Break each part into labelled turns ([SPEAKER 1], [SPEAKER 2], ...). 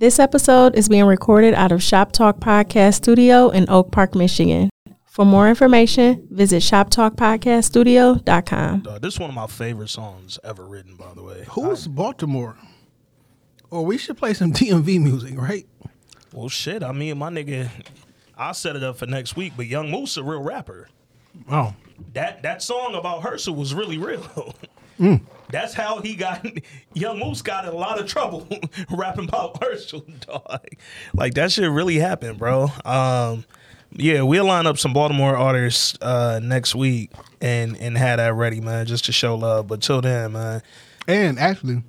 [SPEAKER 1] This episode is being recorded out of Shop Talk Podcast Studio in Oak Park, Michigan. For more information, visit shoptalkpodcaststudio.com.
[SPEAKER 2] Uh, this is one of my favorite songs ever written, by the way.
[SPEAKER 3] Who's Baltimore? Or we should play some DMV music, right?
[SPEAKER 2] Well, shit. I mean, my nigga, I'll set it up for next week. But Young Moose a real rapper.
[SPEAKER 3] Oh,
[SPEAKER 2] That that song about Herschel was really real. That's how he got. Young Moose got in a lot of trouble rapping about Herschel, dog. Like that shit really happened, bro. Um, yeah, we'll line up some Baltimore artists uh, next week and and have that ready, man, just to show love. But till then, man,
[SPEAKER 3] and actually,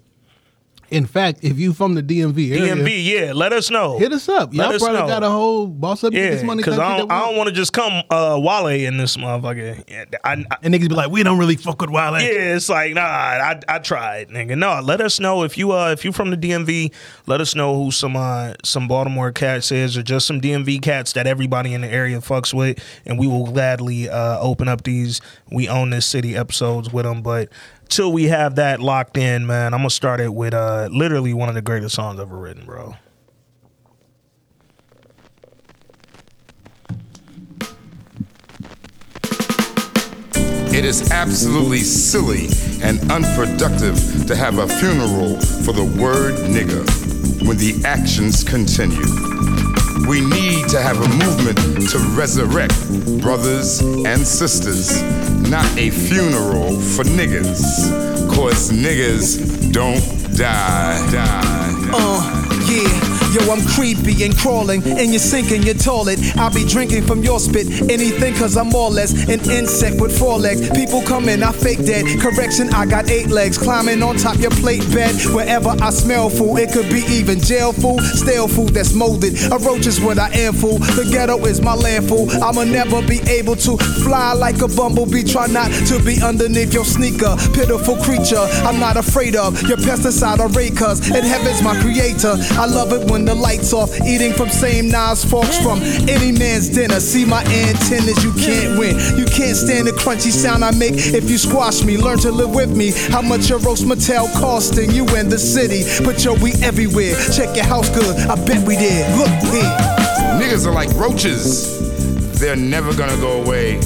[SPEAKER 3] in fact, if you from the DMV area,
[SPEAKER 2] DMV, yeah, let us know.
[SPEAKER 3] hit us up.
[SPEAKER 2] Let
[SPEAKER 3] Y'all
[SPEAKER 2] us
[SPEAKER 3] probably
[SPEAKER 2] know.
[SPEAKER 3] got a whole boss up
[SPEAKER 2] Yeah,
[SPEAKER 3] this money
[SPEAKER 2] because I don't, I don't want to just come uh, Wale in this motherfucker. Yeah, I, I,
[SPEAKER 3] and niggas be like, we don't really fuck with Wild.
[SPEAKER 2] yeah, it's like nah. I, I tried, nigga. No, let us know if you uh if you from the DMV. Let us know who some uh some Baltimore cats is, or just some DMV cats that everybody in the area fucks with, and we will gladly uh open up these we own this city episodes with them. But till we have that locked in, man, I'm gonna start it with uh literally one of the greatest songs ever written, bro.
[SPEAKER 4] It is absolutely silly and unproductive to have a funeral for the word nigger when the actions continue. We need to have a movement to resurrect brothers and sisters, not a funeral for niggas. Cause niggas don't die. die.
[SPEAKER 5] Uh, yeah. Yo, I'm creepy and crawling, and you're sinking your toilet. I'll be drinking from your spit, anything, cause I'm more or less an insect with four legs. People come in, I fake dead. Correction, I got eight legs. Climbing on top your plate bed. Wherever I smell food, it could be even jail food, stale food that's molded. A roach is what I am, fool. The ghetto is my landful. I'ma never be able to fly like a bumblebee. Try not to be underneath your sneaker. Pitiful creature, I'm not afraid of your pesticide array, cuz in heaven's my creator. I love it when the lights off, eating from same knives, forks from any man's dinner. See my antennas, you can't win. You can't stand the crunchy sound I make if you squash me. Learn to live with me. How much a Roach Motel costing you in the city? But yo, we everywhere. Check your house good, I bet we did. Look here.
[SPEAKER 4] Niggas are like roaches. They're never gonna go away.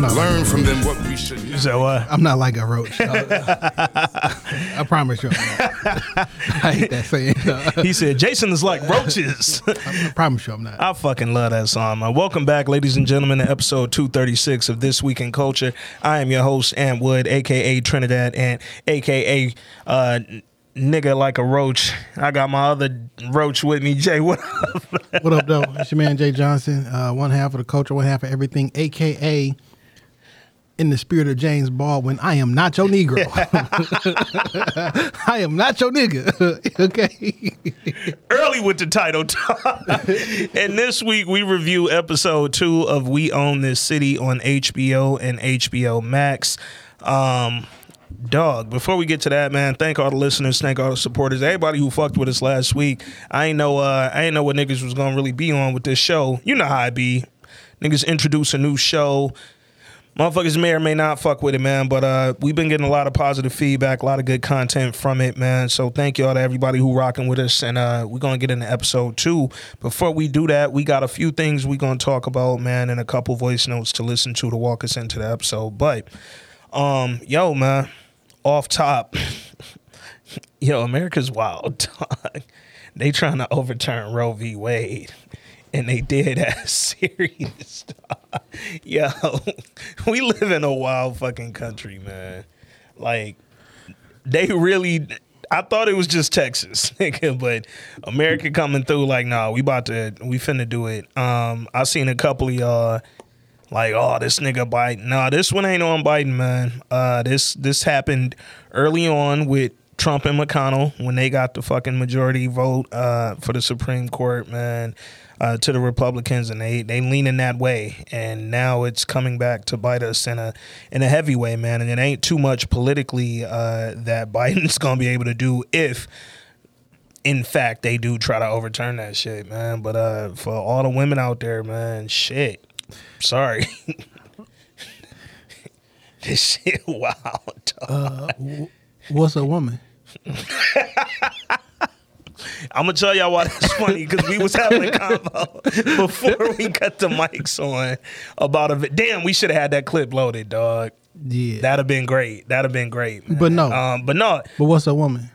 [SPEAKER 4] Learn from them what we should not.
[SPEAKER 2] So uh,
[SPEAKER 3] I'm not like a roach. I promise you. I'm not. I hate that saying.
[SPEAKER 2] he said Jason is like roaches.
[SPEAKER 3] I promise you, I'm not.
[SPEAKER 2] I fucking love that song, man. Welcome back, ladies and gentlemen, to episode 236 of This Week in Culture. I am your host, Ant Wood, aka Trinidad and aka uh, nigga like a roach. I got my other roach with me, Jay. What up?
[SPEAKER 3] What up, though? It's your man Jay Johnson. Uh, one half of the culture, one half of everything, aka in the spirit of James Baldwin, I am not your Negro. I am not your nigga. okay.
[SPEAKER 2] Early with the title. Talk. And this week we review episode two of We Own This City on HBO and HBO Max. Um, dog, before we get to that, man, thank all the listeners, thank all the supporters, everybody who fucked with us last week. I ain't know uh I ain't know what niggas was gonna really be on with this show. You know how I be. Niggas introduce a new show. Motherfuckers may or may not fuck with it, man. But uh, we've been getting a lot of positive feedback, a lot of good content from it, man. So thank y'all to everybody who rocking with us, and uh, we're gonna get into episode two. Before we do that, we got a few things we gonna talk about, man, and a couple voice notes to listen to to walk us into the episode. But, um, yo, man, off top, yo, America's wild. They trying to overturn Roe v. Wade and they did that serious. stuff. Yo, we live in a wild fucking country, man. Like they really I thought it was just Texas, nigga, but America coming through like, nah, we about to we finna do it. Um I seen a couple of y'all like, oh, this nigga Biden. Nah, this one ain't on Biden, man. Uh this this happened early on with Trump and McConnell when they got the fucking majority vote uh, for the Supreme Court, man, uh, to the Republicans, and they they lean in that way, and now it's coming back to bite us in a in a heavy way, man. And it ain't too much politically uh, that Biden's gonna be able to do if in fact they do try to overturn that shit, man. But uh for all the women out there, man, shit. Sorry. this shit wild. dog.
[SPEAKER 3] What's a woman?
[SPEAKER 2] I'm gonna tell y'all why that's funny because we was having a convo before we cut the mics on about a. Damn, we should have had that clip loaded, dog.
[SPEAKER 3] Yeah.
[SPEAKER 2] That'd have been great. That'd have been great. man.
[SPEAKER 3] But no.
[SPEAKER 2] um, but no,
[SPEAKER 3] but what's a woman?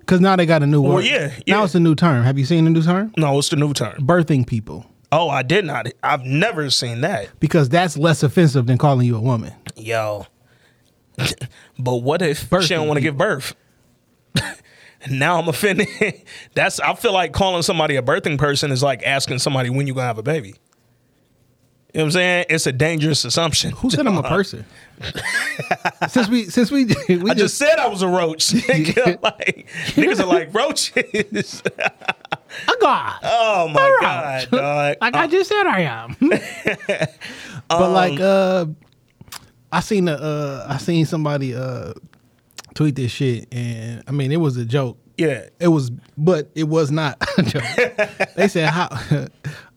[SPEAKER 3] Because now they got a new word.
[SPEAKER 2] Well, yeah, yeah.
[SPEAKER 3] Now it's a new term. Have you seen the new term?
[SPEAKER 2] no, it's the new term.
[SPEAKER 3] Birthing people.
[SPEAKER 2] Oh, I did not. I've never seen that.
[SPEAKER 3] Because that's less offensive than calling you a woman.
[SPEAKER 2] Yo. but what if she don't want to give birth? now I'm offended. That's I feel like calling somebody a birthing person is like asking somebody when you gonna have a baby. You know what I'm saying? It's a dangerous assumption.
[SPEAKER 3] Who said I'm a person? since we since we we
[SPEAKER 2] I just said I was a roach. Nigga, like, niggas are like roaches.
[SPEAKER 3] I got.
[SPEAKER 2] oh my
[SPEAKER 3] Alright.
[SPEAKER 2] god, dog.
[SPEAKER 3] Like I just said I am. but like uh I seen a uh I seen somebody uh tweet this shit and I mean it was a joke.
[SPEAKER 2] Yeah.
[SPEAKER 3] It was but it was not a joke. they said how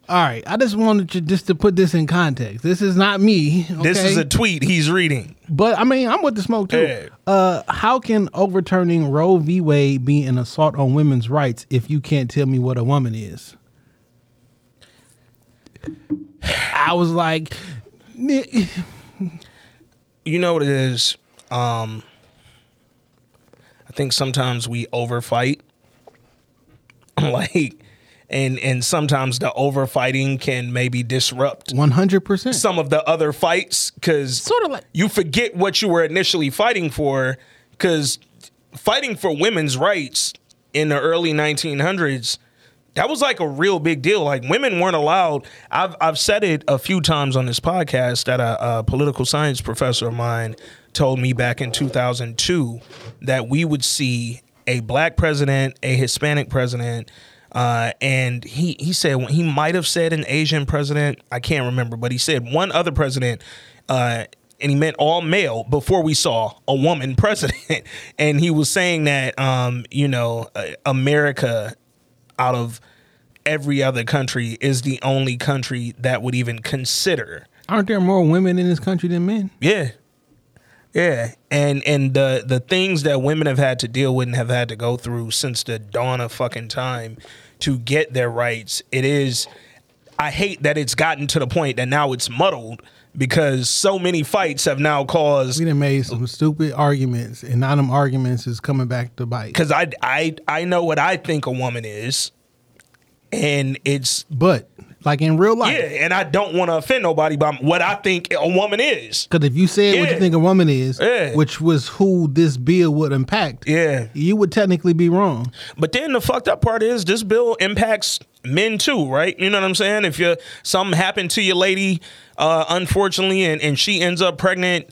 [SPEAKER 3] All right, I just wanted you just to put this in context. This is not me.
[SPEAKER 2] This is a tweet he's reading.
[SPEAKER 3] But I mean, I'm with the smoke too.
[SPEAKER 2] Yeah.
[SPEAKER 3] Uh, how can overturning Roe v. Wade be an assault on women's rights if you can't tell me what a woman is? I was like,
[SPEAKER 2] you know what it is um i think sometimes we overfight. Like and and sometimes the overfighting can maybe disrupt
[SPEAKER 3] 100%.
[SPEAKER 2] some of the other fights because
[SPEAKER 3] Sorta like-
[SPEAKER 2] you forget what you were initially fighting for because fighting for women's rights in the early 1900s that was like a real big deal. Like women weren't allowed. I've, I've said it a few times on this podcast that a, a political science professor of mine told me back in 2002 that we would see a black president a hispanic president uh, and he he said he might have said an Asian president. I can't remember, but he said one other president, uh, and he meant all male before we saw a woman president. and he was saying that um, you know uh, America, out of every other country, is the only country that would even consider
[SPEAKER 3] Aren't there more women in this country than men?
[SPEAKER 2] yeah. Yeah. And and the the things that women have had to deal with and have had to go through since the dawn of fucking time to get their rights, it is I hate that it's gotten to the point that now it's muddled because so many fights have now caused
[SPEAKER 3] We done made some stupid arguments, and now them arguments is coming back to bite.
[SPEAKER 2] because I I I know what I think a woman is. And it's
[SPEAKER 3] But like in real life,
[SPEAKER 2] yeah, and I don't want to offend nobody by what I think a woman is.
[SPEAKER 3] Because if you said what
[SPEAKER 2] Yeah.
[SPEAKER 3] you think a woman is,
[SPEAKER 2] Yeah.
[SPEAKER 3] which was who this bill would impact,
[SPEAKER 2] Yeah.
[SPEAKER 3] you would technically be wrong.
[SPEAKER 2] But then the fucked up part is this bill impacts men too, right? You know what I'm saying? If you something happened to your lady, uh, unfortunately, and, and she ends up pregnant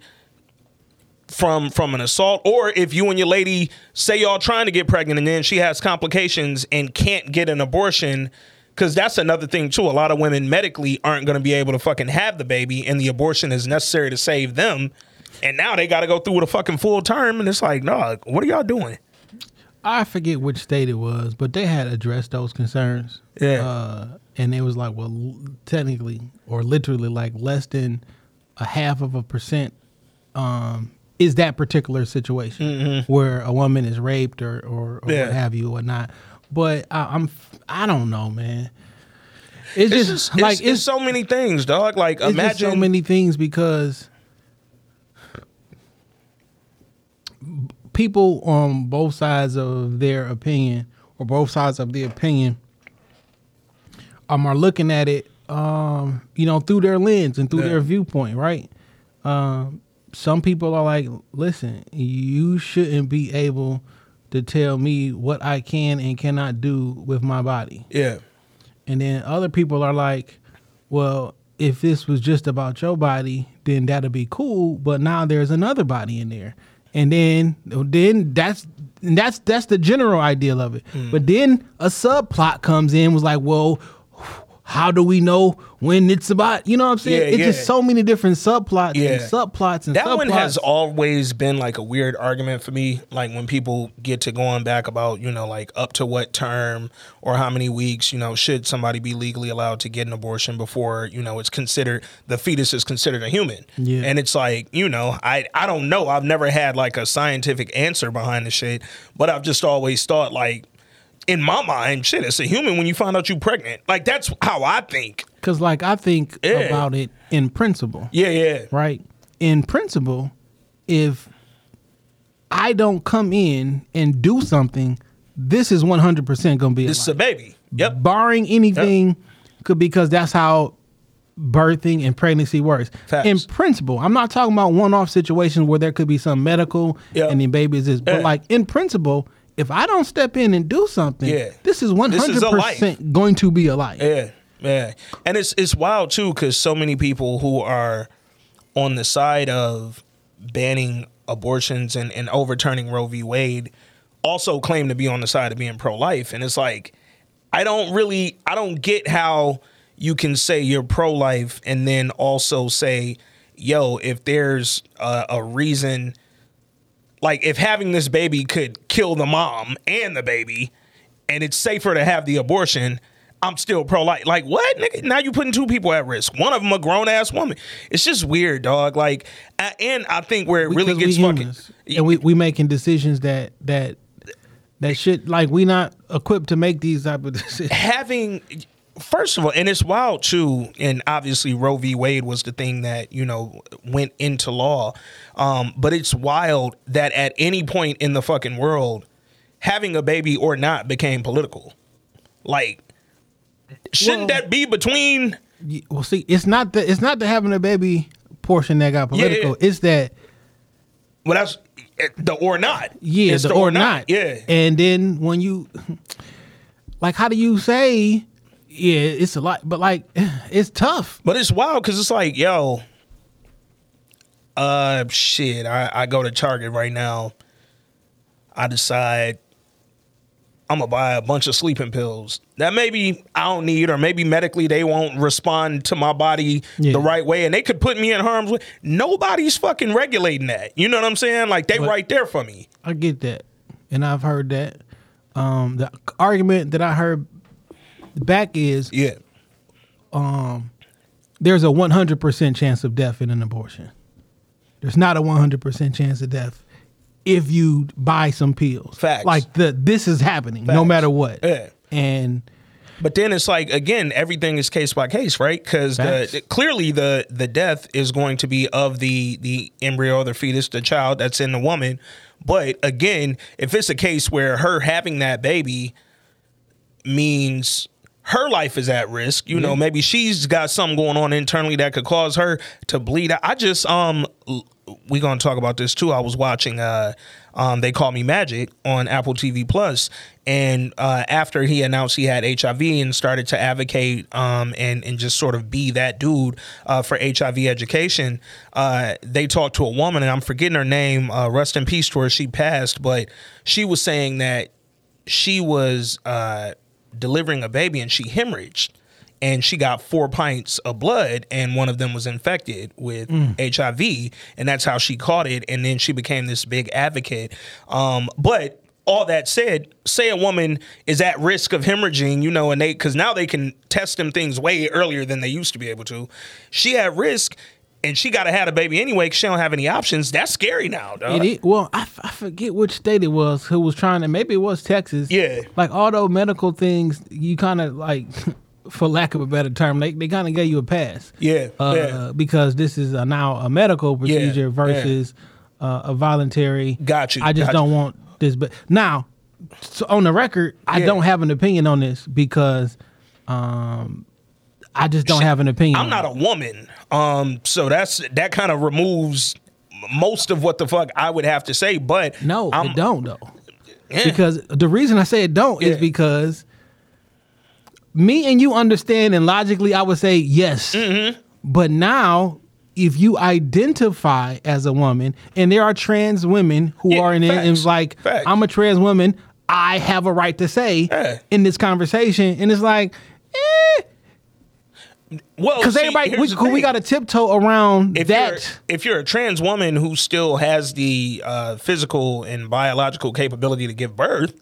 [SPEAKER 2] from from an assault, or if you and your lady say y'all trying to get pregnant and then she has complications and can't get an abortion. Cause that's another thing too. A lot of women medically aren't gonna be able to fucking have the baby, and the abortion is necessary to save them. And now they gotta go through with a fucking full term, and it's like, no, what are y'all doing?
[SPEAKER 3] I forget which state it was, but they had addressed those concerns.
[SPEAKER 2] Yeah.
[SPEAKER 3] Uh, and it was like, well, l- technically or literally, like less than a half of a percent um, is that particular situation where a woman is raped or, or, or
[SPEAKER 2] Mm-hmm. Yeah.
[SPEAKER 3] what have you or not. But I, I'm, I don't know, man. It's,
[SPEAKER 2] It's
[SPEAKER 3] just
[SPEAKER 2] just
[SPEAKER 3] like
[SPEAKER 2] it's, it's so many things, dog. Like
[SPEAKER 3] it's just
[SPEAKER 2] imagine
[SPEAKER 3] so many things because people on both sides of their opinion or both sides of the opinion um, are looking at it um, you know through their lens and through
[SPEAKER 2] Yeah.
[SPEAKER 3] their viewpoint right um, some people are like listen you shouldn't be able to tell me what i can and cannot do with my body
[SPEAKER 2] yeah,
[SPEAKER 3] and then other people are like, well, if this was just about your body, then that'd be cool. But now there's another body in there. And then then that's that's that's the general ideal of it.
[SPEAKER 2] Hmm.
[SPEAKER 3] But then a subplot comes in was like, well, how do we know when it's about you know what I'm saying?
[SPEAKER 2] Yeah,
[SPEAKER 3] it's
[SPEAKER 2] yeah.
[SPEAKER 3] just so many different subplots
[SPEAKER 2] Yeah.
[SPEAKER 3] and subplots and
[SPEAKER 2] that
[SPEAKER 3] subplots.
[SPEAKER 2] one has always been like a weird argument for me. Like when people get to going back about you know like up to what term or how many weeks you know should somebody be legally allowed to get an abortion before you know it's considered the fetus is considered a human.
[SPEAKER 3] Yeah.
[SPEAKER 2] and it's like you know I I don't know. I've never had like a scientific answer behind the shit, but I've just always thought like in my mind, shit, it's a human when you find out you're pregnant. Like that's how I think.
[SPEAKER 3] Because, like, I think
[SPEAKER 2] Yeah.
[SPEAKER 3] about it in principle,
[SPEAKER 2] Yeah, yeah.
[SPEAKER 3] right? In principle, if I don't come in and do something, this is 100% going to be a
[SPEAKER 2] This is a baby. Yep.
[SPEAKER 3] Barring anything, could because that's how birthing and pregnancy works.
[SPEAKER 2] Facts.
[SPEAKER 3] In principle, I'm not talking about one-off situations where there could be some medical
[SPEAKER 2] Yep.
[SPEAKER 3] and the baby is this, but
[SPEAKER 2] Yeah.
[SPEAKER 3] like in principle, if I don't step in and do something,
[SPEAKER 2] Yeah.
[SPEAKER 3] this is 100%
[SPEAKER 2] This is a life.
[SPEAKER 3] going to be a life.
[SPEAKER 2] Yeah, yeah, and it's it's wild too because so many people who are on the side of banning abortions and, and overturning Roe v. Wade also claim to be on the side of being pro life, and it's like I don't really I don't get how you can say you're pro life and then also say, yo, if there's a, a reason. Like if having this baby could kill the mom and the baby, and it's safer to have the abortion, I'm still pro life. Like what, nigga? Now you're putting two people at risk. One of them a grown ass woman. It's just weird, dog. Like, and I think where it really gets fucking.
[SPEAKER 3] and we we making decisions that that that shit like we not equipped to make these type of decisions.
[SPEAKER 2] having first of all, and it's wild too, and obviously Roe v. Wade was the thing that you know went into law. Um, but it's wild that at any point in the fucking world, having a baby or not became political. Like, shouldn't
[SPEAKER 3] Well-
[SPEAKER 2] that be between?
[SPEAKER 3] Well, see, it's not the it's not the having a baby portion that got
[SPEAKER 2] Yeah, yeah.
[SPEAKER 3] political. It's that
[SPEAKER 2] Well, that's the or not.
[SPEAKER 3] yeah,
[SPEAKER 2] It's
[SPEAKER 3] the, or, not.
[SPEAKER 2] Yeah.
[SPEAKER 3] And then when you like, how do you say? Yeah, it's a lot, but like, it's tough.
[SPEAKER 2] But it's wild because it's like, yo, uh, shit. I, I go to Target right now. I decide I'm gonna buy a bunch of sleeping pills that maybe I don't need, or maybe medically they won't respond to my body
[SPEAKER 3] Yeah.
[SPEAKER 2] the right way, and they could put me in harm's way. Nobody's fucking regulating that. You know what I'm saying? Like they
[SPEAKER 3] But-
[SPEAKER 2] right there for me.
[SPEAKER 3] I get that, and I've heard that. Um, the argument that I heard back is
[SPEAKER 2] Yeah.
[SPEAKER 3] Um, there's a 100% chance of death in an abortion. There's not a 100% chance of death if you buy some pills.
[SPEAKER 2] Facts.
[SPEAKER 3] Like the this is happening no matter what.
[SPEAKER 2] Yeah.
[SPEAKER 3] And
[SPEAKER 2] But then it's like again, everything is case by case, right? Because the clearly the the death is going to be of the the embryo or the fetus, the child that's in the woman. But again, if it's a case where her having that baby means her life is at risk, you know, maybe she's got something going on internally that could cause her to bleed. I just um we're gonna talk about this too. I was watching uh um they call me magic on Apple TV Plus and uh after he announced he had HIV and started to advocate um and and just sort of be that dude uh for HIV education, uh they talked to a woman and I'm forgetting her name, uh rest in peace to her, she passed, but she was saying that she was uh, delivering a baby and she hemorrhaged. And she got four pints of blood and one of them was infected with hiv and that's how she caught it. And then she became this big advocate. Um, but all that said say a woman is at risk of hemorrhaging you know and they because now they can test them things way earlier than they used to be able to. She at risk and she got to have a baby anyway because she don't have any options that's scary now dog.
[SPEAKER 3] it well, I, f- I forget which state it was who was trying to maybe it was Texas.
[SPEAKER 2] Yeah.
[SPEAKER 3] Like all those medical things, you kind of like for lack of a better term, they, they kind of gave you a pass.
[SPEAKER 2] Yeah,
[SPEAKER 3] Uh,
[SPEAKER 2] yeah.
[SPEAKER 3] because this is a, now a medical procedure
[SPEAKER 2] yeah.
[SPEAKER 3] versus uh, a voluntary.
[SPEAKER 2] Got you,
[SPEAKER 3] I just don't
[SPEAKER 2] you.
[SPEAKER 3] want this. But now, so on the record, I don't have an opinion on this because um, I just don't have an opinion.
[SPEAKER 2] I'm not a woman, um, so that's that kind of removes most of what the fuck I would have to say. But
[SPEAKER 3] No,
[SPEAKER 2] I'm,
[SPEAKER 3] don't though.
[SPEAKER 2] Yeah.
[SPEAKER 3] Because the reason I say it don't is because me and you understand and logically I would say yes.
[SPEAKER 2] Mm-hmm.
[SPEAKER 3] But now if you identify as a woman and there are trans women who
[SPEAKER 2] Yeah,
[SPEAKER 3] are in it and
[SPEAKER 2] facts.
[SPEAKER 3] like
[SPEAKER 2] Facts.
[SPEAKER 3] I'm a trans woman, I have a right to say
[SPEAKER 2] Yeah.
[SPEAKER 3] in this conversation and it's like eh,
[SPEAKER 2] well,
[SPEAKER 3] because everybody we, we got to tiptoe around
[SPEAKER 2] if
[SPEAKER 3] that.
[SPEAKER 2] you're if you're a trans woman who still has the uh, physical and biological capability to give birth,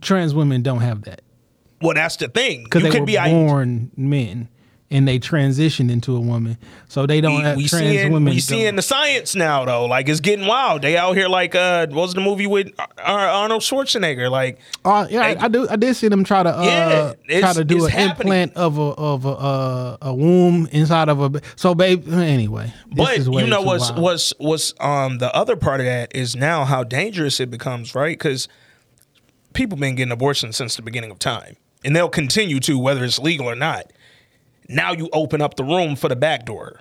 [SPEAKER 3] trans women don't have that
[SPEAKER 2] well, that's the thing.
[SPEAKER 3] because
[SPEAKER 2] You
[SPEAKER 3] they
[SPEAKER 2] could
[SPEAKER 3] were
[SPEAKER 2] be i-
[SPEAKER 3] born men. And they transition into a woman. So they don't
[SPEAKER 2] We,
[SPEAKER 3] have
[SPEAKER 2] we
[SPEAKER 3] trans
[SPEAKER 2] seeing
[SPEAKER 3] women.
[SPEAKER 2] we seeing the science now though. Like it's getting wild. They out here like uh, what was the movie with Ar- Ar- Arnold Schwarzenegger? Like
[SPEAKER 3] Uh, yeah,
[SPEAKER 2] They-
[SPEAKER 3] I, I do. I did see them try to uh,
[SPEAKER 2] Yeah,
[SPEAKER 3] try to do an
[SPEAKER 2] happening.
[SPEAKER 3] implant of a of a uh, a womb inside of a. So, babe. Anyway, this
[SPEAKER 2] But
[SPEAKER 3] is way
[SPEAKER 2] you know what's
[SPEAKER 3] wild.
[SPEAKER 2] what's what's um the other part of that is now how dangerous it becomes, right? Because people been getting abortions since the beginning of time, and they'll continue to whether it's legal or not. Now you open up the room for the backdoor.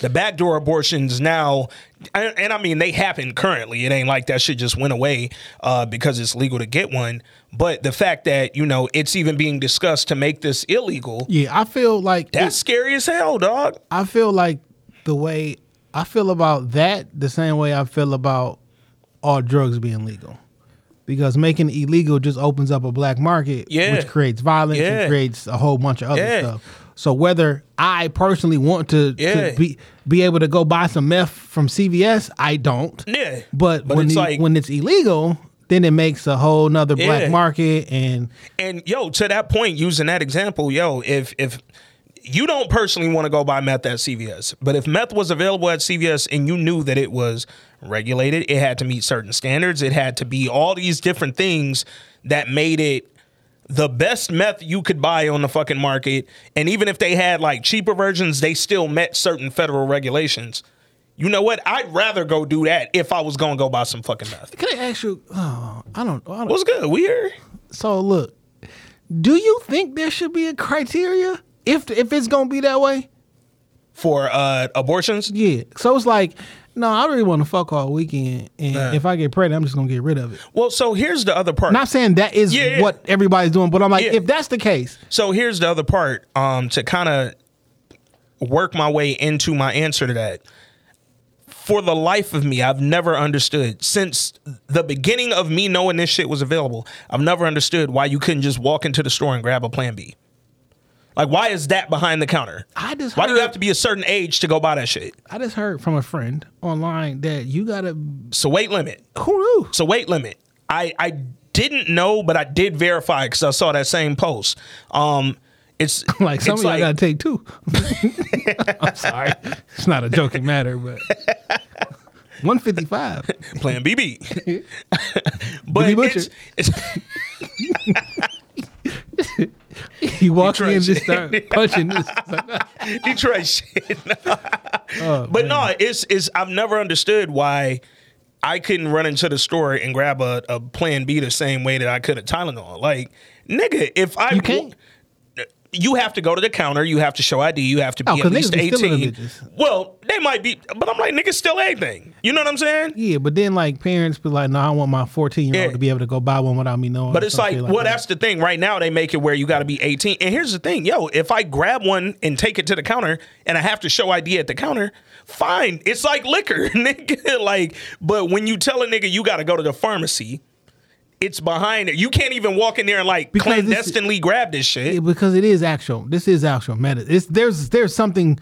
[SPEAKER 2] The backdoor abortions now, and, and I mean they happen currently. It ain't like that shit just went away uh, because it's legal to get one. But the fact that you know it's even being discussed to make this illegal,
[SPEAKER 3] Yeah, I feel like
[SPEAKER 2] that's scary as hell, dog.
[SPEAKER 3] I feel like the way I feel about that, the same way I feel about all drugs being legal. Because making it illegal just opens up a black market,
[SPEAKER 2] Yeah.
[SPEAKER 3] which creates violence
[SPEAKER 2] Yeah.
[SPEAKER 3] and creates a whole bunch of other
[SPEAKER 2] Yeah.
[SPEAKER 3] stuff. So whether I personally want to, to be be able to go buy some meth from CVS, I don't.
[SPEAKER 2] Yeah,
[SPEAKER 3] But,
[SPEAKER 2] But
[SPEAKER 3] when
[SPEAKER 2] it's
[SPEAKER 3] the-
[SPEAKER 2] like-
[SPEAKER 3] when it's illegal, then it makes a whole nother black
[SPEAKER 2] Yeah.
[SPEAKER 3] market and
[SPEAKER 2] And yo, to that point, using that example, yo, if if you don't personally want to go buy meth at CVS, but if meth was available at CVS and you knew that it was regulated, it had to meet certain standards, it had to be all these different things that made it the best meth you could buy on the fucking market. And even if they had like cheaper versions, they still met certain federal regulations. You know what? I'd rather go do that if I was gonna go buy some fucking meth.
[SPEAKER 3] can I ask you? Oh, I don't. I don't
[SPEAKER 2] What's good? We here?
[SPEAKER 3] So look, do you think there should be a criteria if if it's gonna be that way?
[SPEAKER 2] For uh abortions?
[SPEAKER 3] Yeah. So it's like, no, I really want to fuck all weekend, and if I get pregnant, I'm just gonna get rid of it.
[SPEAKER 2] Well, so here's the other part.
[SPEAKER 3] Not saying that is
[SPEAKER 2] Yeah, yeah.
[SPEAKER 3] what everybody's doing, but I'm like,
[SPEAKER 2] Yeah.
[SPEAKER 3] if that's the case,
[SPEAKER 2] So here's the other part um, to kind of work my way into my answer to that. For the life of me, I've never understood since the beginning of me knowing this shit was available. I've never understood why you couldn't just walk into the store and grab a Plan B. Like, why is that behind the counter?
[SPEAKER 3] I just
[SPEAKER 2] Why do you
[SPEAKER 3] heard-
[SPEAKER 2] have to be a certain age to go buy that shit?
[SPEAKER 3] I just heard from a friend online that you gotta.
[SPEAKER 2] So weight limit.
[SPEAKER 3] Who knew?
[SPEAKER 2] A weight limit. I I didn't know, but I did verify because I saw that same post. Um, it's
[SPEAKER 3] Like some
[SPEAKER 2] it's
[SPEAKER 3] of y'all gotta take two. I'm sorry, it's not a joking matter, but 155.
[SPEAKER 2] Plan BB. but
[SPEAKER 3] BB Butcher.
[SPEAKER 2] it's, it's
[SPEAKER 3] He walks in and
[SPEAKER 2] Detroit
[SPEAKER 3] just start punching this.
[SPEAKER 2] Detroit shit.
[SPEAKER 3] Oh,
[SPEAKER 2] but no, it's it's I've never understood why I couldn't run into the store and grab a, a Plan B the same way that I could a Tylenol. Like, nigga, if I
[SPEAKER 3] You can't?
[SPEAKER 2] You have to go to the counter. You have to show ID. You have to be
[SPEAKER 3] Oh,
[SPEAKER 2] at least
[SPEAKER 3] niggas
[SPEAKER 2] eighteen. Well, they might be, but I'm like, nigga, still anything. You know what I'm saying?
[SPEAKER 3] Yeah, but then like parents be like, "No, I want my 14 year old to be able to go buy one without me knowing."
[SPEAKER 2] But it's
[SPEAKER 3] some
[SPEAKER 2] like, well,
[SPEAKER 3] that.
[SPEAKER 2] that's the thing. Right now, they make it where you got to be 18. And here's the thing, yo, if I grab one and take it to the counter and I have to show ID at the counter, fine. It's like liquor, nigga. like, but when you tell a nigga you got to go to the pharmacy, it's behind it. You can't even walk in there and like
[SPEAKER 3] Because
[SPEAKER 2] clandestinely grab this shit.
[SPEAKER 3] Yeah, because it is actual. This is actual medicine. It's there's there's something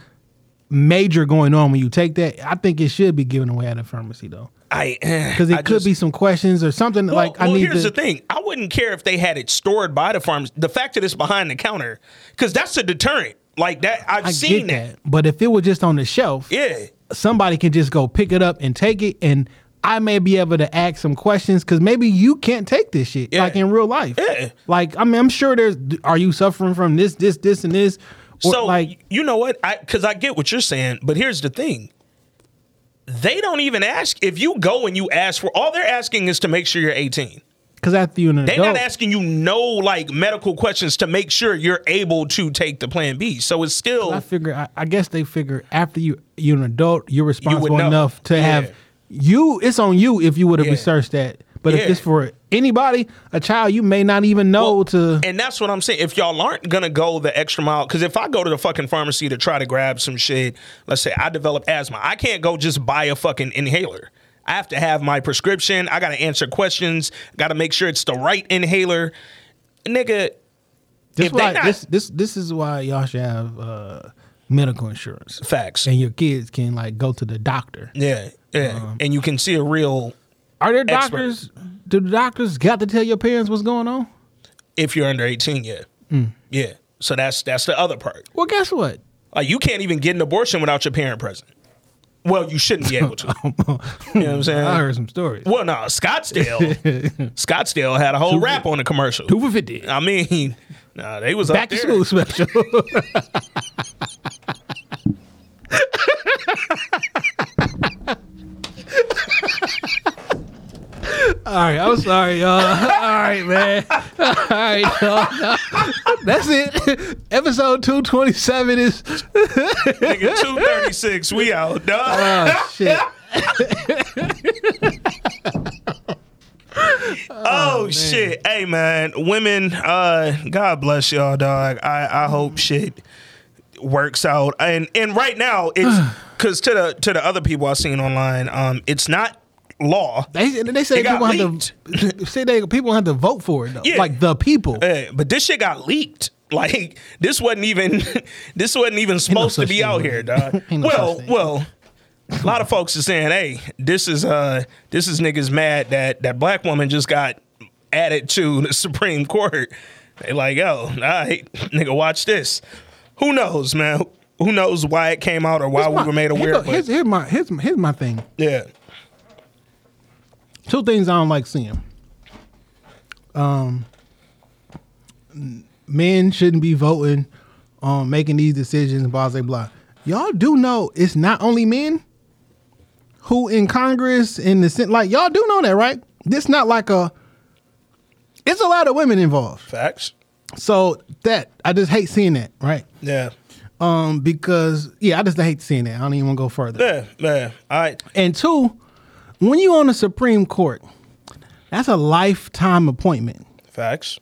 [SPEAKER 3] major going on when you take that. I think it should be given away at a pharmacy though,
[SPEAKER 2] I eh,
[SPEAKER 3] because it
[SPEAKER 2] I
[SPEAKER 3] could
[SPEAKER 2] just-
[SPEAKER 3] be some questions or something
[SPEAKER 2] Well,
[SPEAKER 3] like I
[SPEAKER 2] well,
[SPEAKER 3] need
[SPEAKER 2] here's
[SPEAKER 3] to.
[SPEAKER 2] the thing. I wouldn't care if they had it stored by the farms. The fact that it's behind the counter, because that's a deterrent. Like that, I've
[SPEAKER 3] I
[SPEAKER 2] seen that.
[SPEAKER 3] that, but if it was just on the shelf,
[SPEAKER 2] Yeah.
[SPEAKER 3] somebody can just go pick it up and take it, and I may be able to ask some questions because maybe you can't take this shit
[SPEAKER 2] Yeah.
[SPEAKER 3] like in real life.
[SPEAKER 2] Yeah.
[SPEAKER 3] Like I mean, I'm sure there's. Are you suffering from this, this, this, and this? Or,
[SPEAKER 2] So
[SPEAKER 3] like
[SPEAKER 2] you know what? I because I get what you're saying, but here's the thing. They don't even ask if you go and you ask for all they're asking is to make sure you're 18.
[SPEAKER 3] because after you're an
[SPEAKER 2] They're
[SPEAKER 3] adult,
[SPEAKER 2] not asking you no like medical questions to make sure you're able to take the plan B. So it's still
[SPEAKER 3] I figure. I, I guess they figure after you you're an adult, you're responsible
[SPEAKER 2] know.
[SPEAKER 3] enough to
[SPEAKER 2] Yeah.
[SPEAKER 3] have you. It's on you if you would have
[SPEAKER 2] Yeah.
[SPEAKER 3] researched that. But
[SPEAKER 2] Yeah.
[SPEAKER 3] if it's for anybody, a child, you may not even know
[SPEAKER 2] Well,
[SPEAKER 3] to.
[SPEAKER 2] And that's what I'm saying. If y'all aren't gonna go the extra mile, because if I go to the fucking pharmacy to try to grab some shit, let's say I develop asthma, I can't go just buy a fucking inhaler. I have to have my prescription. I gotta answer questions. Gotta make sure it's the right inhaler. Nigga,
[SPEAKER 3] This why
[SPEAKER 2] not-
[SPEAKER 3] this this this is why y'all should have uh, medical insurance,
[SPEAKER 2] facts.
[SPEAKER 3] and your kids can like go to the doctor.
[SPEAKER 2] Yeah, yeah.
[SPEAKER 3] Um,
[SPEAKER 2] and you can see a real
[SPEAKER 3] Are there
[SPEAKER 2] Expert.
[SPEAKER 3] doctors? Do the doctors got to tell your parents what's going on?
[SPEAKER 2] if you're under 18, yeah.
[SPEAKER 3] Mm.
[SPEAKER 2] Yeah. So that's that's the other part.
[SPEAKER 3] Well, guess what?
[SPEAKER 2] Like you can't even get an abortion without your parent present. Well, you shouldn't be able to. you know what I'm saying?
[SPEAKER 3] I heard some stories.
[SPEAKER 2] Well, no, Scottsdale. Scottsdale had a whole rap on the commercial.
[SPEAKER 3] Two for fifty.
[SPEAKER 2] I mean, nah, they was
[SPEAKER 3] Back to school special. All right, I'm sorry, y'all. All right, man. All right, y'all. That's it. Episode 227 is.
[SPEAKER 2] Nigga, 236. We out, dog.
[SPEAKER 3] Oh, shit.
[SPEAKER 2] Oh, shit. Hey man, women, uh, God bless y'all, dog. I, I hope shit works out. And and right now it's cause to the to the other people I've seen online, um, it's not law.
[SPEAKER 3] They, they say people have to say they people have to vote for it though.
[SPEAKER 2] Yeah.
[SPEAKER 3] Like the people.
[SPEAKER 2] But this shit got leaked. Like this wasn't even this wasn't even supposed to be out here, dog.
[SPEAKER 3] No
[SPEAKER 2] well, well, a lot of folks are saying, "Hey, this is uh this is niggas mad that that black woman just got added to the Supreme Court." They like, "Yo, all right, nigga, watch this." Who knows, man? Who knows why it came out or why we were made aware?
[SPEAKER 3] Here's,
[SPEAKER 2] but
[SPEAKER 3] here's, here's my here's, here's my thing.
[SPEAKER 2] yeah,
[SPEAKER 3] Two things I don't like seeing. Um, men shouldn't be voting on making these decisions. Blah blah blah. Y'all do know it's not only men who in Congress in the Senate. Like y'all do know that, right? This not like a. It's a lot of women involved.
[SPEAKER 2] facts.
[SPEAKER 3] So that I just hate seeing that, right?
[SPEAKER 2] Yeah,
[SPEAKER 3] Um, because yeah, I just hate seeing that. I don't even want to go further.
[SPEAKER 2] yeah, yeah. All right,
[SPEAKER 3] And two, when you on the Supreme Court, that's a lifetime appointment.
[SPEAKER 2] facts.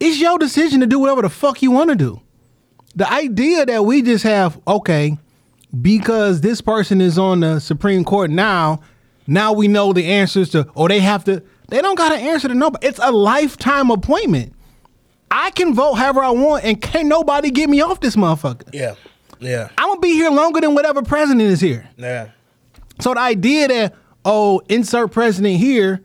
[SPEAKER 3] It's your decision to do whatever the fuck you want to do. The idea that we just have, okay, because this person is on the Supreme Court now, now we know the answers to, or they have to, they don't got to answer to nobody. It's a lifetime appointment. I can vote however I want, and can't nobody get me off this motherfucker.
[SPEAKER 2] Yeah, yeah,
[SPEAKER 3] I'm gonna be here longer than whatever president is here.
[SPEAKER 2] yeah.
[SPEAKER 3] So the idea that oh, insert president here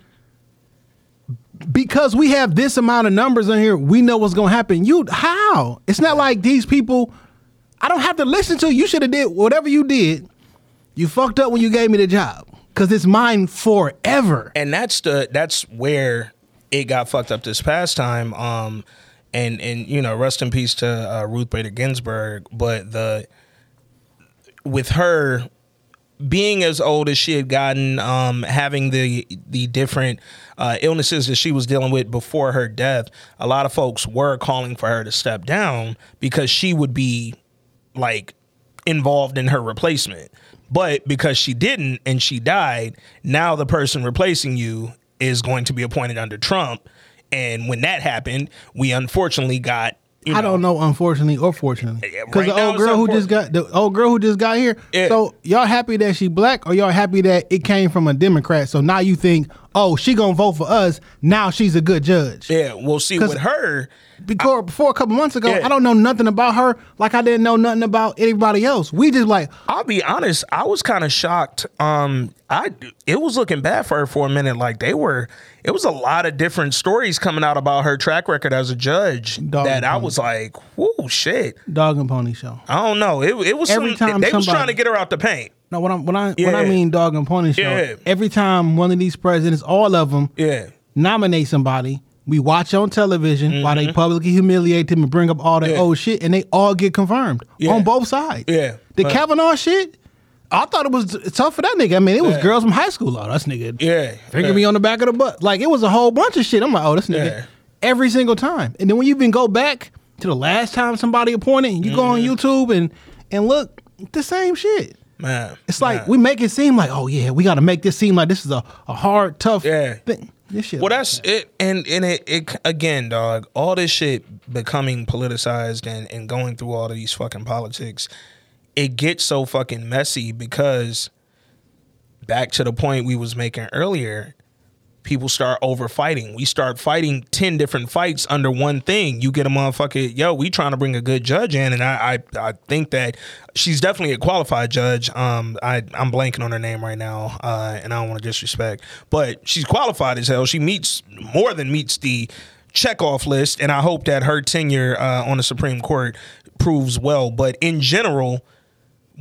[SPEAKER 3] because we have this amount of numbers in here, we know what's gonna happen. You how? It's not like these people. I don't have to listen to you. You should have did whatever you did. You fucked up when you gave me the job because it's mine forever.
[SPEAKER 2] and that's the that's where it got fucked up this past time. Um, and and you know, rest in peace to uh, Ruth Bader Ginsburg. But the with her being as old as she had gotten, um, having the the different uh, illnesses that she was dealing with before her death, a lot of folks were calling for her to step down because she would be like involved in her replacement. But because she didn't and she died, now the person replacing you is going to be appointed under Trump. And when that happened, we unfortunately got. You
[SPEAKER 3] I don't know, unfortunately or fortunately, because
[SPEAKER 2] right
[SPEAKER 3] the old girl who just got the old girl who just got here.
[SPEAKER 2] Yeah.
[SPEAKER 3] So y'all happy that she black, or y'all happy that it came from a Democrat? So now you think, oh, she gonna vote for us. Now she's a good judge.
[SPEAKER 2] Yeah, we'll see with her.
[SPEAKER 3] Before, before a couple months ago,
[SPEAKER 2] Yeah.
[SPEAKER 3] I don't know nothing about her, like I didn't know nothing about anybody else. We just like,
[SPEAKER 2] I'll be honest, I was kind of shocked. Um, I it was looking bad for her for a minute. Like they were, it was a lot of different stories coming out about her track record as a judge.
[SPEAKER 3] Dog
[SPEAKER 2] that I
[SPEAKER 3] and
[SPEAKER 2] was like, whoa, shit.
[SPEAKER 3] dog and pony show.
[SPEAKER 2] I don't know. It it was
[SPEAKER 3] Every
[SPEAKER 2] some,
[SPEAKER 3] time
[SPEAKER 2] they was trying to get her out the paint.
[SPEAKER 3] No, when I when I when I mean dog and pony show,
[SPEAKER 2] Yeah.
[SPEAKER 3] every time one of these presidents, all of them,
[SPEAKER 2] Yeah,
[SPEAKER 3] nominate somebody, we watch on television while they publicly humiliate them and bring up all that
[SPEAKER 2] Mm-hmm. Yeah.
[SPEAKER 3] old shit, and they all get confirmed
[SPEAKER 2] Yeah.
[SPEAKER 3] on both sides.
[SPEAKER 2] Yeah.
[SPEAKER 3] the
[SPEAKER 2] But-
[SPEAKER 3] Kavanaugh shit. I thought it was tough for that nigga. I mean, it was
[SPEAKER 2] Yeah.
[SPEAKER 3] girls from high school. Oh, this nigga,
[SPEAKER 2] Yeah.
[SPEAKER 3] finger
[SPEAKER 2] Yeah.
[SPEAKER 3] me on the back of the butt. Like it was a whole bunch of shit. I'm like, oh, this nigga,
[SPEAKER 2] Yeah.
[SPEAKER 3] every single time. And then when you even go back to the last time somebody appointed, you go on
[SPEAKER 2] Mm-hmm.
[SPEAKER 3] YouTube and and look, the same shit.
[SPEAKER 2] Man.
[SPEAKER 3] It's like
[SPEAKER 2] man.
[SPEAKER 3] we make it seem like, oh yeah, we got to make this seem like this is a, a hard, tough
[SPEAKER 2] Yeah.
[SPEAKER 3] thing. This shit.
[SPEAKER 2] Well,
[SPEAKER 3] like
[SPEAKER 2] that's
[SPEAKER 3] that.
[SPEAKER 2] it, and and it, it again, dog. All this shit becoming politicized and and going through all of these fucking politics, it gets so fucking messy because back to the point we was making earlier, people start over fighting. We start fighting ten different fights under one thing. You get a motherfucker, yo, we trying to bring a good judge in, and I I, I think that she's definitely a qualified judge. Um, I I'm blanking on her name right now, uh, and I don't want to disrespect, but she's qualified as hell. She meets more than meets the checkoff list, and I hope that her tenure uh, on the Supreme Court proves well. But in general,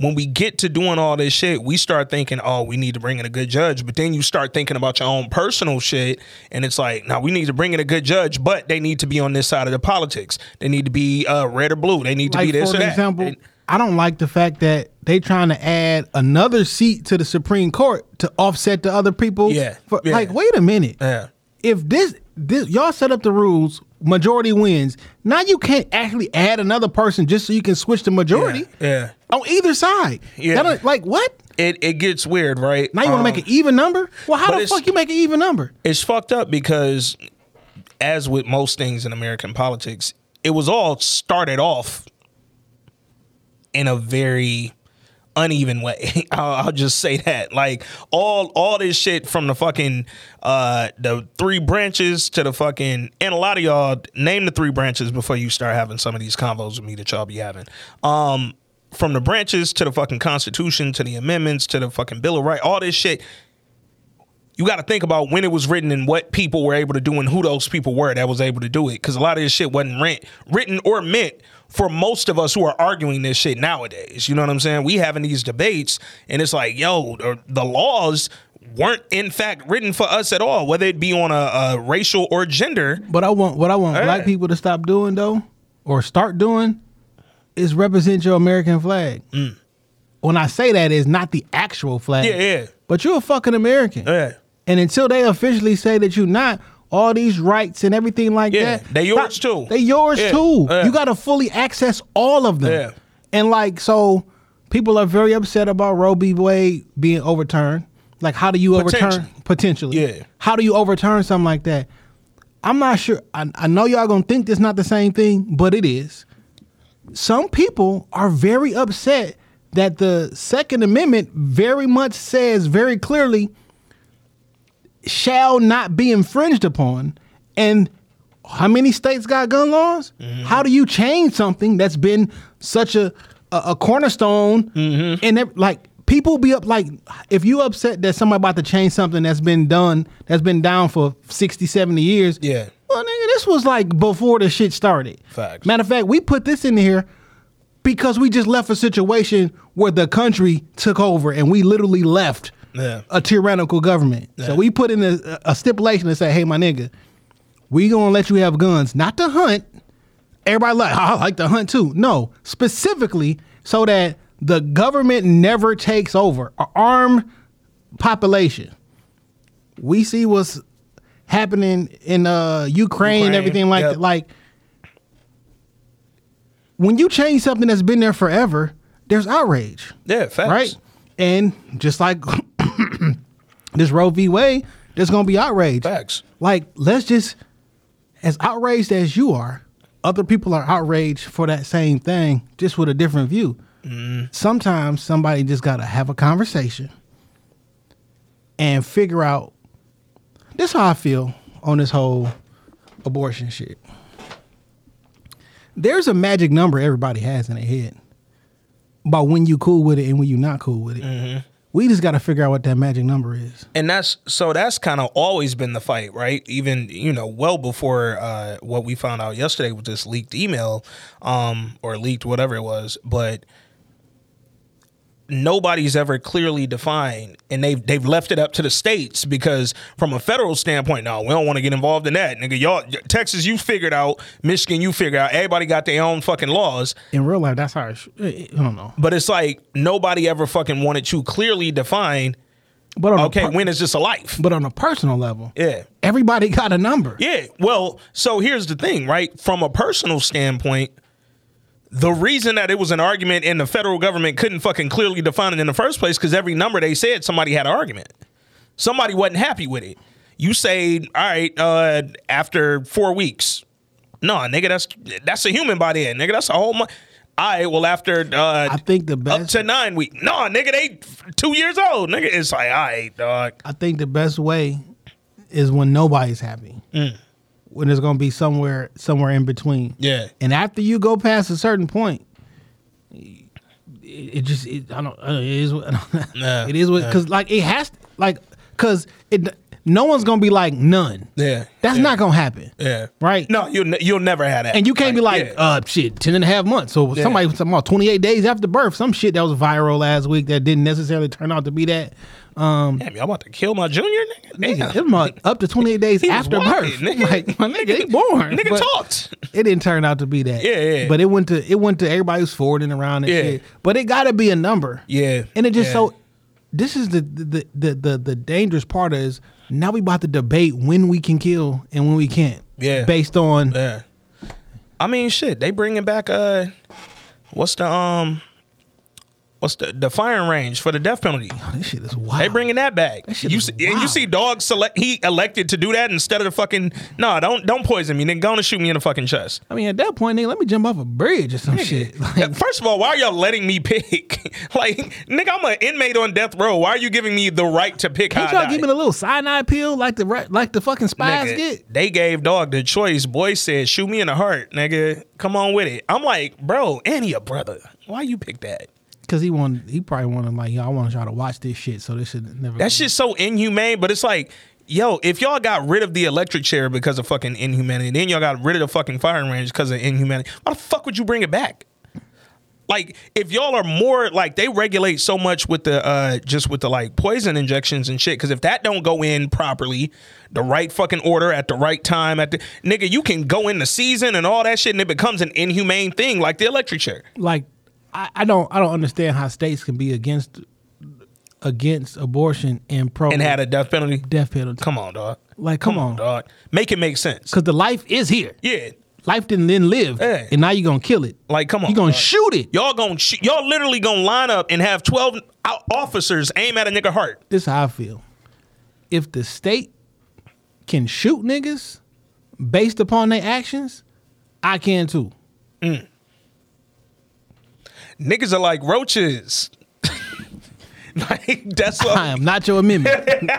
[SPEAKER 2] when we get to doing all this shit, we start thinking, oh, we need to bring in a good judge. But then you start thinking about your own personal shit, and it's like, now we need to bring in a good judge, but they need to be on this side of the politics. They need to be uh, red or blue. They need to be this
[SPEAKER 3] for
[SPEAKER 2] or that.
[SPEAKER 3] example,
[SPEAKER 2] And-
[SPEAKER 3] I don't like the fact that they trying to add another seat to the Supreme Court to offset the other people.
[SPEAKER 2] Yeah,
[SPEAKER 3] For-
[SPEAKER 2] yeah.
[SPEAKER 3] Like, wait a minute.
[SPEAKER 2] Yeah.
[SPEAKER 3] If this this y'all set up the rules, majority wins. Now you can't actually add another person just so you can switch the majority.
[SPEAKER 2] yeah.
[SPEAKER 3] On either side.
[SPEAKER 2] Yeah.
[SPEAKER 3] That like what?
[SPEAKER 2] it, it gets weird, right?
[SPEAKER 3] Now you want
[SPEAKER 2] Um,
[SPEAKER 3] to make an even number? Well, how the fuck you make an even number?
[SPEAKER 2] it's fucked up because as with most things in American politics, it was all started off in a very uneven way. I'll, I'll just say that. Like all all this shit from the fucking uh the three branches to the fucking and a lot of y'all name the three branches before you start having some of these convos with me that y'all be having. Um from the branches to the fucking constitution to the amendments to the fucking bill of rights, all this shit you got to think about when it was written and what people were able to do and who those people were that was able to do it. Because a lot of this shit wasn't rent, written or meant for most of us who are arguing this shit nowadays. You know what I'm saying? We having these debates, and it's like, yo, the- laws weren't in fact written for us at all, whether it be on a, a racial or gender.
[SPEAKER 3] But I want what I want
[SPEAKER 2] Yeah.
[SPEAKER 3] black people to stop doing though, or start doing, is represent your American flag. When I say that, is not the actual flag.
[SPEAKER 2] Mm. Yeah, yeah.
[SPEAKER 3] But you're a fucking American.
[SPEAKER 2] Yeah.
[SPEAKER 3] And until they officially say that you're not, all these rights and everything like
[SPEAKER 2] Yeah,
[SPEAKER 3] that,
[SPEAKER 2] they yours
[SPEAKER 3] stop-
[SPEAKER 2] too.
[SPEAKER 3] They yours
[SPEAKER 2] Yeah,
[SPEAKER 3] too.
[SPEAKER 2] yeah.
[SPEAKER 3] You got to fully access all of them.
[SPEAKER 2] Yeah.
[SPEAKER 3] And like so, people are very upset about Roe v. Wade being overturned. Like, how do you overturn
[SPEAKER 2] Potentially. Yeah.
[SPEAKER 3] How do you overturn something like that? I'm not sure. I, I know y'all gonna think this not the same thing, but it is. Some people are very upset that the Second Amendment very much says very clearly shall not be infringed upon. And how many states got gun laws? Mm-hmm. How do you change something that's been such a a, a cornerstone? Mm-hmm. And ev- like people be up like if you upset that somebody about to change something that's been done that's been down for 60, 70 years.
[SPEAKER 2] Yeah.
[SPEAKER 3] Well, nigga, this was like before the shit started.
[SPEAKER 2] Facts.
[SPEAKER 3] Matter of fact, we put this in here because we just left a situation where the country took over and we literally left
[SPEAKER 2] Yeah.
[SPEAKER 3] a tyrannical government. So we put in a, a stipulation and say, hey, my nigga, we gonna let you have guns, not to hunt. Everybody like, "Oh, I like to hunt too. No, specifically so that the government never takes over. An armed population. We see what's happening in uh, Ukraine, and
[SPEAKER 2] Ukraine,
[SPEAKER 3] everything like
[SPEAKER 2] yep.
[SPEAKER 3] that. Like when you change something that's been there forever, there's outrage
[SPEAKER 2] Yeah, facts.
[SPEAKER 3] right? And just like this Roe v. Wade, there's gonna be outrage.
[SPEAKER 2] Facts.
[SPEAKER 3] Like, let's just, as outraged as you are, other people are outraged for that same thing, just with a different view. Mm-hmm. Sometimes somebody just gotta have a conversation and figure out. This how I feel on this whole abortion shit. There's a magic number everybody has in their head about when you cool with it and when you not cool with it. Mm-hmm. We just got to figure out what that magic number is.
[SPEAKER 2] and that's so that's kind of always been the fight right even you know well before uh what we found out yesterday with this leaked email um or leaked whatever it was but nobody's ever clearly defined and they've they've left it up to the states because from a federal standpoint no we don't want to get involved in that nigga y'all texas you figured out michigan you figured out everybody got their own fucking laws
[SPEAKER 3] In real life, that's how sh- I don't know.
[SPEAKER 2] but it's like nobody ever fucking wanted to clearly define
[SPEAKER 3] But on
[SPEAKER 2] okay
[SPEAKER 3] per-
[SPEAKER 2] when is this a life
[SPEAKER 3] but on a personal level,
[SPEAKER 2] yeah
[SPEAKER 3] everybody got a number.
[SPEAKER 2] Yeah. Well, so here's the thing, right? From a personal standpoint, the reason that it was an argument and the federal government couldn't fucking clearly define it in the first place because every number they said somebody had an argument. Somebody wasn't happy with it. You say, all right, uh, after four weeks. No, nigga, that's that's a human body nigga. That's a whole month. All right, well, after uh,
[SPEAKER 3] I think the best up
[SPEAKER 2] to nine weeks. No, nigga, they two years old, nigga. It's like, all right, dog.
[SPEAKER 3] I think the best way is when nobody's happy. When it's gonna be somewhere somewhere in between.
[SPEAKER 2] Yeah.
[SPEAKER 3] And after you go past a certain point, it, it just it, I don't it is what
[SPEAKER 2] Yeah.
[SPEAKER 3] it is what because like it has to, like because it no one's gonna be like none.
[SPEAKER 2] Yeah.
[SPEAKER 3] That's
[SPEAKER 2] yeah.
[SPEAKER 3] not gonna happen.
[SPEAKER 2] Yeah.
[SPEAKER 3] Right?
[SPEAKER 2] No, you'll ne- you'll never have that.
[SPEAKER 3] And you can't be like,
[SPEAKER 2] yeah.
[SPEAKER 3] uh, shit, 10 and a half months. So
[SPEAKER 2] Yeah.
[SPEAKER 3] somebody was talking about 28 days after birth, some shit that was viral last week that didn't necessarily turn out to be that. Um,
[SPEAKER 2] Damn, y'all about to kill my junior nigga?
[SPEAKER 3] nigga,
[SPEAKER 2] Damn.
[SPEAKER 3] up to 28 days after
[SPEAKER 2] walking,
[SPEAKER 3] birth.
[SPEAKER 2] nigga.
[SPEAKER 3] Like, my nigga, he born.
[SPEAKER 2] Nigga talked.
[SPEAKER 3] It didn't turn out to be that.
[SPEAKER 2] Yeah, yeah.
[SPEAKER 3] But it went to it went to everybody who's forwarding around and
[SPEAKER 2] Yeah.
[SPEAKER 3] shit. But it gotta be a number.
[SPEAKER 2] Yeah.
[SPEAKER 3] And it just
[SPEAKER 2] Yeah.
[SPEAKER 3] so this is the the, the the the dangerous part is now we about to debate when we can kill and when we can't.
[SPEAKER 2] Yeah.
[SPEAKER 3] Based on
[SPEAKER 2] Yeah. I mean, shit. They bringing back uh, what's the um, what's the the firing range for the death penalty?
[SPEAKER 3] this shit is wild.
[SPEAKER 2] They bringing that back.
[SPEAKER 3] shit
[SPEAKER 2] you see, and you see, dog select. He elected to do that instead of the fucking. No, don't don't poison me. Then go and shoot me in the fucking chest.
[SPEAKER 3] I mean, at that point, nigga, let me jump off a bridge or some shit. Like,
[SPEAKER 2] First of all, why are y'all letting me pick? like, nigga, I'm an inmate on death row. Why are you giving me the right to pick?
[SPEAKER 3] can't y'all give me the little cyanide pill like the like the fucking spies
[SPEAKER 2] Nigga,
[SPEAKER 3] get?
[SPEAKER 2] They gave dog the choice. Boy said, "Shoot me in the heart, nigga. Come on with it." I'm like, bro, and he a brother. Why you pick that?
[SPEAKER 3] Because he wanted, he probably wanted like, yo, I want y'all to watch this shit, so this should never.
[SPEAKER 2] That shit's so inhumane. But it's like, yo, if y'all got rid of the electric chair because of fucking inhumanity, then y'all got rid of the fucking firing range because of inhumanity. Why the fuck would you bring it back? Like, if y'all are more like they regulate so much with the uh just with the like poison injections and shit. Because if that don't go in properly, the right fucking order at the right time at the nigga, you can go in the season and all that shit, and it becomes an inhumane thing like the electric chair.
[SPEAKER 3] like I, I don't I don't understand how states can be against against abortion and pro
[SPEAKER 2] And had a death penalty.
[SPEAKER 3] death penalty.
[SPEAKER 2] Come on, dog.
[SPEAKER 3] Like, come, on,
[SPEAKER 2] dog. Make it make sense.
[SPEAKER 3] because the life is here.
[SPEAKER 2] Yeah.
[SPEAKER 3] Life didn't then live,
[SPEAKER 2] Yeah.
[SPEAKER 3] and now you're gonna kill it.
[SPEAKER 2] Like, come on,
[SPEAKER 3] you're gonna
[SPEAKER 2] dog.
[SPEAKER 3] shoot it.
[SPEAKER 2] Y'all gonna sh- y'all literally gonna line up and have twelve officers aim at a nigga heart.
[SPEAKER 3] This is how I feel. If the state can shoot niggas based upon their actions, I can too. Mm.
[SPEAKER 2] Niggas are like roaches. like that's what
[SPEAKER 3] I am not your amendment.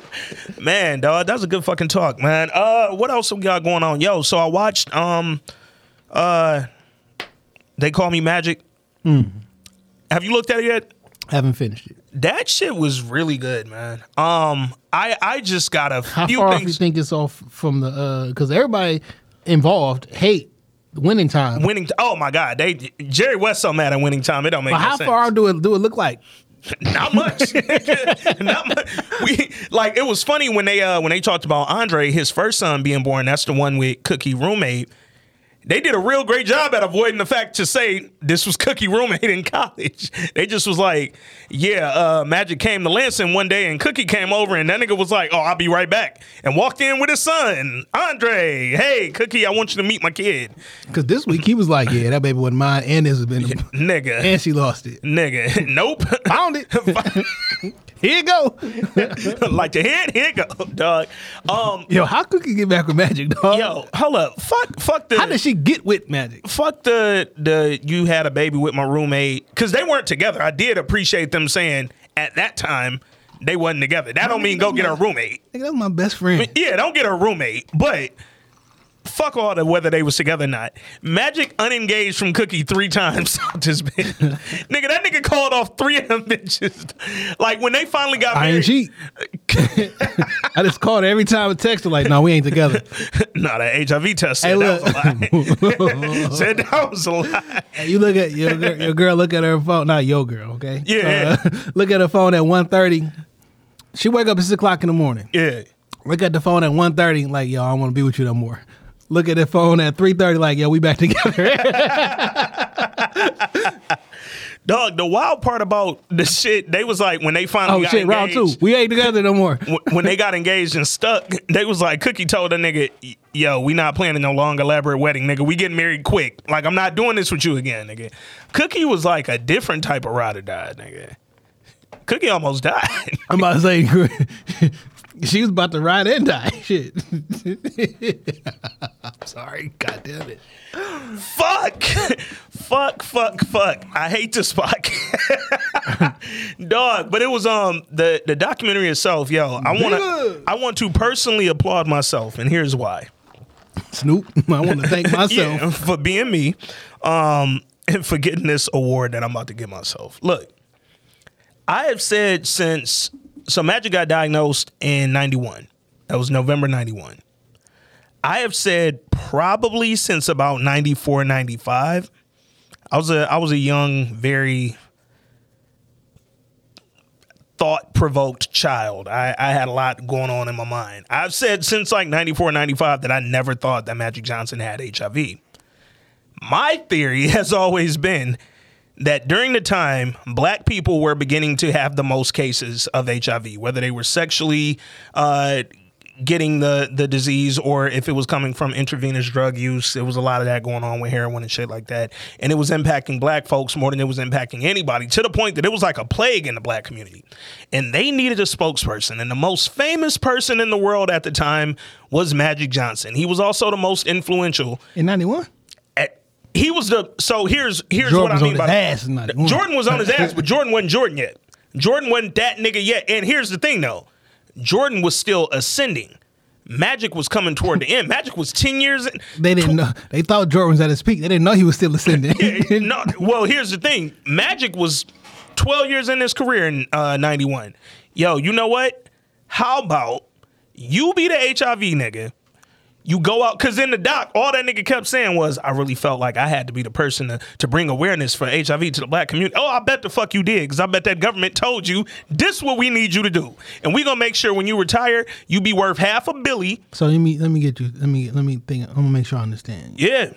[SPEAKER 2] man, dog. That's a good fucking talk, man. Uh, what else we got going on? Yo, so I watched um, uh, they call me Magic.
[SPEAKER 3] Hmm.
[SPEAKER 2] Have you looked at it yet?
[SPEAKER 3] Haven't finished it.
[SPEAKER 2] That shit was really good, man. Um, I I just got a
[SPEAKER 3] How
[SPEAKER 2] few
[SPEAKER 3] far off you think it's off from the? uh Because everybody involved hate winning time.
[SPEAKER 2] Winning. oh my God, they Jerry West so mad at winning time. It don't make
[SPEAKER 3] but
[SPEAKER 2] no
[SPEAKER 3] how
[SPEAKER 2] sense.
[SPEAKER 3] far do it do it look like?
[SPEAKER 2] Not much. Not much. We like it was funny when they uh when they talked about Andre, his first son being born. That's the one with Cookie roommate. They did a real great job at avoiding the fact to say this was Cookie roommate in college. They just was like, yeah, uh, Magic came to Lansing one day and Cookie came over and that nigga was like, oh, I'll be right back. And walked in with his son, Andre. Hey, Cookie, I want you to meet my kid.
[SPEAKER 3] Because this week he was like, "Yeah, that baby wasn't mine, and this has been,
[SPEAKER 2] Nigga.
[SPEAKER 3] and she lost it.
[SPEAKER 2] Nigga. Nope.
[SPEAKER 3] Found it. Here you go.
[SPEAKER 2] like your head, here you go, dog. Um,
[SPEAKER 3] Yo, how Cookie get back with Magic, dog?
[SPEAKER 2] Yo, hold up. Fuck fuck the
[SPEAKER 3] how did she get with Magic?
[SPEAKER 2] fuck the the you had a baby with my roommate cuz they weren't together. I did appreciate them saying at that time they wasn't together. That don't mean go get a roommate.
[SPEAKER 3] Nigga, that's my best friend.
[SPEAKER 2] Yeah, don't get a roommate. But fuck all the whether they was together or not. Magic unengaged from Cookie three times out this bitch. nigga, that nigga called off three of them bitches. Like when they finally got
[SPEAKER 3] I
[SPEAKER 2] married.
[SPEAKER 3] I just called every time I text her like, "No, we ain't together."
[SPEAKER 2] nah, that HIV test said
[SPEAKER 3] Hey,
[SPEAKER 2] that was a lie. said that was a lie.
[SPEAKER 3] Hey, you look at your girl, your girl. Look at her phone. Not your girl, okay?
[SPEAKER 2] Yeah.
[SPEAKER 3] Uh, look at her phone at 1.30. She wake up at six o'clock in the morning.
[SPEAKER 2] Yeah.
[SPEAKER 3] Look at the phone at 1.30, Like, yo, I don't want to be with you no more. Look at the phone at three thirty. Like, yo, we back together.
[SPEAKER 2] Dog, the wild part about the shit, they was like when they finally
[SPEAKER 3] oh
[SPEAKER 2] got
[SPEAKER 3] shit, round two. We ain't together no more.
[SPEAKER 2] when they got engaged and stuck, they was like, Cookie told the nigga, yo, we not planning no long elaborate wedding, nigga. We getting married quick. Like, I'm not doing this with you again, nigga. Cookie was like a different type of ride or die, nigga. Cookie almost died.
[SPEAKER 3] I'm about to say, she was about to ride and die. Shit. I'm sorry. God damn it.
[SPEAKER 2] fuck. fuck, fuck, fuck. I hate this podcast. Dog, but it was um the the documentary itself, yo. I want to
[SPEAKER 3] Nigga.
[SPEAKER 2] I want to personally applaud myself and here's why.
[SPEAKER 3] Snoop, I want to thank myself.
[SPEAKER 2] Yeah, for being me, um, and for getting this award that I'm about to give myself. Look, I have said since so Magic got diagnosed in '91. That was November 91. I have said probably since about 94, 95. I was a I was a young, very thought provoked child. I, I had a lot going on in my mind. I've said since like 94, 95 that I never thought that Magic Johnson had HIV. My theory has always been that during the time black people were beginning to have the most cases of HIV, whether they were sexually uh, getting the the disease or if it was coming from intravenous drug use. There was a lot of that going on with heroin and shit like that, and it was impacting black folks more than it was impacting anybody. To the point that it was like a plague in the black community, and they needed a spokesperson. And the most famous person in the world at the time was Magic Johnson. He was also the most influential
[SPEAKER 3] In 91?
[SPEAKER 2] He was the so here's here's
[SPEAKER 3] Jordan
[SPEAKER 2] what I mean by
[SPEAKER 3] ass 91.
[SPEAKER 2] Jordan was on his ass, but Jordan wasn't Jordan yet. Jordan wasn't that nigga yet. And here's the thing though, Jordan was still ascending. Magic was coming toward the end. Magic was ten years. In,
[SPEAKER 3] They didn't know. They thought Jordan was at his peak. They didn't know he was still ascending.
[SPEAKER 2] no, well, here's the thing. Magic was 12 years in his career in uh, 91. Yo, you know what? How about you be the HIV nigga? You go out, because in the doc, all that nigga kept saying was, I really felt like I had to be the person to, to bring awareness for HIV to the black community. Oh, I bet the fuck you did, because I bet that government told you, this what we need you to do. And we going to make sure when you retire, you be worth half a billy.
[SPEAKER 3] so let me let me get you. Let me let me think. I'm gonna make sure I understand.
[SPEAKER 2] Yeah.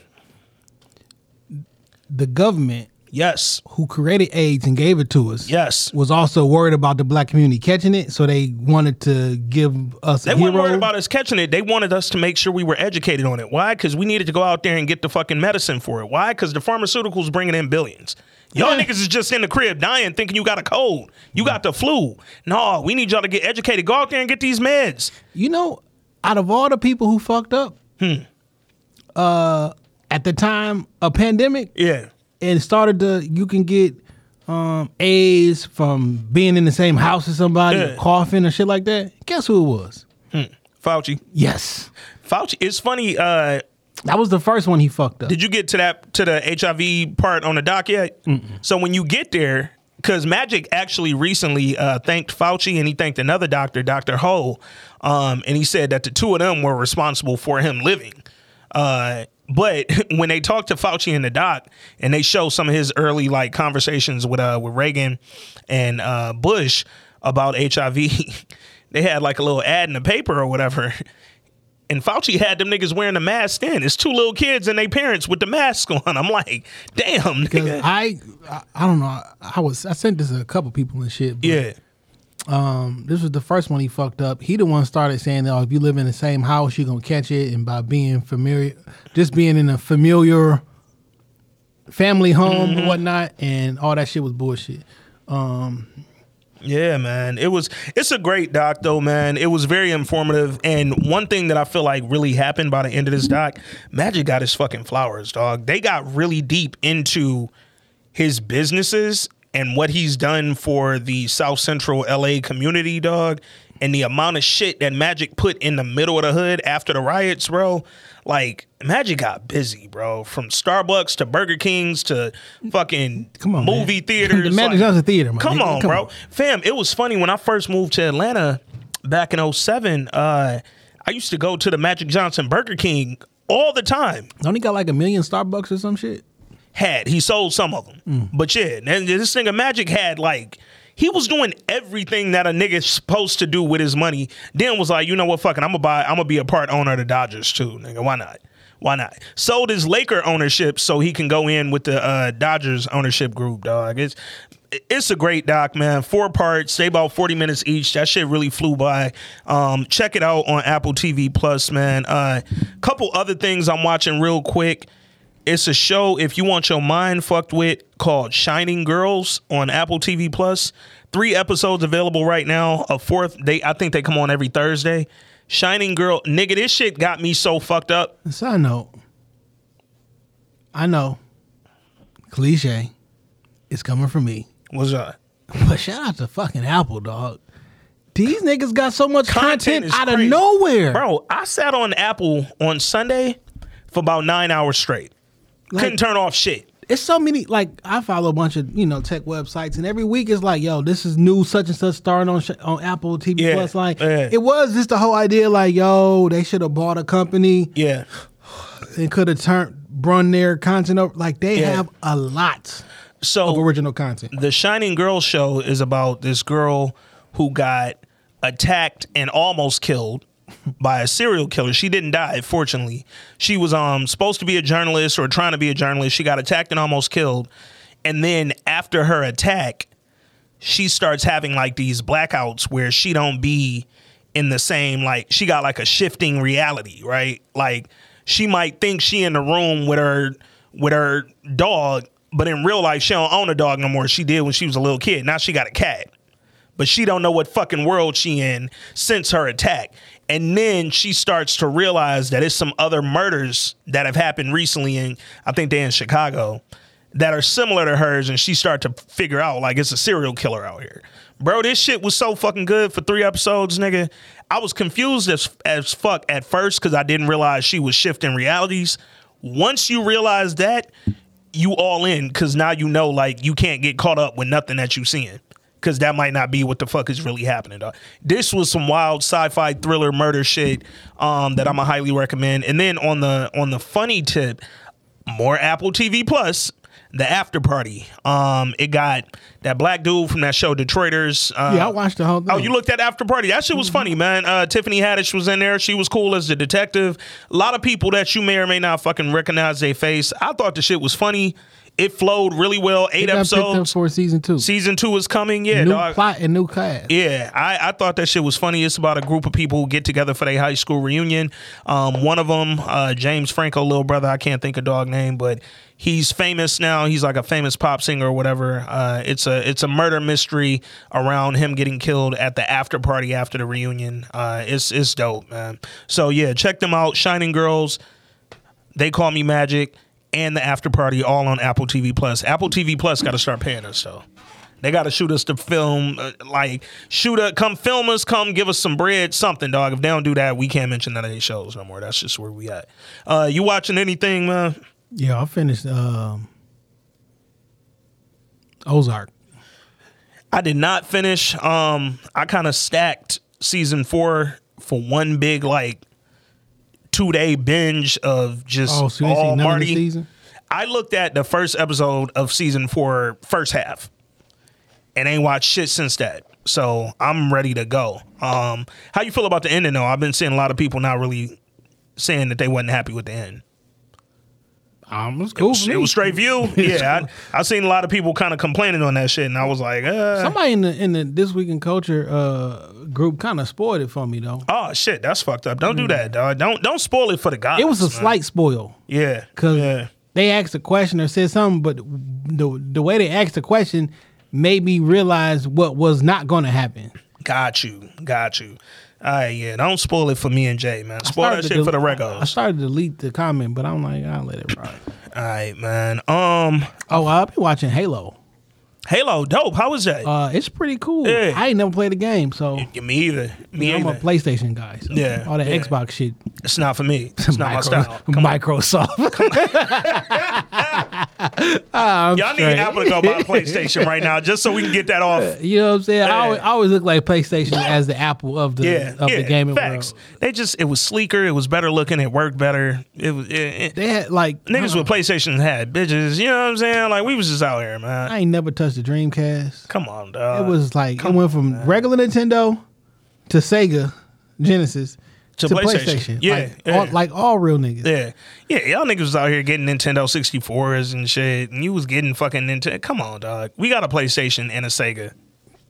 [SPEAKER 3] The government
[SPEAKER 2] Yes.
[SPEAKER 3] who created AIDS and gave it to us.
[SPEAKER 2] Yes.
[SPEAKER 3] Was also worried about the black community catching it, so they wanted to give us a
[SPEAKER 2] They
[SPEAKER 3] weren't
[SPEAKER 2] worried about us catching it. They wanted us to make sure we were educated on it. Why? Because we needed to go out there and get the fucking medicine for it. Why? Because the pharmaceuticals bringing in billions. Y'all
[SPEAKER 3] Yeah.
[SPEAKER 2] niggas is just in the crib dying, thinking you got a cold. You got the flu. No, we need y'all to get educated. Go out there and get these meds.
[SPEAKER 3] You know, out of all the people who fucked up,
[SPEAKER 2] Hmm.
[SPEAKER 3] uh, at the time a pandemic,
[SPEAKER 2] Yeah.
[SPEAKER 3] And started to you can get um AIDS from being in the same house as somebody,
[SPEAKER 2] Yeah.
[SPEAKER 3] or coughing or shit like that. Guess who it was?
[SPEAKER 2] Fauci.
[SPEAKER 3] Yes,
[SPEAKER 2] Fauci. It's funny. Uh,
[SPEAKER 3] that was the first one he fucked up.
[SPEAKER 2] Did you get to that to the HIV part on the doc yet? So when you get there, because Magic actually recently uh, thanked Fauci and he thanked another doctor, Doctor Ho, um, and he said that the two of them were responsible for him living. Uh, but when they talked to Fauci in the doc and they show some of his early like conversations with uh, with Reagan and uh, Bush about HIV, they had like a little ad in the paper or whatever. And Fauci had them niggas wearing the mask in. It's two little kids and their parents with the mask on. I'm like, damn,
[SPEAKER 3] Because
[SPEAKER 2] nigga.
[SPEAKER 3] I, I, don't know. I, was I sent this to a couple people and shit. But,
[SPEAKER 2] yeah.
[SPEAKER 3] Um, this was the first one he fucked up. He the one started saying, "Oh, if you live in the same house, you're gonna catch it." And by being familiar, just being in a familiar family home
[SPEAKER 2] Mm-hmm.
[SPEAKER 3] and whatnot, and all that shit was bullshit. Um,
[SPEAKER 2] Yeah, man. It was it's a great doc though, man. It was very informative. And one thing that I feel like really happened by the end of this doc, Magic got his fucking flowers, dog. They got really deep into his businesses and what he's done for the South Central LA community, dog. And the amount of shit that Magic put in the middle of the hood after the riots, bro. Like Magic got busy, bro. From Starbucks to Burger Kings to fucking
[SPEAKER 3] Come on, man.
[SPEAKER 2] movie theaters.
[SPEAKER 3] The Magic Johnson Theater, my
[SPEAKER 2] Come on,
[SPEAKER 3] Come
[SPEAKER 2] bro.
[SPEAKER 3] on.
[SPEAKER 2] Fam, it was funny when I first moved to Atlanta back in 07, uh, I used to go to the Magic Johnson Burger King all the time.
[SPEAKER 3] don't he got like a million Starbucks or some shit?
[SPEAKER 2] Had he sold some of them,
[SPEAKER 3] Mm.
[SPEAKER 2] but yeah, and this nigga Magic had like he was doing everything that a nigga's supposed to do with his money. Then was like, you know what, fucking, I'm gonna buy, I'm gonna be a part owner of the Dodgers too, nigga. Why not? Why not? Sold his Laker ownership so he can go in with the uh, Dodgers ownership group, dog. It's it's a great doc, man. Four parts, they about 40 minutes each. That shit really flew by. Um, check it out on Apple TV Plus, man. Uh, couple other things I'm watching real quick. It's a show if you want your mind fucked with called Shining Girls on Apple TV Plus. Three episodes available right now. A fourth, they I think they come on every Thursday. Shining Girl, nigga, this shit got me so fucked up.
[SPEAKER 3] Side note, I know, cliche, it's coming from me,
[SPEAKER 2] What's up?
[SPEAKER 3] but shout out to fucking Apple, dog. These niggas got so much
[SPEAKER 2] Content
[SPEAKER 3] content, out
[SPEAKER 2] crazy.
[SPEAKER 3] of nowhere,
[SPEAKER 2] Bro, I sat on Apple on Sunday for about nine hours straight. Couldn't turn off shit.
[SPEAKER 3] it's so many. Like I follow a bunch of you know tech websites, and every week it's like, yo, this is new such and such starting on sh- on Apple TV
[SPEAKER 2] Yeah,
[SPEAKER 3] Plus. Like
[SPEAKER 2] yeah.
[SPEAKER 3] it was just the whole idea, like, yo, they should have bought a company
[SPEAKER 2] Yeah.
[SPEAKER 3] and could have turned run their content over. Like they
[SPEAKER 2] Yeah.
[SPEAKER 3] have a lot of
[SPEAKER 2] So
[SPEAKER 3] original content.
[SPEAKER 2] the Shining Girl show is about this girl who got attacked and almost killed by a serial killer. She didn't die, fortunately. She was um supposed to be a journalist or trying to be a journalist. She got attacked and almost killed. And then after her attack, she starts having like these blackouts where she don't be in the same like she got like a shifting reality, right? Like she might think she in the room with her with her dog, but in real life she don't own a dog no more. She did when she was a little kid. Now she got a cat. But she don't know what fucking world she in since her attack. And then she starts to realize that it's some other murders that have happened recently in I think they're in Chicago that are similar to hers and she start to figure out like it's a serial killer out here. Bro, this shit was so fucking good for three episodes, nigga. I was confused as as fuck at first because I didn't realize she was shifting realities. Once you realize that, you all in because now you know like you can't get caught up with nothing that you seeing because that might not be what the fuck is really happening. Dog. This was some wild sci-fi thriller murder shit um, that I'm gonna highly recommend. And then on the on the funny tip, more Apple TV Plus. The after party. Um, it got that black dude from that show, Detroiters. Uh,
[SPEAKER 3] yeah, I watched the whole thing.
[SPEAKER 2] Oh, you looked at After Party. That shit was funny, man. Uh, Tiffany Haddish was in there. She was cool as the detective. A lot of people that you may or may not fucking recognize their face. I thought the shit was funny. It flowed really well. Eight
[SPEAKER 3] It got picked up
[SPEAKER 2] episodes.
[SPEAKER 3] for season two.
[SPEAKER 2] Season two is coming. Yeah,
[SPEAKER 3] new
[SPEAKER 2] dog.
[SPEAKER 3] plot and new cast.
[SPEAKER 2] Yeah, I, I thought that shit was funny. It's about a group of people who get together for their high school reunion. Um, one of them, uh, James Franco, little brother, I can't think of dog name, but he's famous now. He's like a famous pop singer or whatever. Uh, it's a it's a murder mystery around him getting killed at the after party after the reunion. Uh, it's it's dope, man. So yeah, check them out. Shining Girls. They call me Magic. And the after party all on Apple TV Plus. Apple TV Plus got to start paying us though. They got to shoot us to film, uh, like shoot us, come film us, come give us some bread, something, dog. If they don't do that, we can't mention none of these shows no more. That's just where we at. Uh, you watching anything, man?
[SPEAKER 3] Yeah, I finished um, Ozark.
[SPEAKER 2] I did not finish. Um, I kind of stacked season four for one big like two day binge of just
[SPEAKER 3] Oh, so
[SPEAKER 2] all
[SPEAKER 3] seen none of
[SPEAKER 2] Marty.
[SPEAKER 3] the season?
[SPEAKER 2] I looked at the first episode of season four, first half, and ain't watched shit since that. So I'm ready to go. Um, how you feel about the ending though? I've been seeing a lot of people not really saying that they wasn't happy with the end.
[SPEAKER 3] Um, it was
[SPEAKER 2] It was, it was straight view. Yeah, I, I seen a lot of people kind of complaining on that shit, and I was like, uh,
[SPEAKER 3] Somebody in the in the this week in culture uh, group kind of spoiled it for me though.
[SPEAKER 2] oh shit, that's fucked up. Don't do that, dog. Don't don't spoil it for the guys.
[SPEAKER 3] Mm. It was a
[SPEAKER 2] man.
[SPEAKER 3] slight spoil
[SPEAKER 2] yeah,
[SPEAKER 3] because
[SPEAKER 2] yeah.
[SPEAKER 3] they asked a question or said something, but the the way they asked the question made me realize what was not going to happen.
[SPEAKER 2] Got you, got you. All right, yeah. Don't spoil it for me and Jay, man. Spoil that shit for the regos.
[SPEAKER 3] I started to delete the Halo.
[SPEAKER 2] Dope. How was that?
[SPEAKER 3] Uh, it's pretty cool.
[SPEAKER 2] Yeah.
[SPEAKER 3] I ain't never played the game, so
[SPEAKER 2] Yeah, me either. Me
[SPEAKER 3] I'm a
[SPEAKER 2] either.
[SPEAKER 3] PlayStation guy. So
[SPEAKER 2] Yeah,
[SPEAKER 3] all the
[SPEAKER 2] yeah.
[SPEAKER 3] Xbox shit.
[SPEAKER 2] It's not for me. It's not my
[SPEAKER 3] Micro-
[SPEAKER 2] style.
[SPEAKER 3] Microsoft.
[SPEAKER 2] Y'all need
[SPEAKER 3] straight.
[SPEAKER 2] Apple to go buy a PlayStation right now, just so we can get that off.
[SPEAKER 3] You know what I'm saying? I, always, I always look like PlayStation as the Apple of the
[SPEAKER 2] Yeah,
[SPEAKER 3] of
[SPEAKER 2] yeah.
[SPEAKER 3] the gaming
[SPEAKER 2] facts.
[SPEAKER 3] world.
[SPEAKER 2] They just it was sleeker. It was better looking. It worked better. It was it, it-
[SPEAKER 3] They had like
[SPEAKER 2] niggas
[SPEAKER 3] I,
[SPEAKER 2] with PlayStation had bitches. You know what I'm saying? Like we was just out here, man.
[SPEAKER 3] I ain't never touched the Dreamcast.
[SPEAKER 2] Come on, dog.
[SPEAKER 3] it was like it went from regular Nintendo to Sega Genesis
[SPEAKER 2] To
[SPEAKER 3] to,
[SPEAKER 2] PlayStation.
[SPEAKER 3] PlayStation.
[SPEAKER 2] Yeah,
[SPEAKER 3] like,
[SPEAKER 2] yeah.
[SPEAKER 3] All, like all real niggas.
[SPEAKER 2] Yeah, yeah, y'all niggas was out here getting Nintendo 64s and shit, and you was getting fucking Nintendo. Come on, dog. We got a PlayStation and a Sega,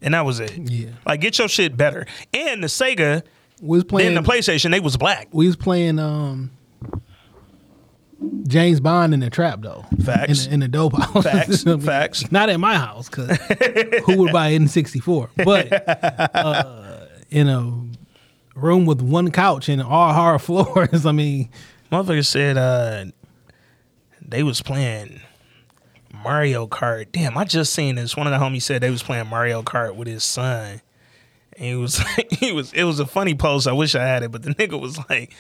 [SPEAKER 2] and that was it.
[SPEAKER 3] Yeah.
[SPEAKER 2] like get your shit better. And the Sega,
[SPEAKER 3] We was playing
[SPEAKER 2] then the PlayStation, they was black.
[SPEAKER 3] we was playing um James Bond in the trap though.
[SPEAKER 2] Facts.
[SPEAKER 3] In in the dope house.
[SPEAKER 2] Facts, facts.
[SPEAKER 3] Not at my house because who would buy N64? But uh, in a room with one couch and all hard floors. I mean,
[SPEAKER 2] Motherfucker said uh, they was playing Mario Kart. Damn, I just seen this. One of the homies said they was playing Mario Kart with his son. And he was he was it was a funny post. I wish I had it, but the nigga was like,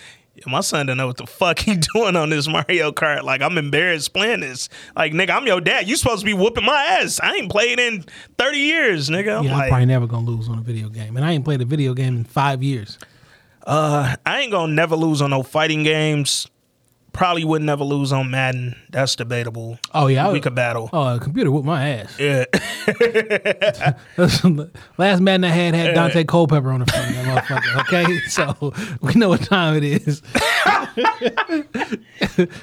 [SPEAKER 2] my son don't know what the fuck he doing on this Mario Kart. Like I'm embarrassed playing this. Like nigga, I'm your dad. You supposed to be whooping my ass. I ain't played in 30 years, nigga. I'm
[SPEAKER 3] Yeah, I'm probably never gonna lose on a video game, and I ain't played a video game in five years.
[SPEAKER 2] uh, I ain't gonna never lose on no fighting games. Probably would never lose on Madden. That's debatable.
[SPEAKER 3] Oh yeah,
[SPEAKER 2] we
[SPEAKER 3] would-
[SPEAKER 2] could battle.
[SPEAKER 3] Oh, a computer whooped my ass.
[SPEAKER 2] Yeah.
[SPEAKER 3] Last Madden I had had Daunte Culpepper on the front of that motherfucker. Okay, so we know what time it is.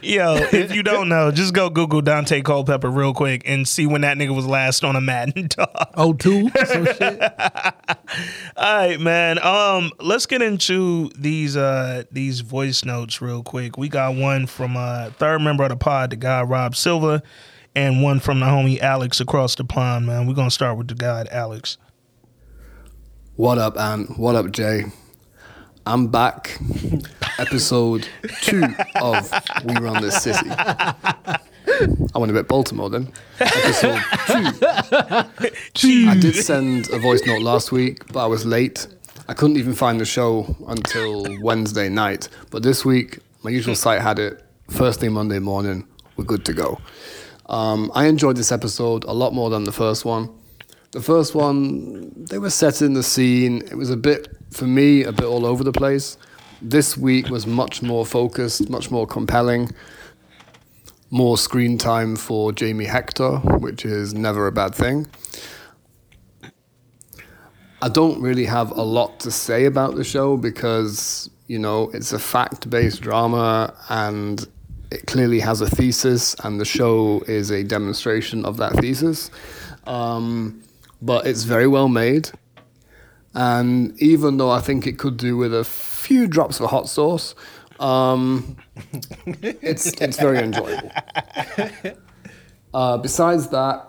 [SPEAKER 2] Yo, if you don't know, just go Google Daunte Culpepper real quick and see when that nigga was last on a Madden dog.
[SPEAKER 3] Oh two, some shit.
[SPEAKER 2] All right, man. Um, let's get into these uh these voice notes real quick. We got one from uh third member of the pod, the guy Rob Silva, and one from the homie Alex across the pond, man. We're gonna start with the guy Alex.
[SPEAKER 6] What up, Ant? What up, Jay? I'm back. Episode two of We Run This City. I went a bit Baltimore then. Episode two. I did send a voice note last week, but I was late. I couldn't even find the show until Wednesday night. But this week, my usual site had it. First thing Monday morning, we're good to go. Um, I enjoyed this episode a lot more than the first one. The first one, they were setting the scene. It was a bit, for me, a bit all over the place. This week was much more focused, much more compelling. More screen time for Jamie Hector, which is never a bad thing. I don't really have a lot to say about the show because, you know, it's a fact based drama and it clearly has a thesis, and the show is a demonstration of that thesis. Um, but it's very well made. And even though I think it could do with a few drops of hot sauce, um, it's, it's very enjoyable. Uh, besides that,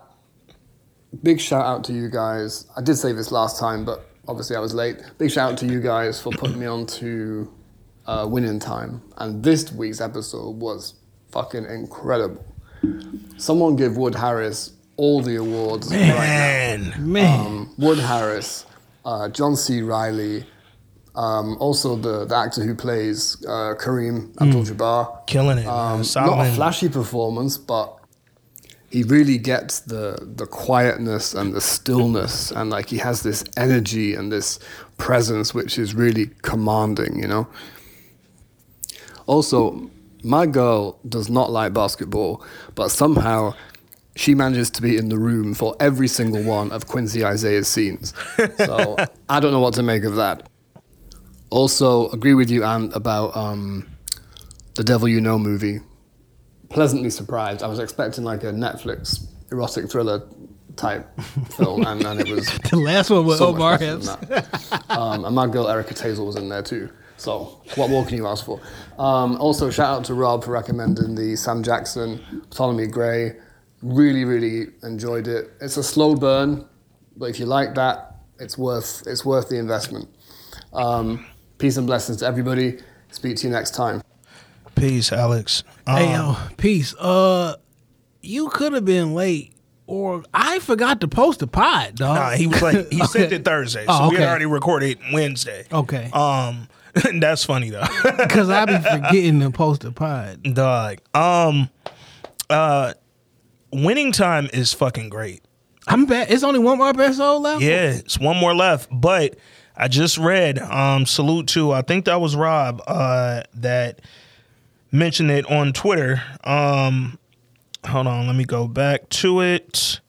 [SPEAKER 6] big shout out to you guys. I did say this last time, but obviously I was late. Big shout out to you guys for putting me on to uh, winning time. And this week's episode was fucking incredible. Someone give Wood Harris all the awards right now.
[SPEAKER 2] Man,
[SPEAKER 3] Man,
[SPEAKER 6] Um, Wood Harris, uh, John C. Reilly, um, also the, the actor who plays uh, Kareem Abdul-Jabbar.
[SPEAKER 2] killing it.
[SPEAKER 6] Um, not a flashy performance, but he really gets the the quietness and the stillness, and like he has this energy and this presence, which is really commanding. You know. Also, my girl does not like basketball, but somehow she manages to be in the room for every single one of Quincy Isaiah's scenes. So I don't know what to make of that. Also, agree with you, Ant, about um, the Devil You Know movie. Pleasantly surprised. I was expecting like a Netflix erotic thriller type film, and, and it was
[SPEAKER 3] the last one was
[SPEAKER 6] so
[SPEAKER 3] Omar Epps.
[SPEAKER 6] Um, and my girl Erica Tazel was in there too. So what more can you ask for? Um, also, shout out to Rob for recommending the Sam Jackson, Ptolemy Grey. Really, really enjoyed it. It's a slow burn, but if you like that, it's worth it's worth the investment. Um, peace and blessings to everybody. Speak to you next time.
[SPEAKER 2] Peace, Alex. Um,
[SPEAKER 3] Hey yo, peace. Uh, you could have been late, or I forgot to post a pod, dog.
[SPEAKER 2] Nah, he was like he sent it Thursday, so
[SPEAKER 3] Oh,
[SPEAKER 2] we had already recorded Wednesday.
[SPEAKER 3] Okay,
[SPEAKER 2] Um, that's funny though,
[SPEAKER 3] because I be forgetting to post a pod.
[SPEAKER 2] dog. Um, uh, winning time is fucking great.
[SPEAKER 3] I'm bad. It's only one more episode left.
[SPEAKER 2] Yeah, it's one more left, but I just read. Um, salute to I think that was Rob. Uh, that mentioned it on Twitter. Um, hold on, let me go back to it.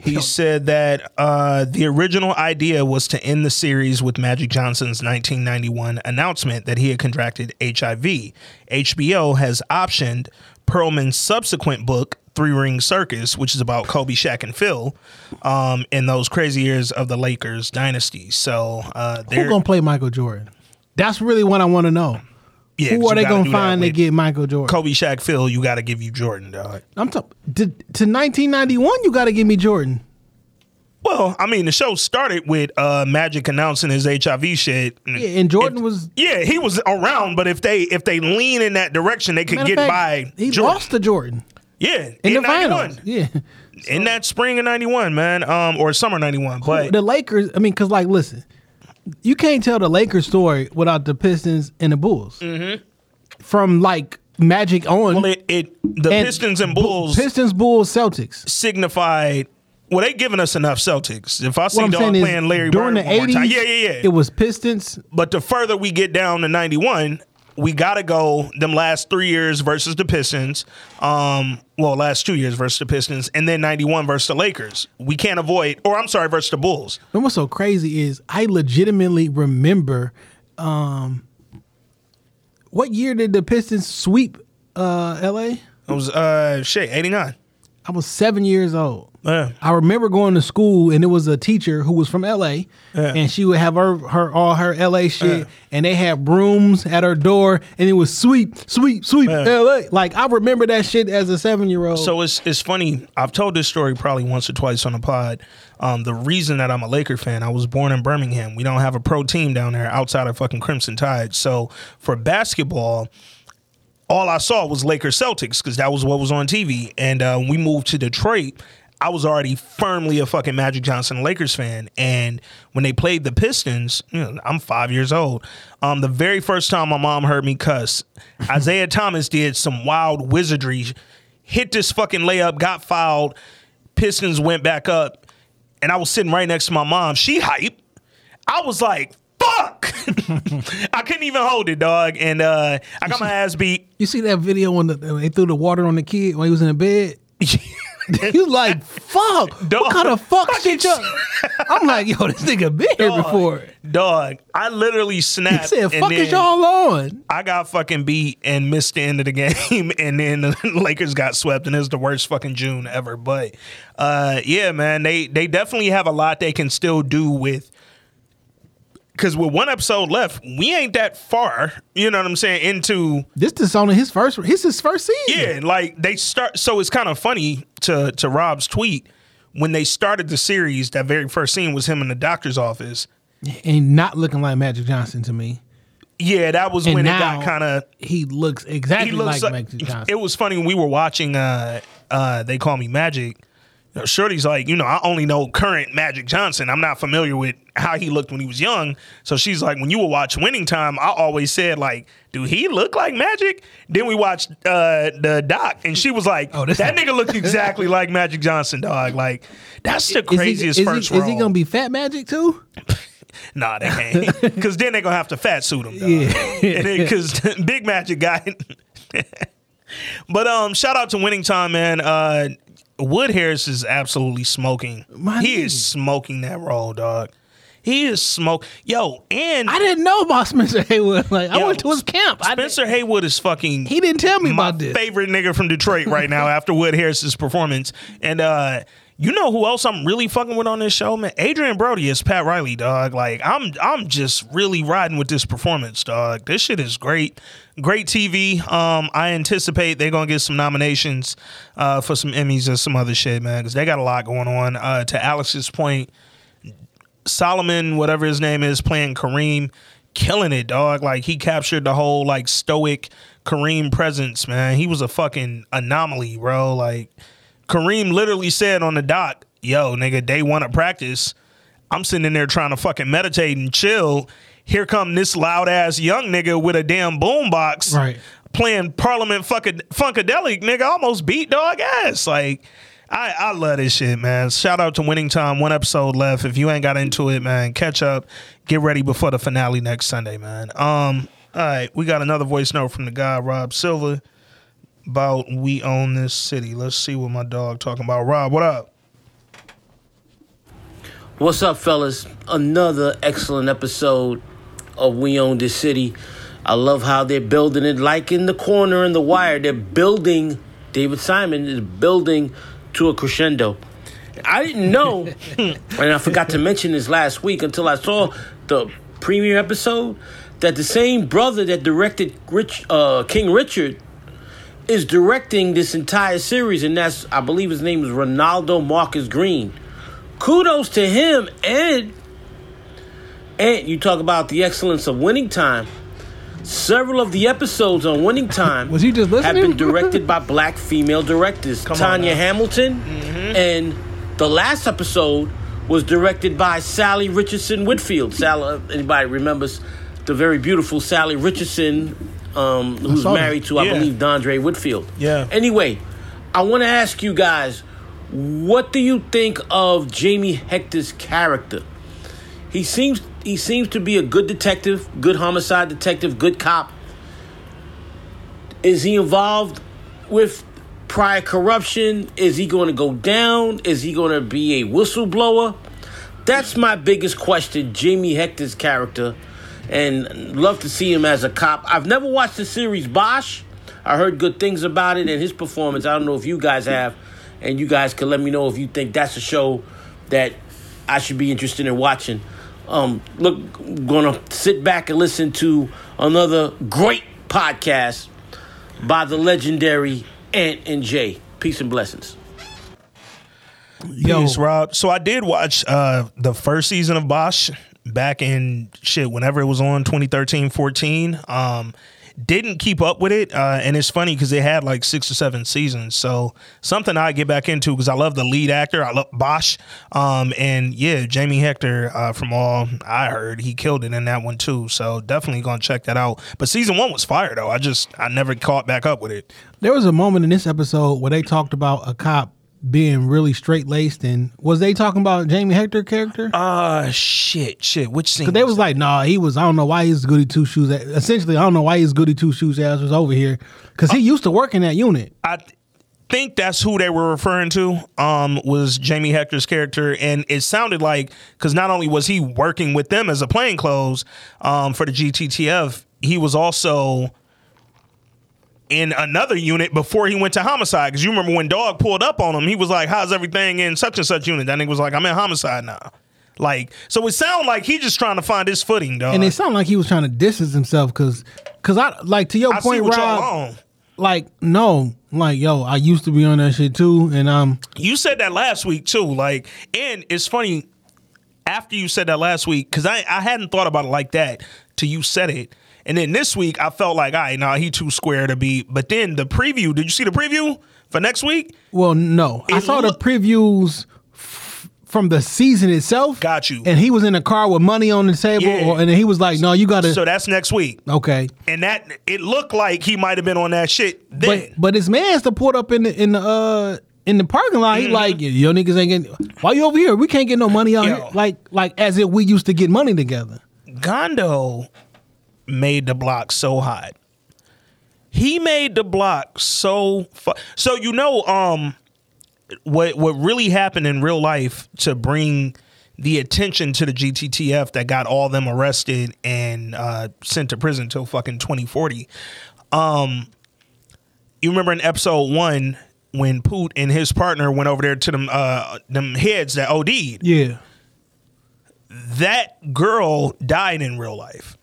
[SPEAKER 2] He said that uh, the original idea was to end the series with Magic Johnson's 1991 announcement that he had contracted HIV. HBO has optioned Pearlman's subsequent book, Three Ring Circus, which is about Kobe, Shaq, and Phil, um, in those crazy years of the Lakers dynasty. So uh,
[SPEAKER 3] Who
[SPEAKER 2] they're
[SPEAKER 3] gonna play Michael Jordan? That's really what I want to know.
[SPEAKER 2] Yeah,
[SPEAKER 3] Who are they gonna find to get Michael Jordan?
[SPEAKER 2] Kobe, Shaq, Phil? You got to give you Jordan, dog.
[SPEAKER 3] I'm talking to, to 1991. You got to give me Jordan.
[SPEAKER 2] Well, I mean, the show started with uh, Magic announcing his HIV shit.
[SPEAKER 3] Yeah, and Jordan was
[SPEAKER 2] Yeah, he was around, but if they if they lean in that direction, they could get
[SPEAKER 3] of
[SPEAKER 2] by.
[SPEAKER 3] He
[SPEAKER 2] Jordan.
[SPEAKER 3] lost to Jordan
[SPEAKER 2] yeah,
[SPEAKER 3] in, the
[SPEAKER 2] 91.
[SPEAKER 3] finals. Yeah,
[SPEAKER 2] in that spring of '91, man, um, or summer '91. But
[SPEAKER 3] the Lakers. I mean, because like, listen, you can't tell the Lakers story without the Pistons and the Bulls. Mm-hmm. From like Magic on,
[SPEAKER 2] Well, it, it the Pistons and Bulls
[SPEAKER 3] Pistons, Bulls, Celtics.
[SPEAKER 2] signified. Well, they giving us enough Celtics. If I see dog playing Larry
[SPEAKER 3] during
[SPEAKER 2] Bird
[SPEAKER 3] the
[SPEAKER 2] one more time,
[SPEAKER 3] eighties,
[SPEAKER 2] yeah, yeah, yeah.
[SPEAKER 3] it was Pistons.
[SPEAKER 2] But the further we get down to 91, we got to go them last three years versus the Pistons. Um, well, last two years versus the Pistons, and then 91 versus the Lakers. We can't avoid, or I'm sorry, versus the Bulls.
[SPEAKER 3] And what's so crazy is I legitimately remember. Um, what year did the Pistons sweep uh, L.A.?
[SPEAKER 2] It was, uh, shit, 89.
[SPEAKER 3] I was seven years old.
[SPEAKER 2] Yeah.
[SPEAKER 3] I remember going to school and it was a teacher who was from LA
[SPEAKER 2] Yeah.
[SPEAKER 3] and she would have her, her all her LA shit
[SPEAKER 2] Yeah.
[SPEAKER 3] and they had brooms at her door and it was sweep, sweep, sweep. LA. Like I remember that shit as a seven year old.
[SPEAKER 2] So it's it's funny. I've told this story probably once or twice on the pod. Um, the reason that I'm a Laker fan, I was born in Birmingham. We don't have a pro team down there outside of fucking Crimson Tide. So for basketball, all I saw was Lakers Celtics because that was what was on TV. And uh, we moved to Detroit, I was already firmly a fucking Magic Johnson Lakers fan. And when they played the Pistons, you know, I'm five years old. Um, the very first time my mom heard me cuss, Isiah Thomas did some wild wizardry, hit this fucking layup, got fouled. Pistons went back up, and I was sitting right next to my mom. She hype. I was like, fuck. I couldn't even hold it, dog. And uh, I got my ass beat.
[SPEAKER 3] you see that video when, the, when they threw the water on the kid when he was in the bed? you like fuck?
[SPEAKER 2] Dog.
[SPEAKER 3] What kind of fuck shit? you I'm like, yo, this nigga been here
[SPEAKER 2] Dog.
[SPEAKER 3] before.
[SPEAKER 2] Dog, I literally
[SPEAKER 3] He
[SPEAKER 2] snapped.
[SPEAKER 3] said,
[SPEAKER 2] and
[SPEAKER 3] "Fuck is y'all on?"
[SPEAKER 2] I got fucking beat and missed the end of the game, and then the Lakers got swept, and it was the worst fucking June ever. But uh, yeah, man, they they definitely have a lot they can still do with. Because with one episode left, we ain't that far. You know what I'm saying? Into
[SPEAKER 3] This is only his first. His his first season.
[SPEAKER 2] yeah, like they start. So it's kind of funny to to Rob's tweet when they started the series. That very first scene was him in the doctor's office.
[SPEAKER 3] and not looking like Magic Johnson to me.
[SPEAKER 2] Yeah, that was
[SPEAKER 3] And
[SPEAKER 2] when it got kind of
[SPEAKER 3] he looks exactly
[SPEAKER 2] he looks
[SPEAKER 3] like
[SPEAKER 2] like,
[SPEAKER 3] Magic Johnson.
[SPEAKER 2] it was funny when we were watching uh uh they call me magic know, Shorty's like, you know, I only know current Magic Johnson. I'm not familiar with how he looked when he was young. So she's like, when you watch Winning Time, I always said like, do he look like Magic? Then we watched uh, the doc, and she was like,
[SPEAKER 3] Oh,
[SPEAKER 2] that nigga looked exactly like Magic Johnson, dog. Like, that's the
[SPEAKER 3] Is he-
[SPEAKER 2] craziest
[SPEAKER 3] is he,
[SPEAKER 2] first
[SPEAKER 3] is
[SPEAKER 2] role.
[SPEAKER 3] he gonna be Fat Magic too?
[SPEAKER 2] Nah, they can't. Because then they're going to have to fat suit him.
[SPEAKER 3] Yeah.
[SPEAKER 2] Because Big Magic guy. but um, shout out to Winning Time, man. Uh, Wood Harris is absolutely smoking.
[SPEAKER 3] My
[SPEAKER 2] he
[SPEAKER 3] nigga.
[SPEAKER 2] is smoking that role, dog. He is smoke. Yo, and
[SPEAKER 3] I didn't know about Spencer Haywood. Like I went to his camp.
[SPEAKER 2] Spencer Haywood is fucking.
[SPEAKER 3] he didn't tell me
[SPEAKER 2] my
[SPEAKER 3] about this.
[SPEAKER 2] favorite nigga from Detroit right now after Wood Harris's performance. And uh you know who else I'm really fucking with on this show, man? Adrien Brody is Pat Riley, dog. Like I'm I'm just really riding with this performance, dog. This shit is great. Great TV. Um I anticipate they're to get some nominations uh for some Emmys and some other shit, man, cuz they got a lot going on. Uh to Alex's point, Solomon, whatever his name is, playing Kareem, killing it, dog. Like he captured the whole like stoic Kareem presence, man. He was a fucking anomaly, bro. Like Kareem literally said on the doc, "Yo, nigga, day one of practice, I'm sitting in there trying to fucking meditate and chill. Here come this loud ass young nigga with a damn boombox,
[SPEAKER 3] Right.
[SPEAKER 2] Playing Parliament fucking Funkadelic, nigga, almost beat dog ass. Like, I I love this shit, man. Shout out to Winning Time. One episode left. If you ain't got into it, man, catch up. Get ready before the finale next Sunday, man. Um, all right, we got another voice note from the guy Rob Silva about we own this city. Let's see what my dog talking about. Rob, what up?
[SPEAKER 7] What's up, fellas? Another excellent episode of We Own This City. I love how they're building it like in the corner in the wire. They're building, David Simon is building to a crescendo. I didn't know, and I forgot to mention this last week until I saw the premiere episode, that the same brother that directed Rich, uh, King Richard is directing this entire series, and that's, I believe his name is Reinaldo Marcus Green. Kudos to him and and you talk about the excellence of winning time. Several of the episodes on winning time
[SPEAKER 3] Was he just listening?
[SPEAKER 7] have been directed by black female directors
[SPEAKER 2] on
[SPEAKER 7] tanya hamilton. Mm-hmm. And the last episode was directed by Sally Richardson Whitfield. Sally, uh, anybody remembers the very beautiful Sally Richardson, um, who's
[SPEAKER 3] saw that.
[SPEAKER 7] married to, I
[SPEAKER 2] Yeah.
[SPEAKER 7] believe, Dondre Whitfield.
[SPEAKER 2] Yeah.
[SPEAKER 7] Anyway, I want to ask you guys, what do you think of Jamie Hector's character? He seems he seems to be a good detective, good homicide detective, good cop. Is he involved with prior corruption? Is he going to go down? Is he going to be a whistleblower? That's my biggest question. Jamie Hector's character, and love to see him as a cop. I've never watched the series Bosch. I heard good things about it and his performance. I don't know if you guys have, and you guys can let me know if you think that's a show that I should be interested in watching. Um, look, gonna sit back and listen to another great podcast by the legendary Ant and Jay. Peace and blessings.
[SPEAKER 3] Yo,
[SPEAKER 2] Peace, Rob. So I did watch uh, the first season of Bosch back in shit whenever it was on 2013, 14. Um, didn't keep up with it, uh, and it's funny because it had like six or seven seasons. So something I get back into because I love the lead actor. I love Bosch, um, and yeah, Jamie Hector. Uh, from all I heard, he killed it in that one too. So definitely gonna check that out. But season one was fire though. I just I never caught back up with it.
[SPEAKER 3] there was a moment in this episode where they talked about a cop being really straight laced, and was they talking about Jamie Hector character?
[SPEAKER 2] Uh shit, shit. Which scene?
[SPEAKER 3] Cause they was like, nah, he was. I don't know why he's goody two shoes. Essentially, I don't know why he's goody two shoes ass was over here. Cause he used to work in that unit.
[SPEAKER 2] I th- think that's who they were referring to. Um, was Jamie Hector's character, and it sounded like because not only was he working with them as a plainclothes um, for the GTTF, he was also in another unit before he went to homicide. Because you remember when Dog pulled up on him, he was like, "How's everything in such and such unit?" That nigga was like, "I'm in homicide now." Like, so it sounded like he just trying to find his footing, dog.
[SPEAKER 3] And it sounded like he was trying to distance himself because, cause I like to your
[SPEAKER 2] I
[SPEAKER 3] point, Rob. Like no, like yo, I used to be on that shit too, and um,
[SPEAKER 2] You said that last week too. Like, and it's funny after you said that last week because I I hadn't thought about it like that till you said it. And then this week I felt like, all right, nah, he too square to be. But then the preview, did you see the preview for next week?
[SPEAKER 3] well, no, I saw
[SPEAKER 2] look-
[SPEAKER 3] the previews f- from the season itself.
[SPEAKER 2] Got you.
[SPEAKER 3] And he was in a car with money on the table,
[SPEAKER 2] Yeah.
[SPEAKER 3] or, and then he was like, "No, you got to."
[SPEAKER 2] So that's next week.
[SPEAKER 3] okay,
[SPEAKER 2] And that it looked like he might have been on that shit
[SPEAKER 3] but
[SPEAKER 2] then.
[SPEAKER 3] but his man's to pulled up in the in the uh in the parking lot.
[SPEAKER 2] Mm-hmm.
[SPEAKER 3] He like, yo niggas ain't getting. Why you over here? We can't get no money out
[SPEAKER 2] Yo.
[SPEAKER 3] here. Like like as if we used to get money together.
[SPEAKER 2] Gondo made the block so hot. He made the block so fu- so you know um what what really happened in real life to bring the attention to the GTTF that got all them arrested and uh, sent to prison till fucking 2040. Um, you remember in episode one when Poot and his partner went over there to them uh, them heads that OD'd
[SPEAKER 3] Yeah.
[SPEAKER 2] that girl died in real life.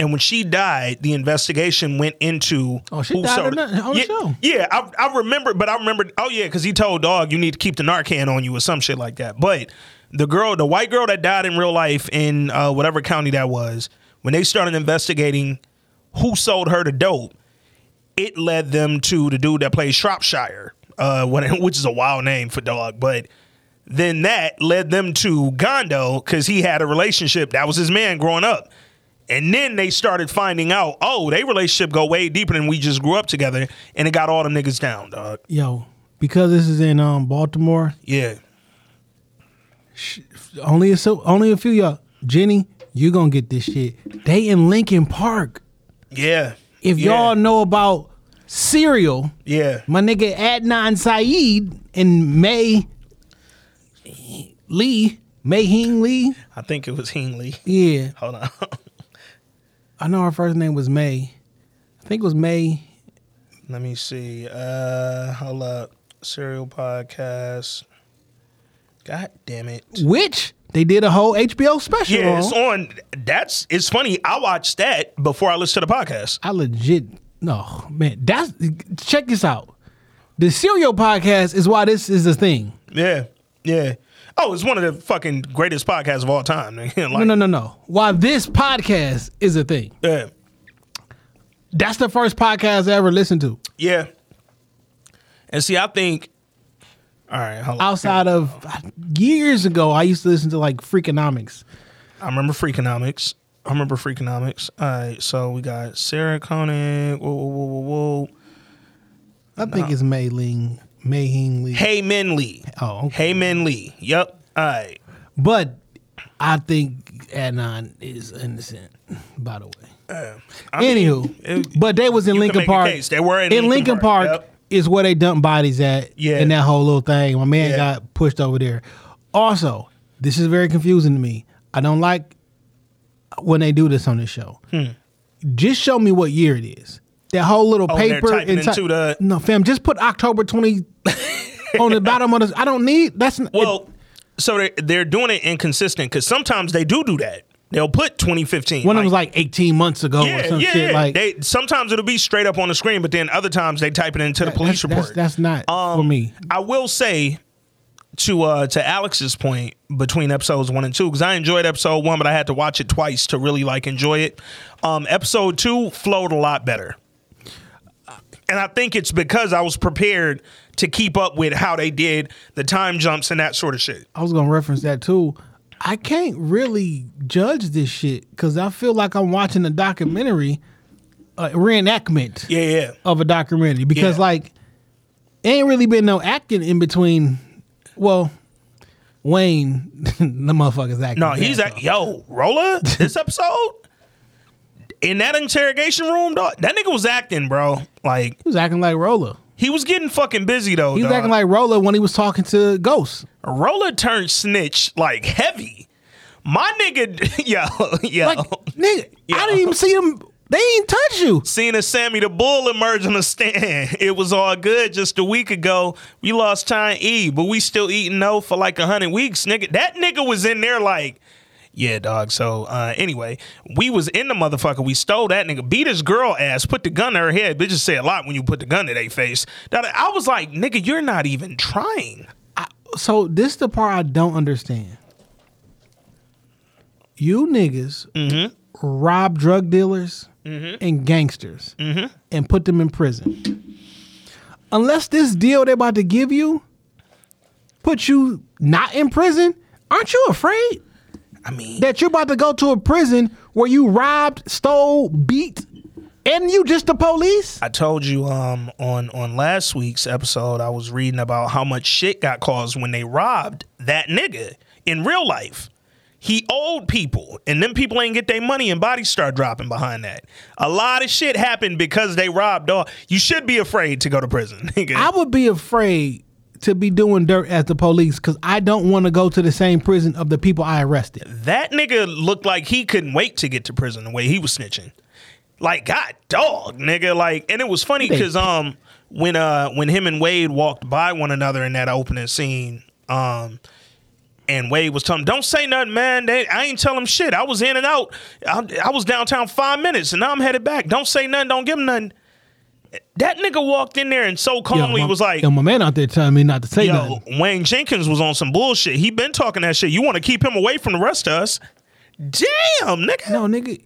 [SPEAKER 2] And when she died, the investigation went into.
[SPEAKER 3] Oh, she
[SPEAKER 2] who
[SPEAKER 3] died
[SPEAKER 2] sold
[SPEAKER 3] on the- on the
[SPEAKER 2] yeah,
[SPEAKER 3] show.
[SPEAKER 2] Yeah, I, I remember, but I remember. Oh yeah, because he told Dog you need to keep the Narcan on you or some shit like that. But the girl, the white girl that died in real life in uh, whatever county that was, when they started investigating who sold her the dope, it led them to the dude that plays Shropshire, uh, which is a wild name for dog. But then that led them to Gondo because he had a relationship that was his man growing up. And then they started finding out, oh, they relationship go way deeper than we just grew up together, and it got all them niggas down, dog.
[SPEAKER 3] Yo, because this is in um Baltimore,
[SPEAKER 2] Yeah,
[SPEAKER 3] only a so only a few y'all. Jenny, you gonna get this shit. They in Lincoln Park.
[SPEAKER 2] yeah.
[SPEAKER 3] If
[SPEAKER 2] yeah.
[SPEAKER 3] y'all know about Serial,
[SPEAKER 2] yeah,
[SPEAKER 3] my nigga Adnan Syed and May Lee, May Hing Lee.
[SPEAKER 2] I think it was Hing Lee.
[SPEAKER 3] Yeah,
[SPEAKER 2] Hold on,
[SPEAKER 3] I know her first name was May. I think it was May.
[SPEAKER 2] let me see. Uh, hold up, serial podcast. God damn it.
[SPEAKER 3] Which they did a whole HBO special
[SPEAKER 2] Yeah, it's on. That's it's funny. I watched that before I listened to the podcast.
[SPEAKER 3] I legit no man. That's check this out. The Serial podcast is why this is a thing.
[SPEAKER 2] Yeah, yeah. Oh, it's one of the fucking greatest podcasts of all time. like,
[SPEAKER 3] No, no, no, no. Why this podcast is a thing.
[SPEAKER 2] Yeah,
[SPEAKER 3] That's the first podcast I ever listened to.
[SPEAKER 2] yeah. And see, I think All right, hold on.
[SPEAKER 3] Outside of years ago, I used to listen to like Freakonomics.
[SPEAKER 2] I remember Freakonomics. I remember Freakonomics. All right, so we got Sarah Koenig. Whoa, whoa, whoa, whoa, whoa.
[SPEAKER 3] I think it's Mei Ling, Hing Lee.
[SPEAKER 2] Lee.
[SPEAKER 3] Oh, okay.
[SPEAKER 2] Hae Min Lee. Yep. All right.
[SPEAKER 3] But I think Adnan is innocent, by the way.
[SPEAKER 2] I mean,
[SPEAKER 3] Anywho,
[SPEAKER 2] it-
[SPEAKER 3] but they was in Lincoln Park.
[SPEAKER 2] They were in
[SPEAKER 3] in
[SPEAKER 2] Lincoln
[SPEAKER 3] Lincoln
[SPEAKER 2] Park,
[SPEAKER 3] Park,
[SPEAKER 2] yep.
[SPEAKER 3] is where they dump bodies at.
[SPEAKER 2] Yeah.
[SPEAKER 3] in that whole little thing. My man
[SPEAKER 2] Yeah.
[SPEAKER 3] got pushed over there. Also, this is very confusing to me. I don't like when they do this on this show.
[SPEAKER 2] Hmm.
[SPEAKER 3] Just show me what year it is. That whole little
[SPEAKER 2] Oh,
[SPEAKER 3] paper and
[SPEAKER 2] into the-
[SPEAKER 3] no fam. Just put October twenty on the bottom of the. I don't need that's n-
[SPEAKER 2] Well, so they they're doing it inconsistent because sometimes they do do that. They'll put 2015.
[SPEAKER 3] one of them was like eighteen months ago or
[SPEAKER 2] yeah,
[SPEAKER 3] some
[SPEAKER 2] yeah.
[SPEAKER 3] shit. Like
[SPEAKER 2] they sometimes it'll be straight up on the screen, but then other times they type it into the police
[SPEAKER 3] that's,
[SPEAKER 2] report.
[SPEAKER 3] That's, that's not
[SPEAKER 2] Um,
[SPEAKER 3] for me.
[SPEAKER 2] I will say to uh to Alex's point between episodes one and two because I enjoyed episode one, but I had to watch it twice to really like enjoy it. Um, episode two flowed a lot better, and I think it's because I was prepared to keep up with how they did the time jumps and that sort of shit.
[SPEAKER 3] I was gonna reference that too. I can't really judge this shit because I feel like I'm watching a documentary, a reenactment
[SPEAKER 2] Yeah, yeah.
[SPEAKER 3] of a documentary. Because
[SPEAKER 2] Yeah.
[SPEAKER 3] like, ain't really been no acting in between. Well, Wayne, the motherfucker's acting.
[SPEAKER 2] No, he's at yo Roller this episode in that interrogation room. Dog, that nigga was acting, bro. Like
[SPEAKER 3] He was acting like Roller.
[SPEAKER 2] he was getting fucking busy though.
[SPEAKER 3] He was
[SPEAKER 2] dog.
[SPEAKER 3] acting like Roller when he was talking to Ghost.
[SPEAKER 2] Roller turned snitch like heavy. My nigga, yo, yo,
[SPEAKER 3] Like, nigga,
[SPEAKER 2] Yeah.
[SPEAKER 3] I didn't even see him. They ain't touch you.
[SPEAKER 2] seeing a Sammy the Bull emerge on the stand. It was all good just a week ago. We lost time E, but we still eating no for like a hundred weeks, nigga. That nigga was in there like, yeah, dog. So uh, anyway, we was in the motherfucker. We stole that nigga, beat his girl ass, put the gun to her head. Bitches say a lot when you put the gun to their face. That I was like, nigga, you're not even trying.
[SPEAKER 3] So this the part I don't understand. You niggas
[SPEAKER 2] Mm-hmm.
[SPEAKER 3] rob drug dealers and gangsters
[SPEAKER 2] Mm-hmm.
[SPEAKER 3] and put them in prison. Unless this deal they're about to give you put you not in prison, aren't you afraid
[SPEAKER 2] I mean,
[SPEAKER 3] that you're about to go to a prison where you robbed, stole, beat, and you just the police?
[SPEAKER 2] I told you um on on last week's episode I was reading about how much shit got caused when they robbed that nigga in real life. He owed people, and them people ain't get their money, and bodies start dropping behind that. A lot of shit happened because they robbed. Dog, you should be afraid to go to prison. nigga.
[SPEAKER 3] I would be afraid to be doing dirt as the police because I don't want to go to the same prison of the people I arrested.
[SPEAKER 2] that nigga looked like he couldn't wait to get to prison the way he was snitching. Like God dog, nigga. Like, and it was funny because um when uh when him and Wade walked by one another in that opening scene, um and Wade was telling him, "Don't say nothing, man. They, I ain't tell him shit. I was in and out. I, I was downtown five minutes, and now I'm headed back. Don't say nothing. Don't give him nothing." That nigga walked in there and so calmly
[SPEAKER 3] my,
[SPEAKER 2] was like,
[SPEAKER 3] yo, my man out there telling me not to say
[SPEAKER 2] Yo,
[SPEAKER 3] nothing.
[SPEAKER 2] Wayne Jenkins was on some bullshit. He been talking that shit. You want to keep him away from the rest of us? Damn, nigga.
[SPEAKER 3] No, nigga,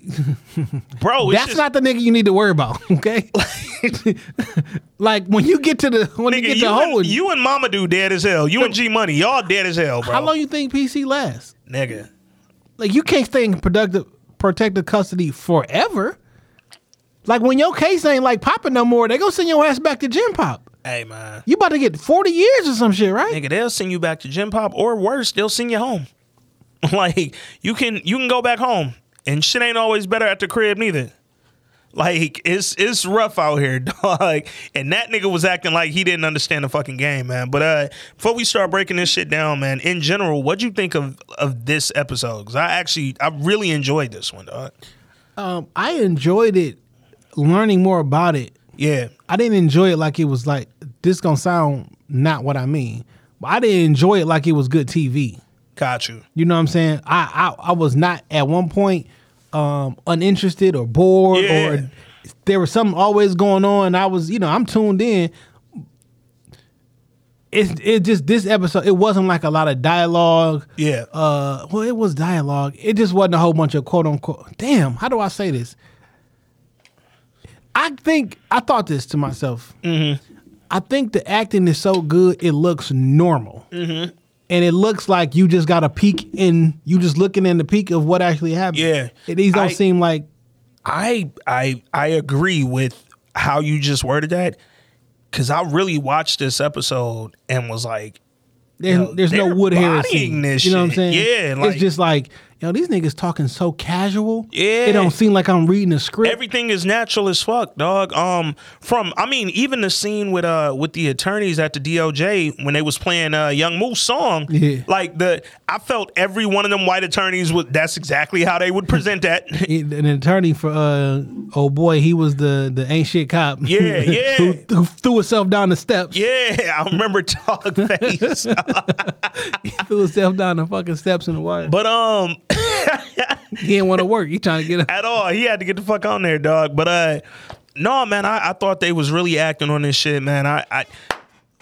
[SPEAKER 2] Bro, it's
[SPEAKER 3] that's
[SPEAKER 2] just,
[SPEAKER 3] not the nigga you need to worry about. Okay, like when you get to the when you
[SPEAKER 2] nigga,
[SPEAKER 3] get
[SPEAKER 2] you,
[SPEAKER 3] to Howard,
[SPEAKER 2] and, you and Momodu dead as hell. You and G Money, y'all dead as hell, bro.
[SPEAKER 3] how long you think PC lasts?
[SPEAKER 2] nigga?
[SPEAKER 3] Like you can't stay in productive protective custody forever. Like when your case ain't like popping no more, they gonna send your ass back to gen pop.
[SPEAKER 2] Hey man,
[SPEAKER 3] You about to get forty years or some shit, right?
[SPEAKER 2] nigga, they'll send you back to Gen Pop, or worse, they'll send you home. like you can you can go back home, and shit ain't always better at the crib neither. Like it's it's rough out here, dog. And that nigga was acting like he didn't understand the fucking game, man. But uh, before we start breaking this shit down, man, in general, what'd you think of of this episode? Because I actually I really enjoyed this one, dog.
[SPEAKER 3] Um, I enjoyed it, learning more about it.
[SPEAKER 2] Yeah,
[SPEAKER 3] I didn't enjoy it like it was like this gonna sound not what I mean, but I didn't enjoy it like it was good TV.
[SPEAKER 2] got you.
[SPEAKER 3] You know what I'm saying? I I, I was not at one point um, uninterested or bored
[SPEAKER 2] Yeah.
[SPEAKER 3] or there was something always going on. I was you know I'm tuned in. It it just this episode it wasn't like a lot of dialogue.
[SPEAKER 2] Yeah.
[SPEAKER 3] Uh, well, it was dialogue. It just wasn't a whole bunch of quote unquote. Damn, how do I say this? I think I thought this to myself. I think the acting is so good it looks normal. Mm-hmm. And it looks like you just got a peek in you just looking in the peak of what actually happened.
[SPEAKER 2] Yeah.
[SPEAKER 3] It, these don't
[SPEAKER 2] I-
[SPEAKER 3] seem like
[SPEAKER 2] I I I agree with how you just worded that because I really watched this episode and was like,
[SPEAKER 3] there's,
[SPEAKER 2] Yo,
[SPEAKER 3] there's no Wood
[SPEAKER 2] this
[SPEAKER 3] you know what I'm saying?
[SPEAKER 2] Yeah, like-
[SPEAKER 3] it's just like yo, these niggas talking so casual.
[SPEAKER 2] Yeah.
[SPEAKER 3] it don't seem like I'm reading a script.
[SPEAKER 2] everything is natural as fuck, dog. Um, from I mean, even the scene with uh with the attorneys at the DOJ when they was playing uh Young Moose song,
[SPEAKER 3] Yeah.
[SPEAKER 2] like the I felt every one of them white attorneys would that's exactly how they would present that.
[SPEAKER 3] an attorney for uh oh boy, he was the the ain't shit cop.
[SPEAKER 2] Yeah, yeah.
[SPEAKER 3] who, who threw himself down the steps.
[SPEAKER 2] yeah, I remember Dog Face.
[SPEAKER 3] He threw himself down the fucking steps in the water.
[SPEAKER 2] but um
[SPEAKER 3] he didn't want to work. He trying to get. A,
[SPEAKER 2] at all. He had to get the fuck on there, dog. But uh no, man, I, I thought they was really acting on this shit, man. I, I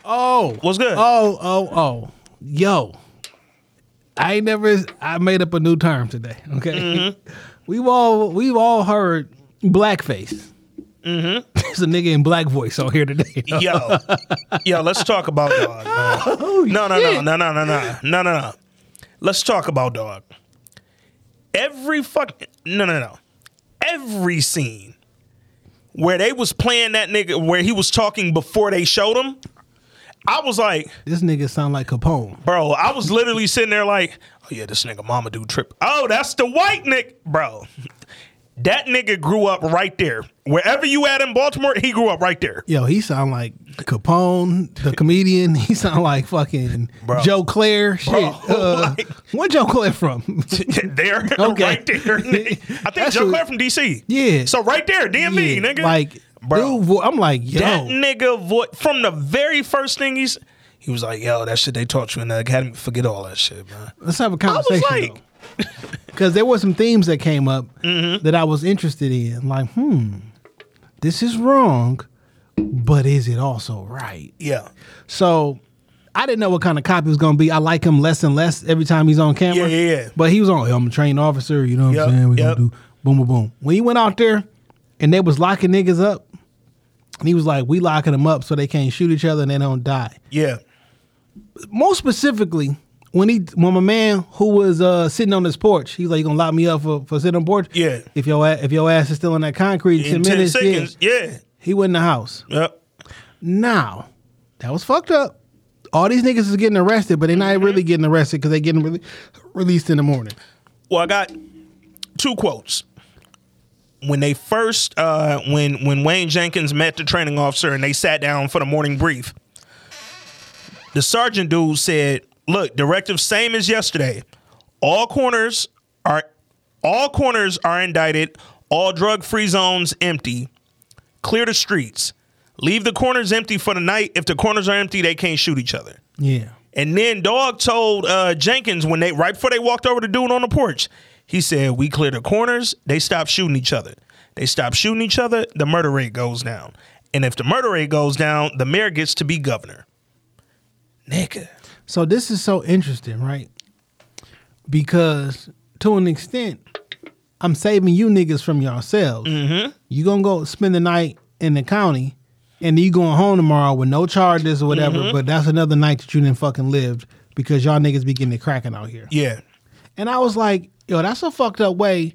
[SPEAKER 3] oh,
[SPEAKER 2] what's good?
[SPEAKER 3] oh, oh, oh, yo. I ain't never. I made up a new term today. Okay,
[SPEAKER 2] Mm-hmm.
[SPEAKER 3] we've all we've all heard blackface. Mm-hmm. There's a nigga in black voice on here today.
[SPEAKER 2] Yo, yo, let's talk about dog. Man. no, no, no, no, no, no, no, no, no, no. Let's talk about dog. Every fuck, no, no, no. Every scene where they was playing that nigga, where he was talking before they showed him, I was like,
[SPEAKER 3] This nigga sound like Capone.
[SPEAKER 2] bro, I was literally sitting there like, oh yeah, this nigga mama do trip. Oh, that's the white Nick, bro. That nigga grew up right there. Wherever you at in Baltimore, he grew up right there.
[SPEAKER 3] Yo, he sound like Capone, the comedian. He sound like fucking
[SPEAKER 2] Bro.
[SPEAKER 3] Joe Clair. Shit.
[SPEAKER 2] Bro,
[SPEAKER 3] uh,
[SPEAKER 2] like-
[SPEAKER 3] where Joe Clair from?
[SPEAKER 2] there,
[SPEAKER 3] Okay.
[SPEAKER 2] right there. I think
[SPEAKER 3] That's
[SPEAKER 2] Joe Clair from DC.
[SPEAKER 3] Yeah.
[SPEAKER 2] So right there, DMV,
[SPEAKER 3] Yeah,
[SPEAKER 2] nigga.
[SPEAKER 3] Like,
[SPEAKER 2] Bro.
[SPEAKER 3] dude, vo- I'm like, yo.
[SPEAKER 2] that nigga vo- from the very first thing he's he was like, yo, that shit they taught you in the academy, forget all that shit, man.
[SPEAKER 3] Let's have a
[SPEAKER 2] was
[SPEAKER 3] conversation.
[SPEAKER 2] like-
[SPEAKER 3] because there were some themes that came up
[SPEAKER 2] Mm-hmm.
[SPEAKER 3] that I was interested in. Like, hmm, this is wrong, but is it also right?
[SPEAKER 2] Yeah.
[SPEAKER 3] So I didn't know what kind of cop he was gonna be. I like him less and less every time he's on camera.
[SPEAKER 2] Yeah, yeah, yeah.
[SPEAKER 3] But he was on. I'm a trained officer. You know what
[SPEAKER 2] Yep,
[SPEAKER 3] I'm saying? We
[SPEAKER 2] yep.
[SPEAKER 3] gonna do boom, boom, boom. When he went out there and they was locking niggas up, and he was like, "We locking them up so they can't shoot each other and they don't die."
[SPEAKER 2] Yeah.
[SPEAKER 3] Most specifically, when he when my man who was uh, sitting on his porch, he's like, "You gonna lock me up for, for sitting on the porch?"
[SPEAKER 2] Yeah.
[SPEAKER 3] If your if your ass is still in that concrete in 10
[SPEAKER 2] 10
[SPEAKER 3] minutes,
[SPEAKER 2] seconds.
[SPEAKER 3] yeah.
[SPEAKER 2] Yeah.
[SPEAKER 3] He went in the house.
[SPEAKER 2] Yep.
[SPEAKER 3] Now, that was fucked up. All these niggas is getting arrested, but they're not
[SPEAKER 2] Mm-hmm.
[SPEAKER 3] really getting arrested because they getting re- released in the morning.
[SPEAKER 2] Well, I got two quotes. When they first, uh, when when Wayne Jenkins met the training officer and they sat down for the morning brief, the sergeant dude said, "Look, directive same as yesterday. All corners are all corners are indicted. All drug free zones empty. Clear the streets. Leave the corners empty for the night. If the corners are empty, they can't shoot each other."
[SPEAKER 3] Yeah.
[SPEAKER 2] And then Dog told uh, Jenkins when they right before they walked over to dude on the porch, he said, "We clear the corners. They stop shooting each other. They stop shooting each other. The murder rate goes down. And if the murder rate goes down, the mayor gets to be governor." Nigga,
[SPEAKER 3] So this is so interesting, right? Because to an extent, I'm saving you niggas from yourselves. Mm-hmm. You gonna go spend the night in the county, and you going home tomorrow with no charges or whatever.
[SPEAKER 2] Mm-hmm.
[SPEAKER 3] But that's another night that you didn't fucking lived because y'all niggas be getting it cracking out here.
[SPEAKER 2] yeah,
[SPEAKER 3] And I was like, yo, that's a fucked up way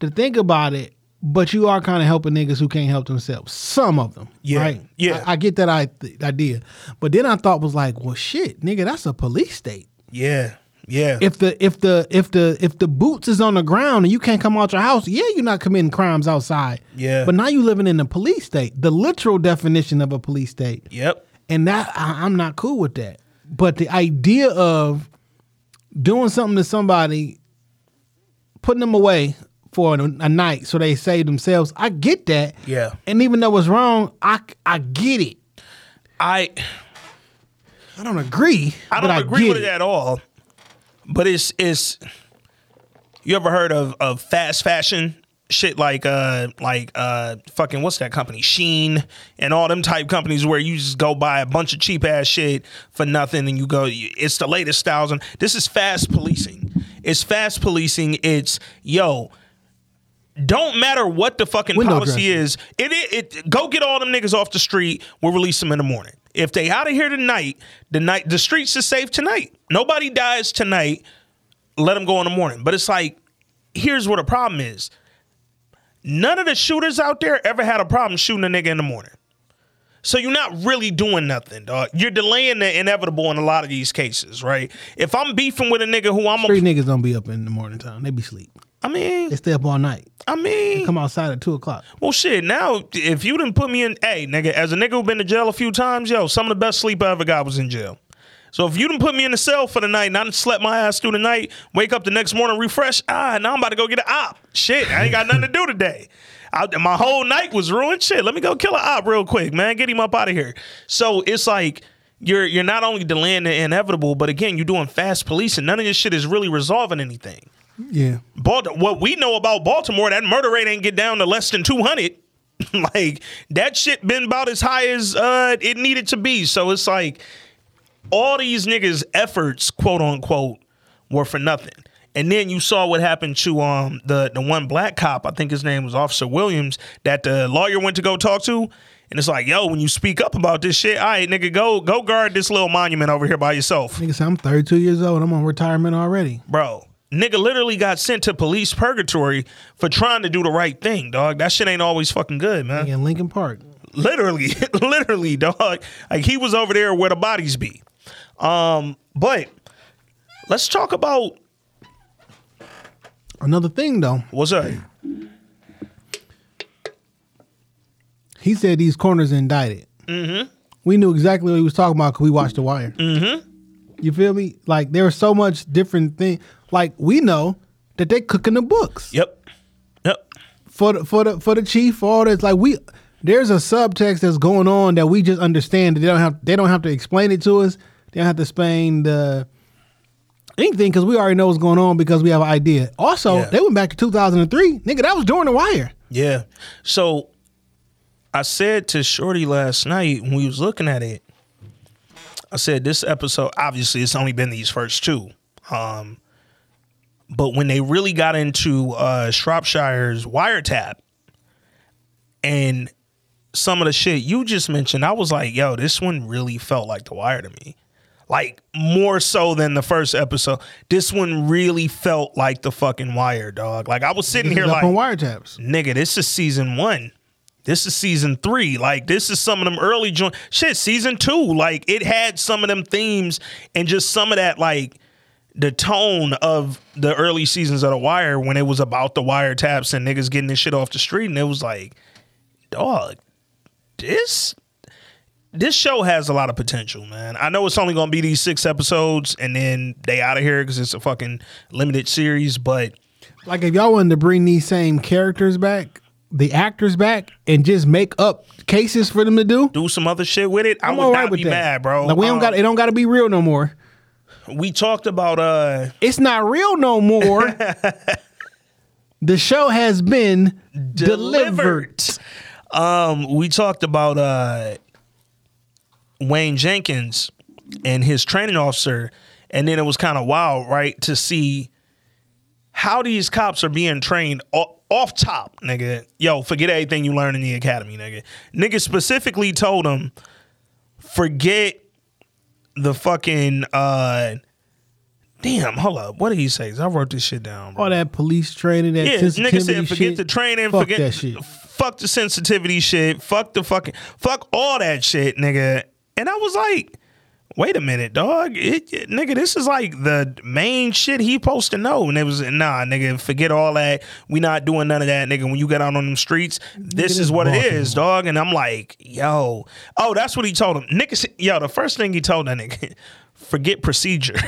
[SPEAKER 3] to think about it. But you are kind of helping niggas who can't help themselves. Some of them.
[SPEAKER 2] Yeah.
[SPEAKER 3] Right?
[SPEAKER 2] Yeah.
[SPEAKER 3] I, I get that I- idea. But then I thought was like, well shit, nigga, that's a police state.
[SPEAKER 2] yeah, yeah,
[SPEAKER 3] If the if the if the if the boots is on the ground and you can't come out your house, yeah, you're not committing crimes outside.
[SPEAKER 2] Yeah.
[SPEAKER 3] But now you living in a police state, the literal definition of a police state.
[SPEAKER 2] yep,
[SPEAKER 3] And that I, I'm not cool with that. But the idea of doing something to somebody, putting them away for a, a night so they save themselves, I get that.
[SPEAKER 2] Yeah.
[SPEAKER 3] And even though it's wrong, I I get it.
[SPEAKER 2] I
[SPEAKER 3] I don't agree.
[SPEAKER 2] I don't agree
[SPEAKER 3] get
[SPEAKER 2] with it at all. But it's it's you ever heard of of fast fashion shit like uh like uh fucking what's that company Shein and all them type companies where you just go buy a bunch of cheap ass shit for nothing and you go it's the latest styles and this is fast policing. It's fast policing. It's yo don't matter what the fucking
[SPEAKER 3] Window
[SPEAKER 2] policy
[SPEAKER 3] dressing.
[SPEAKER 2] is. It, it it go get all them niggas off the street. We'll release them in the morning. If they out of here tonight, the night the streets is safe tonight. Nobody dies tonight. Let them go in the morning. But it's like, here's what the problem is. None of the shooters out there ever had a problem shooting a nigga in the morning. So you're not really doing nothing, dog. You're delaying the inevitable in a lot of these cases, right? If I'm beefing with a nigga who I'm,
[SPEAKER 3] Street
[SPEAKER 2] a,
[SPEAKER 3] niggas don't be up in the morning time. They be sleep.
[SPEAKER 2] I mean,
[SPEAKER 3] They stay up all night.
[SPEAKER 2] I mean,
[SPEAKER 3] Come outside at two o'clock.
[SPEAKER 2] Well, shit. Now, if you didn't put me in, hey, nigga, as a nigga who been to jail a few times, yo, some of the best sleep I ever got was in jail. So if you didn't put me in the cell for the night, and I slept my ass through the night, wake up the next morning, refresh, ah, now I'm about to go get an op. Shit, I ain't got nothing to do today. I, my whole night was ruined. Shit, let me go kill an op real quick, man. Get him up out of here. So it's like you're you're not only delaying the inevitable, but again, you're doing fast policing. None of this shit is really resolving anything.
[SPEAKER 3] Yeah.
[SPEAKER 2] What we know about Baltimore, that murder rate ain't get down to less than 200. like that shit been about as high as uh it needed to be. So it's like all these niggas efforts, quote unquote, were for nothing. And then you saw what happened to um the the one black cop, I think his name was Officer Williams, that the lawyer went to go talk to. And it's like, yo, when you speak up about this shit, all right, nigga, go go guard this little monument over here by yourself.
[SPEAKER 3] Nigga I'm 32 years old. I'm on retirement already.
[SPEAKER 2] Bro, nigga literally got sent to police purgatory for trying to do the right thing, dog. That shit ain't always fucking good, man.
[SPEAKER 3] In Lincoln Park.
[SPEAKER 2] Literally, literally, dog. Like he was over there where the bodies be. Um, but let's talk about
[SPEAKER 3] Another thing though,
[SPEAKER 2] what's up.
[SPEAKER 3] he said these corners indicted. Mm-hmm. We knew exactly what he was talking about because we watched The Wire. Mm-hmm. You feel me? Like there was so much different thing. Like we know that they cooking the books
[SPEAKER 2] Yep. Yep.
[SPEAKER 3] for the for the for the chief. For all this, like we there's a subtext that's going on that we just understand. That they don't have they don't have to explain it to us. They don't have to explain the anything because we already know what's going on because we have an idea. Also,
[SPEAKER 2] Yeah.
[SPEAKER 3] they went back to 2003, nigga. That was during The Wire.
[SPEAKER 2] Yeah. So I said to Shorty last night when we was looking at it, I said this episode, obviously it's only been these first two. Um, but when they really got into uh Shropshire's wiretap and some of the shit you just mentioned, I was like, yo, this one really felt like the wire to me. Like more so than the first episode. This one really felt like the fucking wire, dog. Like I was sitting
[SPEAKER 3] This
[SPEAKER 2] here like
[SPEAKER 3] wiretaps.
[SPEAKER 2] nigga, this is season one. This is season three. Like this is some of them early joint shit. Season two, like it had some of them themes and just some of that like the tone of the early seasons of The Wire when it was about the wiretaps and niggas getting this shit off the street, and it was like, dog, this this show has a lot of potential, man. I know it's only gonna be these six episodes and then they out of here because it's a fucking limited series, but
[SPEAKER 3] Like if y'all wanted to bring these same characters back, the actors back, and just make up cases for them to do,
[SPEAKER 2] do some other shit with it. I
[SPEAKER 3] I'm
[SPEAKER 2] would
[SPEAKER 3] all
[SPEAKER 2] not
[SPEAKER 3] with
[SPEAKER 2] be
[SPEAKER 3] that.
[SPEAKER 2] mad, bro.
[SPEAKER 3] Like we don't
[SPEAKER 2] Um,
[SPEAKER 3] got it. Don't got to be real no more.
[SPEAKER 2] We talked about uh
[SPEAKER 3] It's not real no more. the show has been delivered.
[SPEAKER 2] Um, we talked about uh Wayne Jenkins and his training officer, and then it was kind of wild, right, to see how these cops are being trained off top, nigga. Yo, forget everything you learned in the academy, nigga. Nigga specifically told him, forget the fucking uh damn, hold up. What did he say? I wrote this shit down. Bro.
[SPEAKER 3] All that police training, that
[SPEAKER 2] Yeah,
[SPEAKER 3] sensitivity
[SPEAKER 2] nigga said forget
[SPEAKER 3] shit.
[SPEAKER 2] the training,
[SPEAKER 3] Fuck
[SPEAKER 2] forget
[SPEAKER 3] that shit.
[SPEAKER 2] fuck the sensitivity shit, fuck the fucking fuck all that shit, nigga. And I was like, wait a minute, dog. It, it- nigga, this is like the main shit he supposed to know. And it was nah, nigga, forget all that. We not doing none of that, nigga. When you get out on them streets, this is what it is, dog. And I'm like, yo, oh, that's what he told him. Nigga, yo, the first thing he told that nigga, forget procedure.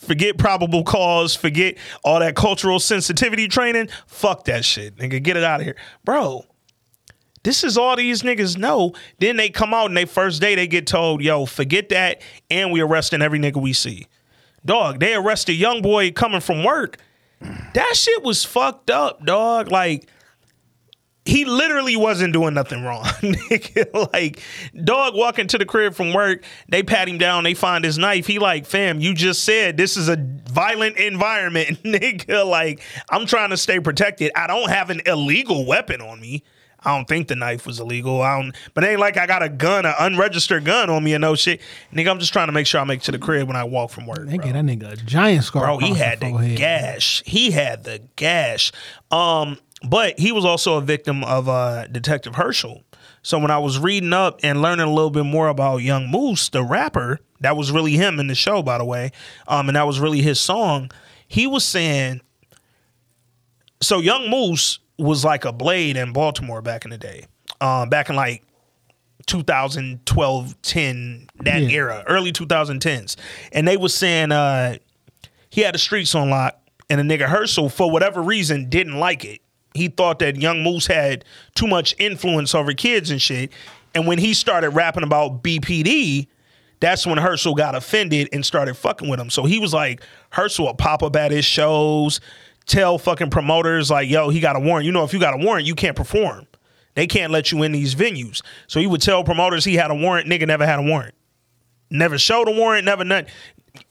[SPEAKER 2] Forget probable cause. Forget all that cultural sensitivity training. Fuck that shit, nigga. Get it out of here, bro. This is all these niggas know. Then they come out and they first day they get told, "Yo, forget that," and we arresting every nigga we see. Dog, they arrested a young boy coming from work. That shit was fucked up, dog. Like he literally wasn't doing nothing wrong. Like dog walking to the crib from work, they pat him down, they find his knife. He like, fam, you just said this is a violent environment, nigga. Like, I'm trying to stay protected. I don't have an illegal weapon on me. I don't think the knife was illegal. I don't, but it ain't like I got a gun, an unregistered gun on me and no shit. Nigga, I'm just trying to make sure I make it to the crib when I walk from work.
[SPEAKER 3] They
[SPEAKER 2] bro.
[SPEAKER 3] that nigga a giant scar.
[SPEAKER 2] Bro, he had the
[SPEAKER 3] forehead.
[SPEAKER 2] gash. He had the gash. Um, but he was also a victim of uh, Detective Herschel. So when I was reading up and learning a little bit more about Young Moose, the rapper, that was really him in the show, by the way, um, and that was really his song. He was saying, so Young Moose was like a blade in Baltimore back in the day, um, back in like 2012, 10, that
[SPEAKER 3] Yeah.
[SPEAKER 2] era, early 2010s. And they was saying uh, he had the streets on lock, and a nigga Herschel, for whatever reason, didn't like it. He thought that Young Moose had too much influence over kids and shit. And when he started rapping about BPD, that's when Herschel got offended and started fucking with him. So he was like, Herschel will pop up at his shows, tell fucking promoters, like, yo, he got a warrant. You know, if you got a warrant, you can't perform. They can't let you in these venues. So he would tell promoters he had a warrant. Nigga never had a warrant. Never showed a warrant, never none.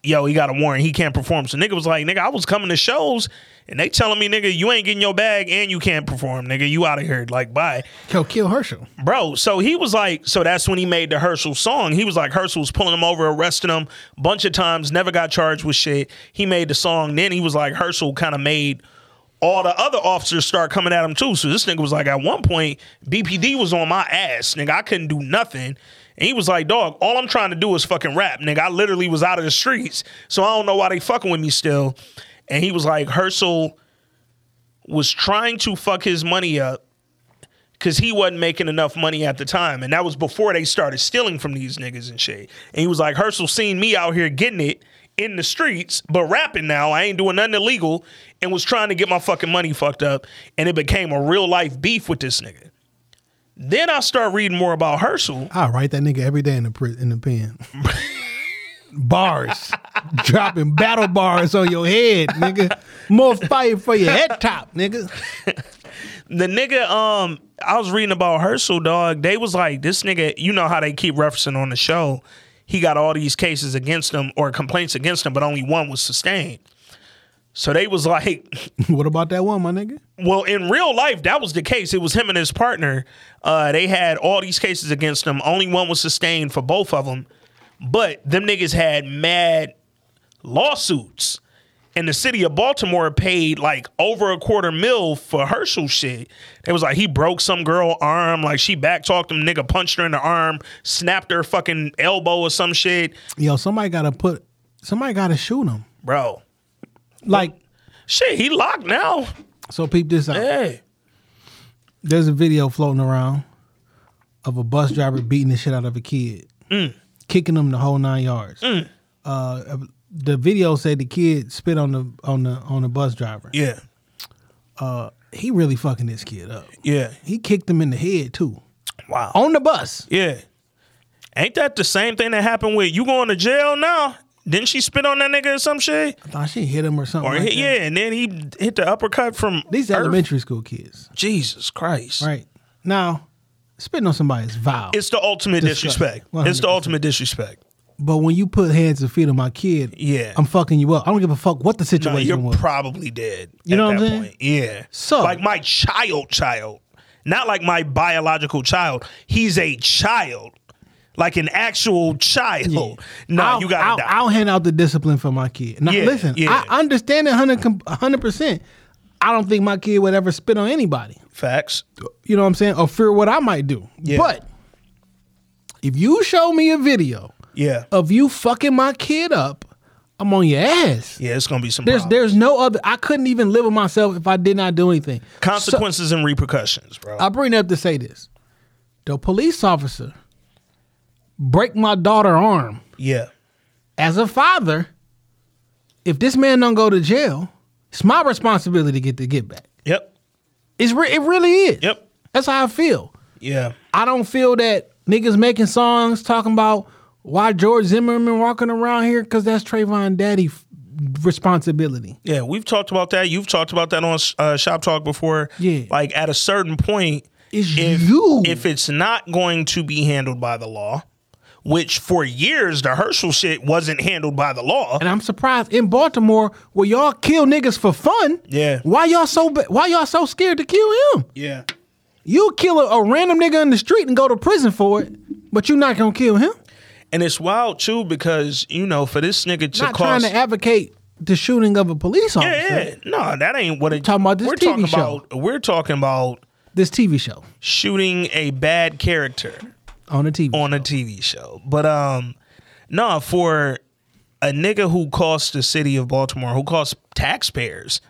[SPEAKER 2] Yo, he got a warrant. He can't perform. So nigga was like, nigga, I was coming to shows and they telling me, nigga, you ain't getting your bag and you can't perform, nigga. You out of here. Like, bye
[SPEAKER 3] Kill, kill Herschel.
[SPEAKER 2] bro. So he was like, so that's when he made the Herschel song. He was like, Herschel was pulling him over, arresting him a bunch of times, never got charged with shit. He made the song. Then he was like, Herschel kind of made all the other officers start coming at him too. So this nigga was like, at one point, BPD was on my ass, nigga. I couldn't do nothing. And he was like, dog, all I'm trying to do is fucking rap, nigga. I literally was out of the streets. So I don't know why they fucking with me still. And he was like, Herschel was trying to fuck his money up because he wasn't making enough money at the time. And that was before they started stealing from these niggas and shit. And he was like, Herschel seen me out here getting it in the streets, but rapping now. I ain't doing nothing illegal and was trying to get my fucking money fucked up. And it became a real life beef with this nigga. Then I start reading more about Herschel.
[SPEAKER 3] I write that nigga every day in the pri- in the pen. bars, dropping battle bars on your head, nigga. More fire for your head top, nigga.
[SPEAKER 2] The nigga, um, I was reading about Herschel, dog. They was like, this nigga, you know how they keep referencing on the show. He got all these cases against him or complaints against him, but only one was sustained. So they was like,
[SPEAKER 3] what about that one, my nigga?
[SPEAKER 2] well, in real life, that was the case. It was him and his partner. Uh, they had all these cases against them. Only one was sustained for both of them. But them niggas had mad lawsuits. And the city of Baltimore paid like over a quarter mil for Herschel shit. It was like he broke some girl arm, like she backtalked him, nigga punched her in the arm, snapped her fucking elbow or some shit.
[SPEAKER 3] Yo, somebody gotta put, somebody gotta shoot him.
[SPEAKER 2] Bro.
[SPEAKER 3] Like,
[SPEAKER 2] Shit, he locked now.
[SPEAKER 3] so peep this out.
[SPEAKER 2] Hey.
[SPEAKER 3] There's a video floating around of a bus driver beating the shit out of a kid,
[SPEAKER 2] Mm.
[SPEAKER 3] kicking him the whole nine yards. Uh, the video said the kid spit on the on the on the bus driver.
[SPEAKER 2] Yeah.
[SPEAKER 3] He really fucking this kid up.
[SPEAKER 2] Yeah.
[SPEAKER 3] He kicked him in the head too
[SPEAKER 2] Wow.
[SPEAKER 3] on the bus.
[SPEAKER 2] Yeah. Ain't that the same thing that happened with you going to jail now? Didn't she spit on that nigga or some shit?
[SPEAKER 3] I thought she hit him or something.
[SPEAKER 2] Or
[SPEAKER 3] like
[SPEAKER 2] hit,
[SPEAKER 3] that.
[SPEAKER 2] yeah, and then he hit the uppercut from
[SPEAKER 3] These
[SPEAKER 2] Earth.
[SPEAKER 3] elementary school kids,
[SPEAKER 2] Jesus Christ.
[SPEAKER 3] right? Now, spitting on somebody is vile.
[SPEAKER 2] It's the ultimate
[SPEAKER 3] Disgusting.
[SPEAKER 2] disrespect. It's the ultimate disrespect.
[SPEAKER 3] but when you put hands and feet on my kid,
[SPEAKER 2] Yeah.
[SPEAKER 3] I'm fucking you up. I don't give a fuck what the
[SPEAKER 2] No,
[SPEAKER 3] situation
[SPEAKER 2] you're
[SPEAKER 3] was.
[SPEAKER 2] probably dead.
[SPEAKER 3] You
[SPEAKER 2] at
[SPEAKER 3] know what I'm saying?
[SPEAKER 2] Point. Yeah.
[SPEAKER 3] So-
[SPEAKER 2] like my child, child, not like my biological child. He's a child, like an actual child. No,
[SPEAKER 3] I'll,
[SPEAKER 2] you gotta
[SPEAKER 3] I'll,
[SPEAKER 2] die.
[SPEAKER 3] I'll hand out the discipline for my kid. Now,
[SPEAKER 2] Yeah,
[SPEAKER 3] listen,
[SPEAKER 2] yeah.
[SPEAKER 3] I understand it 100 percent. I don't think my kid would ever spit on anybody.
[SPEAKER 2] Facts.
[SPEAKER 3] You know what I'm saying? Or fear what I might do.
[SPEAKER 2] Yeah.
[SPEAKER 3] But if you show me a video
[SPEAKER 2] Yeah.
[SPEAKER 3] of you fucking my kid up, I'm on your ass.
[SPEAKER 2] Yeah, it's gonna be some
[SPEAKER 3] There's
[SPEAKER 2] problems.
[SPEAKER 3] there's no other. I couldn't even live with myself if I did not do anything.
[SPEAKER 2] consequences and repercussions, bro.
[SPEAKER 3] I bring it up to say this: the police officer break my daughter arm.
[SPEAKER 2] yeah.
[SPEAKER 3] As a father, if this man don't go to jail, it's my responsibility to get the get back.
[SPEAKER 2] Yep.
[SPEAKER 3] It's re- it really is.
[SPEAKER 2] Yep.
[SPEAKER 3] That's how I feel.
[SPEAKER 2] Yeah.
[SPEAKER 3] I don't feel that niggas making songs talking about why George Zimmerman walking around here because that's Trayvon daddy f- responsibility.
[SPEAKER 2] Yeah, we've talked about that. You've talked about that on uh, Shop Talk before.
[SPEAKER 3] Yeah.
[SPEAKER 2] Like at a certain point,
[SPEAKER 3] It's
[SPEAKER 2] if
[SPEAKER 3] you.
[SPEAKER 2] if it's not going to be handled by the law, which for years the Herschel shit wasn't handled by the law.
[SPEAKER 3] And I'm surprised in Baltimore where y'all kill niggas for fun.
[SPEAKER 2] Yeah.
[SPEAKER 3] Why y'all so why y'all so scared to kill him?
[SPEAKER 2] Yeah.
[SPEAKER 3] You kill a, a random nigga in the street and go to prison for it, but you're not gonna kill him.
[SPEAKER 2] And it's wild too because you know for this nigga to
[SPEAKER 3] not
[SPEAKER 2] cost.
[SPEAKER 3] trying to advocate the shooting of a police officer.
[SPEAKER 2] yeah, yeah, no, that ain't what it.
[SPEAKER 3] Talking about this
[SPEAKER 2] we're
[SPEAKER 3] TV
[SPEAKER 2] talking
[SPEAKER 3] show.
[SPEAKER 2] about. We're talking about
[SPEAKER 3] This TV show
[SPEAKER 2] shooting a bad character.
[SPEAKER 3] On the TV.
[SPEAKER 2] on a TV show. But um no, for a nigga who cost the city of Baltimore, who cost taxpayers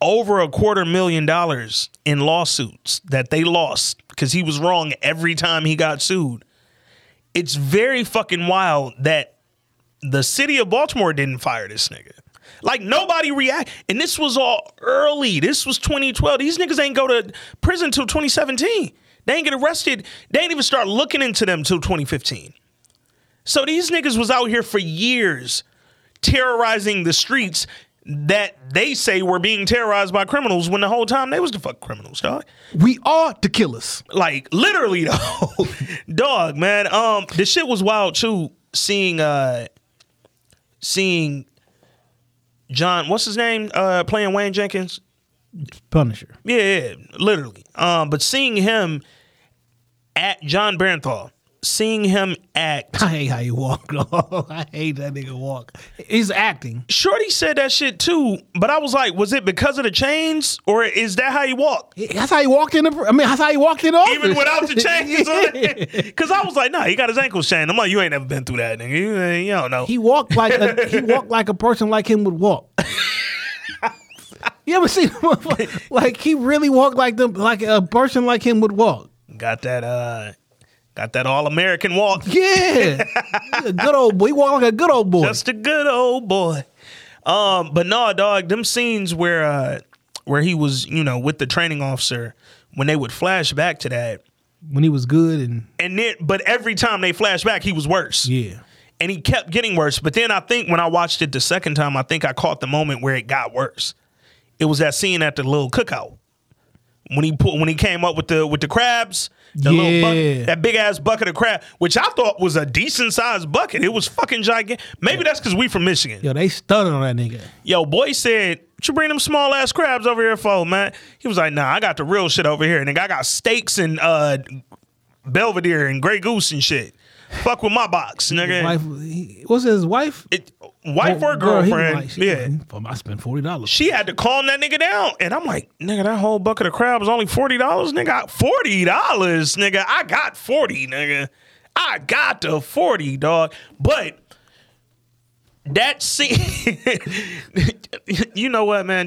[SPEAKER 2] over a quarter million dollars in lawsuits that they lost because he was wrong every time he got sued. It's very fucking wild that the city of Baltimore didn't fire this nigga. Like nobody react, and this was all early. This was 2012. These niggas ain't go to prison till 2017. They ain't get arrested. They ain't even start looking into them till 2015. So these niggas was out here for years terrorizing the streets that they say were being terrorized by criminals when the whole time they was the fuck criminals, dog.
[SPEAKER 3] we are the killers.
[SPEAKER 2] Like literally though. dog, man. Um the shit was wild too seeing uh seeing John what's his name uh playing Wayne Jenkins?
[SPEAKER 3] Punisher.
[SPEAKER 2] Yeah, yeah, literally. Um but seeing him at Jon Bernthal, seeing him act
[SPEAKER 3] I hate how you walk. dog. I hate that nigga walk. He's acting.
[SPEAKER 2] Shorty said that shit too, but I was like, was it because of the chains or is that how he walked?
[SPEAKER 3] That's how he walked in. The, I mean, that's how he walked in the office.
[SPEAKER 2] Even without the chains on? Because I was like, nah, he got his ankles chained. I'm like, you ain't never been through that, nigga. You, you don't know.
[SPEAKER 3] He walked like a, he walked like a person like him would walk. you ever seen him? like he really walked like them like a person like him would walk.
[SPEAKER 2] Got that uh got that all American walk.
[SPEAKER 3] Yeah, a good old boy. He walked like a good old boy.
[SPEAKER 2] Just a good old boy. Um, but no, dog, them scenes where uh where he was, you know, with the training officer, when they would flash back to that,
[SPEAKER 3] when he was good and
[SPEAKER 2] and then but every time they flash back, he was worse.
[SPEAKER 3] yeah,
[SPEAKER 2] and he kept getting worse. But then I think when I watched it the second time, I think I caught the moment where it got worse. It was that scene at the little cookout when he put when he came up with the with the crabs, the little
[SPEAKER 3] Yeah.
[SPEAKER 2] bucket, that big ass bucket of crab, which I thought was a decent sized bucket. It was fucking gigantic. Maybe that's because we from Michigan.
[SPEAKER 3] yo, they stunned on that nigga.
[SPEAKER 2] Yo, boy said, "What you bring them small ass crabs over here for, man?" He was like, "Nah, I got the real shit over here, nigga. I got steaks and uh, Belvedere and Grey Goose and shit. Fuck with my box, nigga."
[SPEAKER 3] Wife, he, what's his wife?
[SPEAKER 2] it, wife or
[SPEAKER 3] Girl,
[SPEAKER 2] girlfriend,
[SPEAKER 3] like, she-
[SPEAKER 2] yeah.
[SPEAKER 3] I spent forty dollars.
[SPEAKER 2] She had to calm that nigga down, and I'm like, nigga, that whole bucket of crab was only forty dollars, nigga. Forty dollars, nigga. I got forty, nigga. I got the forty, dog. But that scene, you know what, man?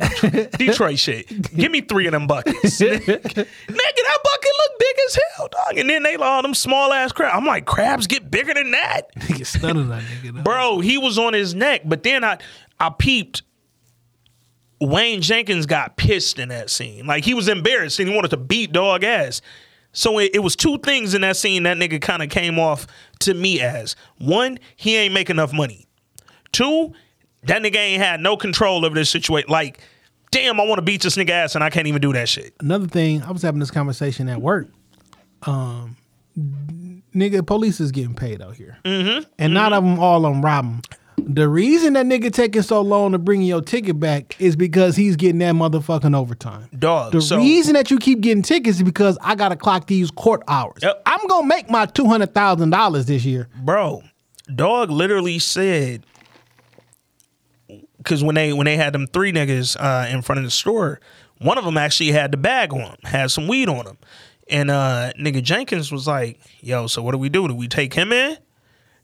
[SPEAKER 2] Detroit shit. Give me three of them buckets, nigga. That bucket look big as hell, dog. And then they all them small ass crab. I'm like, crabs get bigger than that.
[SPEAKER 3] Nigga stunned on that nigga.
[SPEAKER 2] Bro, he was on his neck, but then I I peeped. Wayne Jenkins got pissed in that scene. Like he was embarrassed and he wanted to beat dog ass. So it, it was two things in that scene that nigga kind of came off to me as. One, he ain't make enough money. Two, that nigga ain't had no control over this situation. Like, damn, I want to beat this nigga ass and I can't even do that shit.
[SPEAKER 3] Another thing, I was having this conversation at work. Um, nigga, police is getting paid out here, mm-hmm. and not of them all on robbing. The reason that nigga taking so long to bring your ticket back is because he's getting that motherfucking overtime.
[SPEAKER 2] Dog.
[SPEAKER 3] The
[SPEAKER 2] so
[SPEAKER 3] reason that you keep getting tickets is because I gotta clock these court hours.
[SPEAKER 2] Yep.
[SPEAKER 3] I'm gonna make my two hundred thousand dollars this year.
[SPEAKER 2] bro dog literally said because when they when they had them three niggas uh, in front of the store one of them actually had the bag on him had some weed on him and uh nigga jenkins was like yo so what do we do? Do we take him in?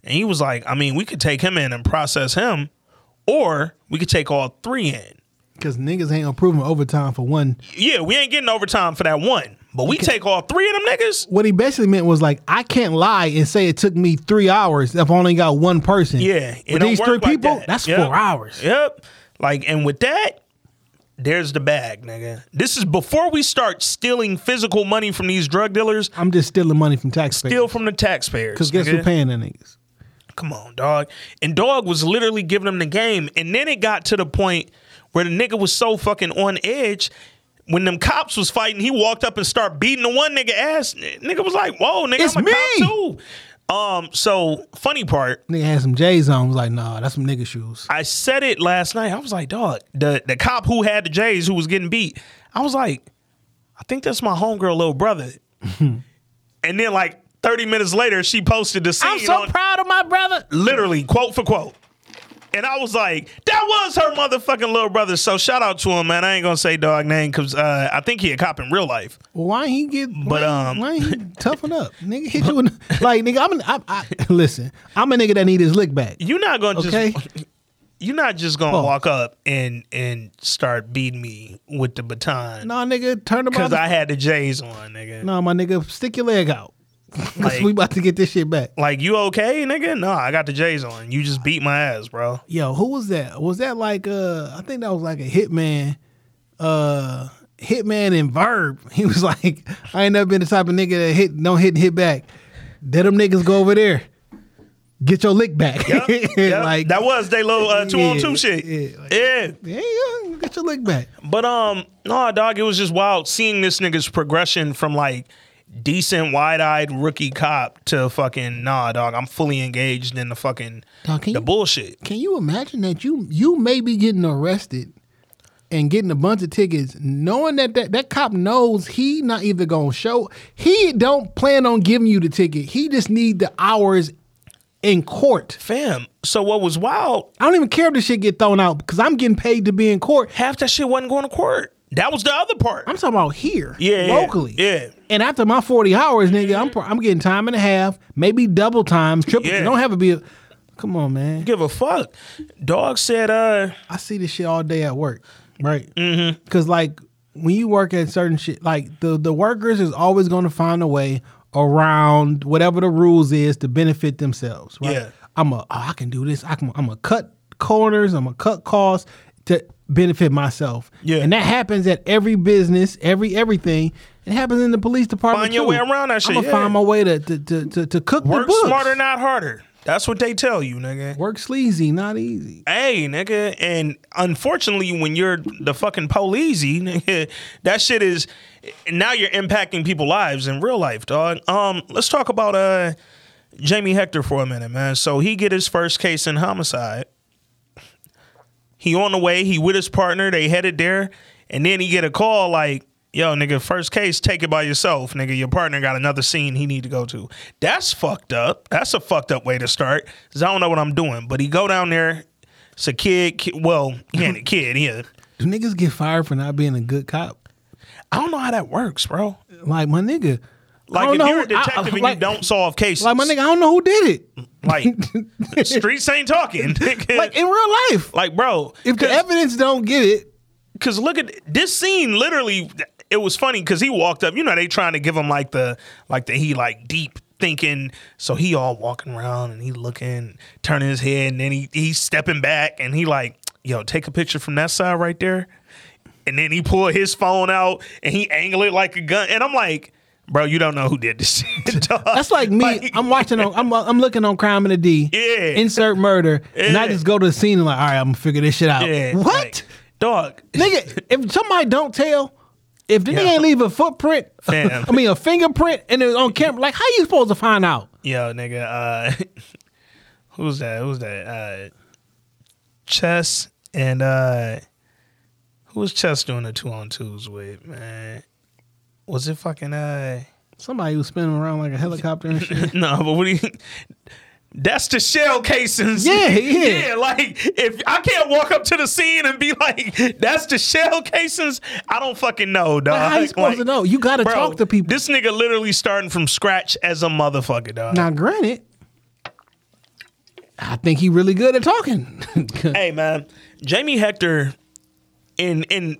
[SPEAKER 2] And he was like i mean we could take him in and process him or we could take all three in.
[SPEAKER 3] Because niggas ain't approving overtime for one.
[SPEAKER 2] yeah we ain't getting overtime for that one but we take all three of them niggas
[SPEAKER 3] What he basically meant was like, I can't lie and say it took me three hours if I only got one person.
[SPEAKER 2] Yeah, it
[SPEAKER 3] With these three
[SPEAKER 2] like
[SPEAKER 3] people,
[SPEAKER 2] that.
[SPEAKER 3] that's
[SPEAKER 2] Yep.
[SPEAKER 3] four hours.
[SPEAKER 2] Yep. Like, and with that, there's the bag, nigga. This is before we start stealing physical money from these drug dealers.
[SPEAKER 3] I'm just stealing money from taxpayers.
[SPEAKER 2] Steal from the taxpayers.
[SPEAKER 3] Because guess who
[SPEAKER 2] nigga.
[SPEAKER 3] paying the niggas?
[SPEAKER 2] come on, dog. And dog was literally giving him the game. And then it got to the point where the nigga was so fucking on edge. When them cops was fighting, he walked up and started beating the one nigga ass. Nigga was like, "Whoa, nigga,
[SPEAKER 3] It's
[SPEAKER 2] I'm a
[SPEAKER 3] me."
[SPEAKER 2] cop too." Um, so funny part,
[SPEAKER 3] Nigga had some J's on. Was like, nah, that's some nigga shoes.
[SPEAKER 2] I said it last night. I was like, dog, the the cop who had the J's who was getting beat. I was like, I think that's my homegirl little brother. and then like 30 minutes later, she posted the scene
[SPEAKER 3] I'm so
[SPEAKER 2] on
[SPEAKER 3] proud of my brother.
[SPEAKER 2] literally quote for quote. And I was like, that was her motherfucking little brother. So shout out to him, man. I ain't gonna say dog name because uh, I think he a cop in real life.
[SPEAKER 3] Why he get?
[SPEAKER 2] But,
[SPEAKER 3] why,
[SPEAKER 2] um,
[SPEAKER 3] why he toughen up? Nigga hit you in, like nigga. I'm an, I, I, listen. I'm a nigga that need his lick back.
[SPEAKER 2] You're not gonna
[SPEAKER 3] Okay.
[SPEAKER 2] just you're not just gonna
[SPEAKER 3] Pause.
[SPEAKER 2] walk up and and start beating me with the baton.
[SPEAKER 3] Nah, nigga, turn the
[SPEAKER 2] Because. I had the J's on, nigga.
[SPEAKER 3] Nah, my nigga, stick your leg out. Cause
[SPEAKER 2] Like-
[SPEAKER 3] we about to get this shit back.
[SPEAKER 2] Like, you okay, nigga? No, I got the J's on. You just beat my ass, bro.
[SPEAKER 3] Yo, who was that? Was that like uh I think that was like a hitman, uh hitman in verb. He was like, I ain't never been the type of nigga that hit don't hit and hit back. Let them niggas go over there. Get your lick back.
[SPEAKER 2] Yep, yep.
[SPEAKER 3] like
[SPEAKER 2] that was they little uh, two on two shit.
[SPEAKER 3] yeah, like-
[SPEAKER 2] yeah.
[SPEAKER 3] There you. Get your lick back.
[SPEAKER 2] But um, no, dog, it was just wild seeing this nigga's progression from like decent wide eyed rookie cop to fucking nah, dog. I'm fully engaged in the fucking
[SPEAKER 3] Dog,
[SPEAKER 2] the
[SPEAKER 3] you-
[SPEAKER 2] bullshit.
[SPEAKER 3] Can you imagine that you you may be getting arrested and getting a bunch of tickets, knowing that that, that cop knows he not either gonna show he don't plan on giving you the ticket. He just need the hours in court.
[SPEAKER 2] Fam. So what was wild?
[SPEAKER 3] I don't even care if the shit get thrown out because I'm getting paid to be in court.
[SPEAKER 2] Half that shit wasn't going to court. That was the other part.
[SPEAKER 3] I'm talking about here,
[SPEAKER 2] Yeah,
[SPEAKER 3] locally,
[SPEAKER 2] yeah.
[SPEAKER 3] And after my 40 hours, nigga, I'm I'm getting time and a half, maybe double time, triple.
[SPEAKER 2] Yeah.
[SPEAKER 3] Don't have to be. A, come on, man.
[SPEAKER 2] Give a fuck. Dog said, uh,
[SPEAKER 3] I see this shit all day at work, right? Mm-hmm. Because like when you work at certain shit, like the the workers is always going to find a way around whatever the rules is to benefit themselves, right?
[SPEAKER 2] Yeah.
[SPEAKER 3] I'm a oh, I can do this. I can I'm gonna cut corners. I'm gonna cut costs to benefit myself.
[SPEAKER 2] Yeah.
[SPEAKER 3] and that happens at every business, every everything. It happens in the police department.
[SPEAKER 2] Find your
[SPEAKER 3] too.
[SPEAKER 2] way around that shit,
[SPEAKER 3] I'm gonna
[SPEAKER 2] yeah.
[SPEAKER 3] find my way to to to to, to cook
[SPEAKER 2] work
[SPEAKER 3] the books.
[SPEAKER 2] Work smarter, not harder. That's what they tell you, nigga.
[SPEAKER 3] Work sleazy, not easy.
[SPEAKER 2] Hey, nigga, and unfortunately, when you're the fucking police, nigga, that shit is now you're impacting people's lives in real life, dog. Um, let's talk about uh Jamie Hector for a minute, man. So he get his first case in homicide. He on the way, he with his partner, they headed there, and then he get a call like, yo, nigga, first case, take it by yourself, nigga. Your partner got another scene he need to go to. That's fucked up. That's a fucked up way to start. Cause I don't know what I'm doing. But he go down there. It's a kid. ki- well, he ain't a kid. Yeah.
[SPEAKER 3] Do niggas get fired for not being a good cop?
[SPEAKER 2] I don't know how that works, bro.
[SPEAKER 3] Like my nigga.
[SPEAKER 2] Like if
[SPEAKER 3] know
[SPEAKER 2] you're a
[SPEAKER 3] who- I-
[SPEAKER 2] detective and
[SPEAKER 3] like-
[SPEAKER 2] you don't solve cases,
[SPEAKER 3] Like my nigga, I don't know who did it.
[SPEAKER 2] like streets ain't talking.
[SPEAKER 3] Like in real life.
[SPEAKER 2] like, bro,
[SPEAKER 3] If the evidence don't get it,
[SPEAKER 2] because look at this scene. Literally, it was funny because he walked up. You know, they trying to give him like the like the he like deep thinking. So he all walking around and he looking, turning his head, and then he he's stepping back and he like, yo, take a picture from that side right there. And then he pull his phone out and he angle it like a gun. And I'm like, bro, you don't know who did this shit. dog."
[SPEAKER 3] that's like me. I'm watching on. I'm I'm looking on Crime in the D.
[SPEAKER 2] Yeah.
[SPEAKER 3] Insert murder, and I just go to the scene and like, all right, I'm gonna figure this shit out.
[SPEAKER 2] Yeah,
[SPEAKER 3] what,
[SPEAKER 2] like, dog?
[SPEAKER 3] nigga? If somebody don't tell, if the
[SPEAKER 2] Yeah.
[SPEAKER 3] nigga ain't leave a footprint. I mean a fingerprint, and it's on camera, like how you supposed to find out?
[SPEAKER 2] Yo, nigga, uh who's that? Who's that? Uh Chess and uh who was Chess doing the two on twos with, man? Was it fucking uh
[SPEAKER 3] Somebody was spinning around like a helicopter and shit.
[SPEAKER 2] no, but what do you that's the shell casings.
[SPEAKER 3] Yeah, yeah.
[SPEAKER 2] yeah. Like if I can't walk up to the scene and be like, "That's the shell casings," I don't fucking know, dog.
[SPEAKER 3] how you supposed to know? You gotta
[SPEAKER 2] bro,
[SPEAKER 3] talk to people.
[SPEAKER 2] This nigga literally starting from scratch as a motherfucker, dog.
[SPEAKER 3] Now, granted, I think he really good at talking.
[SPEAKER 2] hey man, Jamie Hector in in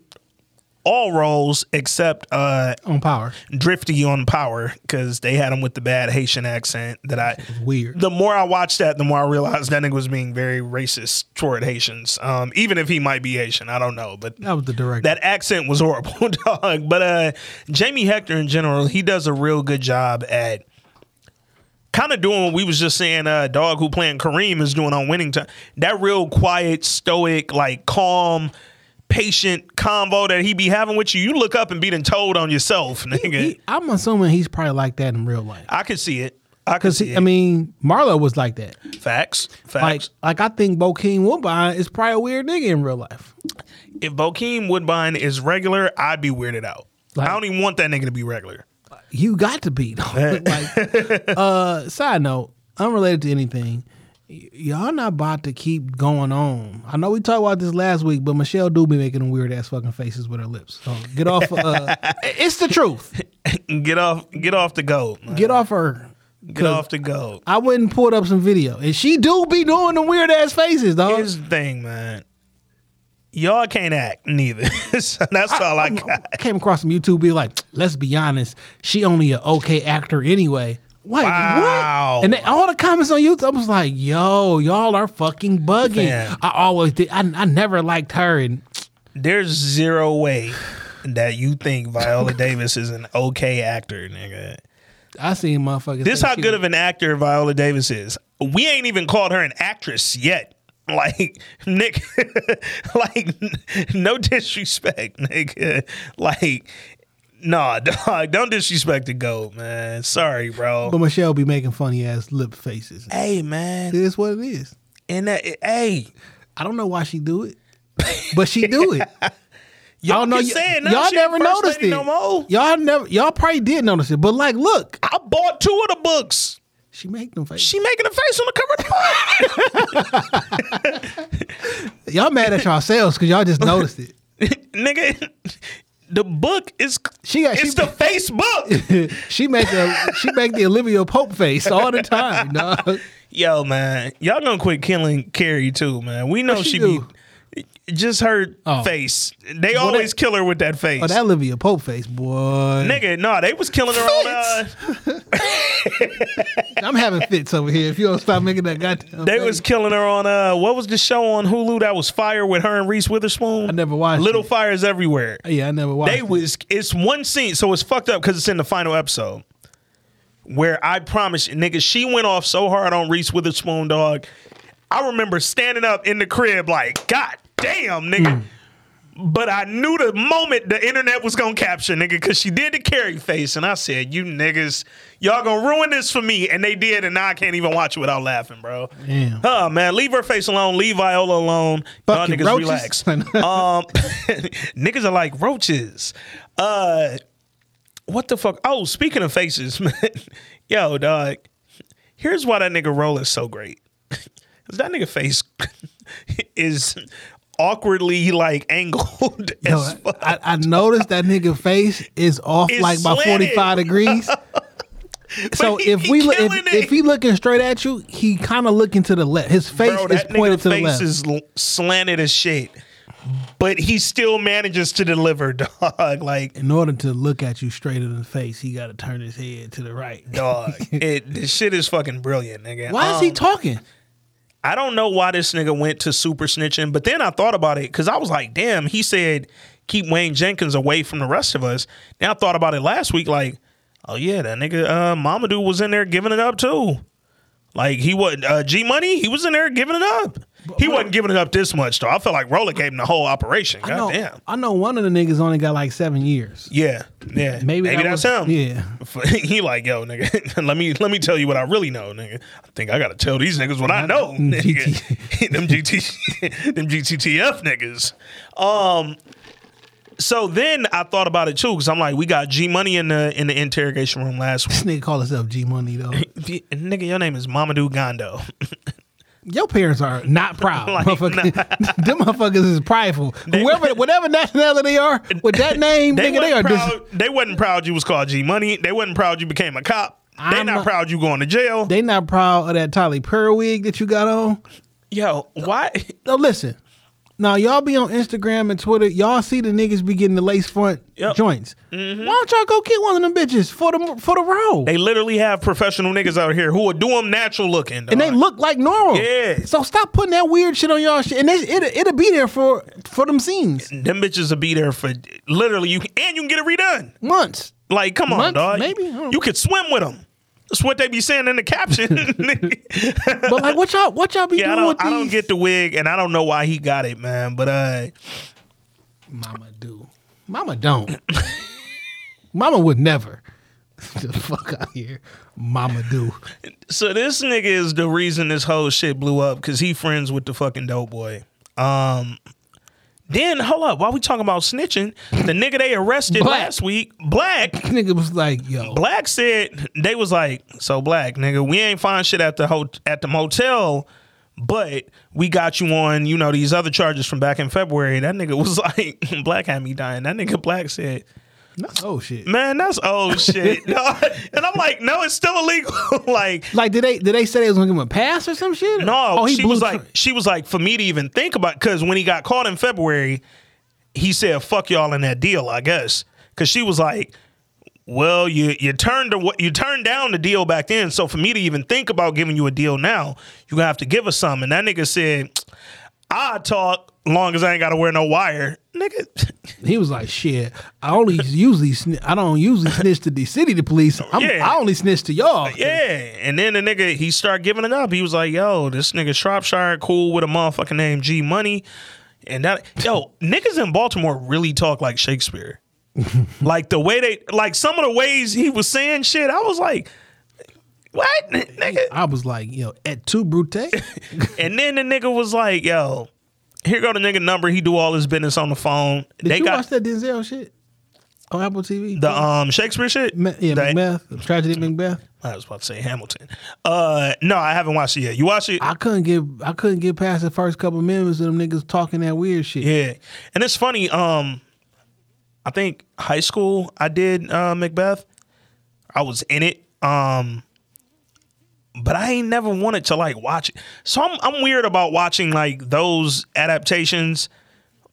[SPEAKER 2] all roles except uh
[SPEAKER 3] on power.
[SPEAKER 2] Drifty on Power because they had him with the bad Haitian accent that I
[SPEAKER 3] Weird.
[SPEAKER 2] The more I watched that, the more I realized that nigga was being very racist toward Haitians. Um, even if he might be Haitian, I don't know, but
[SPEAKER 3] That was the director.
[SPEAKER 2] that accent was horrible, dog. But uh, Jamie Hector in general, he does a real good job at kind of doing what we was just saying. Uh, dog who playing Kareem is doing on Winning Time. That real quiet, stoic, like calm, patient convo that he be having with you. You look up and be done told on yourself, nigga.
[SPEAKER 3] He- I'm assuming he's probably like that in real life.
[SPEAKER 2] I could see it. I could see it.
[SPEAKER 3] I mean, Marlo was like that.
[SPEAKER 2] facts. Facts.
[SPEAKER 3] like I think Bokeem Woodbine is probably a weird nigga in real life.
[SPEAKER 2] if Bokeem Woodbine is regular, I'd be weirded out.
[SPEAKER 3] Like-
[SPEAKER 2] I don't even want that nigga to be regular.
[SPEAKER 3] You got to be. like, uh, side note, unrelated to anything. Y- Y'all not about to keep going on. I know we talked about this last week, but Michelle do be making them weird ass fucking faces with her lips. So get off. Uh, it's the truth.
[SPEAKER 2] get off. Get off the goat. man.
[SPEAKER 3] Get off her.
[SPEAKER 2] Get off the goat.
[SPEAKER 3] I went and pulled up some video, and she do be doing the weird ass faces, dog.
[SPEAKER 2] Here's the thing, man. Y'all can't act neither. so that's all I got.
[SPEAKER 3] I came across some YouTube be like, let's be honest, she only an okay actor anyway. Wait,
[SPEAKER 2] Wow.
[SPEAKER 3] what? And then all the comments on YouTube, I was like, yo, y'all are fucking bugging.
[SPEAKER 2] Fam.
[SPEAKER 3] I always did. I, I never liked her. And
[SPEAKER 2] There's zero way that you think Viola Davis is an okay actor, nigga.
[SPEAKER 3] I seen motherfuckers.
[SPEAKER 2] This how good
[SPEAKER 3] was-
[SPEAKER 2] of an actor Viola Davis is. We ain't even called her an actress yet. Like Nick, like no disrespect, nigga. Like, nah, dog, don't disrespect the goat, man. Sorry, bro.
[SPEAKER 3] But Michelle be making funny ass lip faces.
[SPEAKER 2] hey, man,
[SPEAKER 3] It is what it is.
[SPEAKER 2] and that, hey,
[SPEAKER 3] I don't know why she do it, but she do it.
[SPEAKER 2] y'all
[SPEAKER 3] know y-
[SPEAKER 2] say it
[SPEAKER 3] y'all never noticed it.
[SPEAKER 2] no more.
[SPEAKER 3] Y'all never. Y'all probably did notice it, but like, look,
[SPEAKER 2] I bought two of the books.
[SPEAKER 3] she make them faces.
[SPEAKER 2] She making a face on the cover of the book.
[SPEAKER 3] y'all mad at yourselves because y'all just noticed it.
[SPEAKER 2] nigga. The book is
[SPEAKER 3] She got-
[SPEAKER 2] it's
[SPEAKER 3] she-
[SPEAKER 2] the Facebook.
[SPEAKER 3] she make the she make the Olivia Pope face all the time, dog.
[SPEAKER 2] Yo, man, y'all gonna quit killing Kerry too, man. We know
[SPEAKER 3] What she
[SPEAKER 2] she, be just her
[SPEAKER 3] Oh.
[SPEAKER 2] face. They always kill her with that face.
[SPEAKER 3] Oh, that Olivia Pope face, boy.
[SPEAKER 2] Nigga, no, they was killing her on. Uh,
[SPEAKER 3] I'm having fits over here. If you don't stop making that goddamn,
[SPEAKER 2] they
[SPEAKER 3] face.
[SPEAKER 2] was killing her on. Uh, what was the show on Hulu that was Fire with her and Reese Witherspoon?
[SPEAKER 3] I never watched
[SPEAKER 2] Little
[SPEAKER 3] it.
[SPEAKER 2] fires everywhere.
[SPEAKER 3] Yeah, I never watched.
[SPEAKER 2] They
[SPEAKER 3] it.
[SPEAKER 2] was it's one scene, so it's fucked up because it's in the final episode. Where I promise you, nigga, she went off so hard on Reese Witherspoon, dog. I remember standing up in the crib like, God damn, nigga. But I knew the moment the internet was gonna capture, nigga, because she did the Kerry face, and I said, "You niggas, y'all gonna ruin this for me," and they did, and now I can't even watch it without laughing, bro.
[SPEAKER 3] Damn.
[SPEAKER 2] Oh man, leave her face alone. Leave Viola alone. Y'all niggas
[SPEAKER 3] roaches.
[SPEAKER 2] relax. um, niggas are like roaches. Uh, what the fuck? Oh, speaking of faces, man. Yo, dog. Here's why that nigga roll is so great. Cause that nigga face is awkwardly like angled
[SPEAKER 3] Yo,
[SPEAKER 2] as fuck.
[SPEAKER 3] I, I noticed that nigga face is off
[SPEAKER 2] It's
[SPEAKER 3] like by 45 degrees. so
[SPEAKER 2] he-
[SPEAKER 3] if
[SPEAKER 2] he
[SPEAKER 3] we look, if,
[SPEAKER 2] it.
[SPEAKER 3] if he looking straight at you, he kind of looking to the left. His face
[SPEAKER 2] Bro,
[SPEAKER 3] is pointed to the
[SPEAKER 2] face
[SPEAKER 3] left.
[SPEAKER 2] is slanted as shit. But he still manages to deliver, dog. Like
[SPEAKER 3] In order to look at you straight in the face, he got to turn his head to the right.
[SPEAKER 2] dog. it this shit is fucking brilliant, nigga.
[SPEAKER 3] Why is he
[SPEAKER 2] Um,
[SPEAKER 3] talking?
[SPEAKER 2] I don't know why this nigga went to super snitching, but then I thought about it because I was like, damn, he said keep Wayne Jenkins away from the rest of us. Now I thought about it last week, like, oh yeah, that nigga uh Momodu was in there giving it up too. Like he was uh, G Money, he was in there giving it up. He wasn't giving it up this much though. I felt like Roller gave him the whole operation.
[SPEAKER 3] I know,
[SPEAKER 2] God damn.
[SPEAKER 3] I know one of the niggas only got like seven years.
[SPEAKER 2] Yeah, yeah.
[SPEAKER 3] Maybe that
[SPEAKER 2] that's
[SPEAKER 3] was-
[SPEAKER 2] him.
[SPEAKER 3] yeah.
[SPEAKER 2] he like, yo, nigga, let me let me tell you what I really know, nigga. I think I gotta tell these niggas what I know. Nigga. them GT them GTTF niggas. Um so then I thought about it too, because I'm like, we got G Money in the in the interrogation room last week.
[SPEAKER 3] This nigga call himself G Money though.
[SPEAKER 2] Nigga, your name is Momodu Gondo.
[SPEAKER 3] Your parents are not proud.
[SPEAKER 2] Like,
[SPEAKER 3] motherfucker. Them motherfuckers is prideful. Whoever, whatever nationality they are, with that name,
[SPEAKER 2] They
[SPEAKER 3] nigga, they are
[SPEAKER 2] wasn't
[SPEAKER 3] dis-
[SPEAKER 2] proud. they wasn't proud you was called G Money. They wasn't proud you became a cop. They
[SPEAKER 3] I'm
[SPEAKER 2] not
[SPEAKER 3] not-
[SPEAKER 2] proud you going to jail.
[SPEAKER 3] they not proud of that Tyler Perry wig that you got on.
[SPEAKER 2] Yo, why?
[SPEAKER 3] No, listen. Now y'all be on Instagram and Twitter. Y'all see the niggas be getting the lace front
[SPEAKER 2] Yep.
[SPEAKER 3] joints. Mm-hmm. Why don't y'all go get one of them bitches for the for the role?
[SPEAKER 2] They literally have professional niggas out here who will do them natural looking.
[SPEAKER 3] and they look like normal.
[SPEAKER 2] Yeah.
[SPEAKER 3] So stop putting that weird shit on y'all shit. And it, it, it'll be there for for them scenes.
[SPEAKER 2] them bitches will be there for literally you, and you can get it redone.
[SPEAKER 3] Months.
[SPEAKER 2] Like, come on,
[SPEAKER 3] Months,
[SPEAKER 2] dog.
[SPEAKER 3] maybe?
[SPEAKER 2] You could swim with them. That's what they be saying in the caption.
[SPEAKER 3] But like, what y'all what y'all be
[SPEAKER 2] yeah, I
[SPEAKER 3] doing with
[SPEAKER 2] don't, I don't get the wig, and I don't know why he got it, man. But uh,
[SPEAKER 3] Mama do. Mama don't. Mama would never. the fuck out here. Mama do.
[SPEAKER 2] so this nigga is the reason this whole shit blew up because he friends with the fucking dope boy. Um, then hold up, while we talking about snitching, the nigga they arrested
[SPEAKER 3] Black.
[SPEAKER 2] last week, Black.
[SPEAKER 3] Nigga was like, yo.
[SPEAKER 2] Black said they was like, so Black nigga, we ain't find shit at the ho- at the motel, but we got you on, you know, these other charges from back in February. That nigga was like, Black had me dying. That nigga Black said, That's
[SPEAKER 3] oh shit.
[SPEAKER 2] man, that's old shit. No, and I'm like, no, it's still illegal. like,
[SPEAKER 3] Like, did they did they say they was gonna give him a pass or some shit?
[SPEAKER 2] no,
[SPEAKER 3] Oh, he
[SPEAKER 2] she was like, she was like, for me to even think about, because when he got caught in February, he said, "Fuck y'all in that deal," I guess, because she was like, "Well, you you turned to what you turned down the deal back then, so for me to even think about giving you a deal now, you gonna have to give us some." And that nigga said, "I talk long as I ain't gotta wear no wire, nigga."
[SPEAKER 3] He was like, "Shit, I only usually sni- I don't usually snitch to the city to police. I'm,
[SPEAKER 2] Yeah.
[SPEAKER 3] I only snitch to y'all."
[SPEAKER 2] Yeah, and then the nigga he started giving it up. He was like, "Yo, this nigga Shropshire cool with a motherfucking name G Money," and that yo niggas in Baltimore really talk like Shakespeare. like the way they like some of the ways he was saying shit, I was like, "What, nigga?"
[SPEAKER 3] I was like, "Yo, at two brute."
[SPEAKER 2] And then the nigga was like, "Yo, here go the nigga number. He do all his business on the phone.
[SPEAKER 3] Did
[SPEAKER 2] they
[SPEAKER 3] you
[SPEAKER 2] got
[SPEAKER 3] watch that Denzel shit on Apple TV?
[SPEAKER 2] the um Shakespeare shit.
[SPEAKER 3] Ma- yeah,
[SPEAKER 2] The-
[SPEAKER 3] Macbeth, Tragedy of Macbeth.
[SPEAKER 2] I was about to say Hamilton. Uh, no, I haven't watched it yet. You watch it?
[SPEAKER 3] I couldn't get I couldn't get past the first couple minutes of them niggas talking that weird shit.
[SPEAKER 2] Yeah, and it's funny. Um, I think high school I did uh, Macbeth. I was in it. Um, but I ain't never wanted to like watch it. So I'm I'm weird about watching like those adaptations,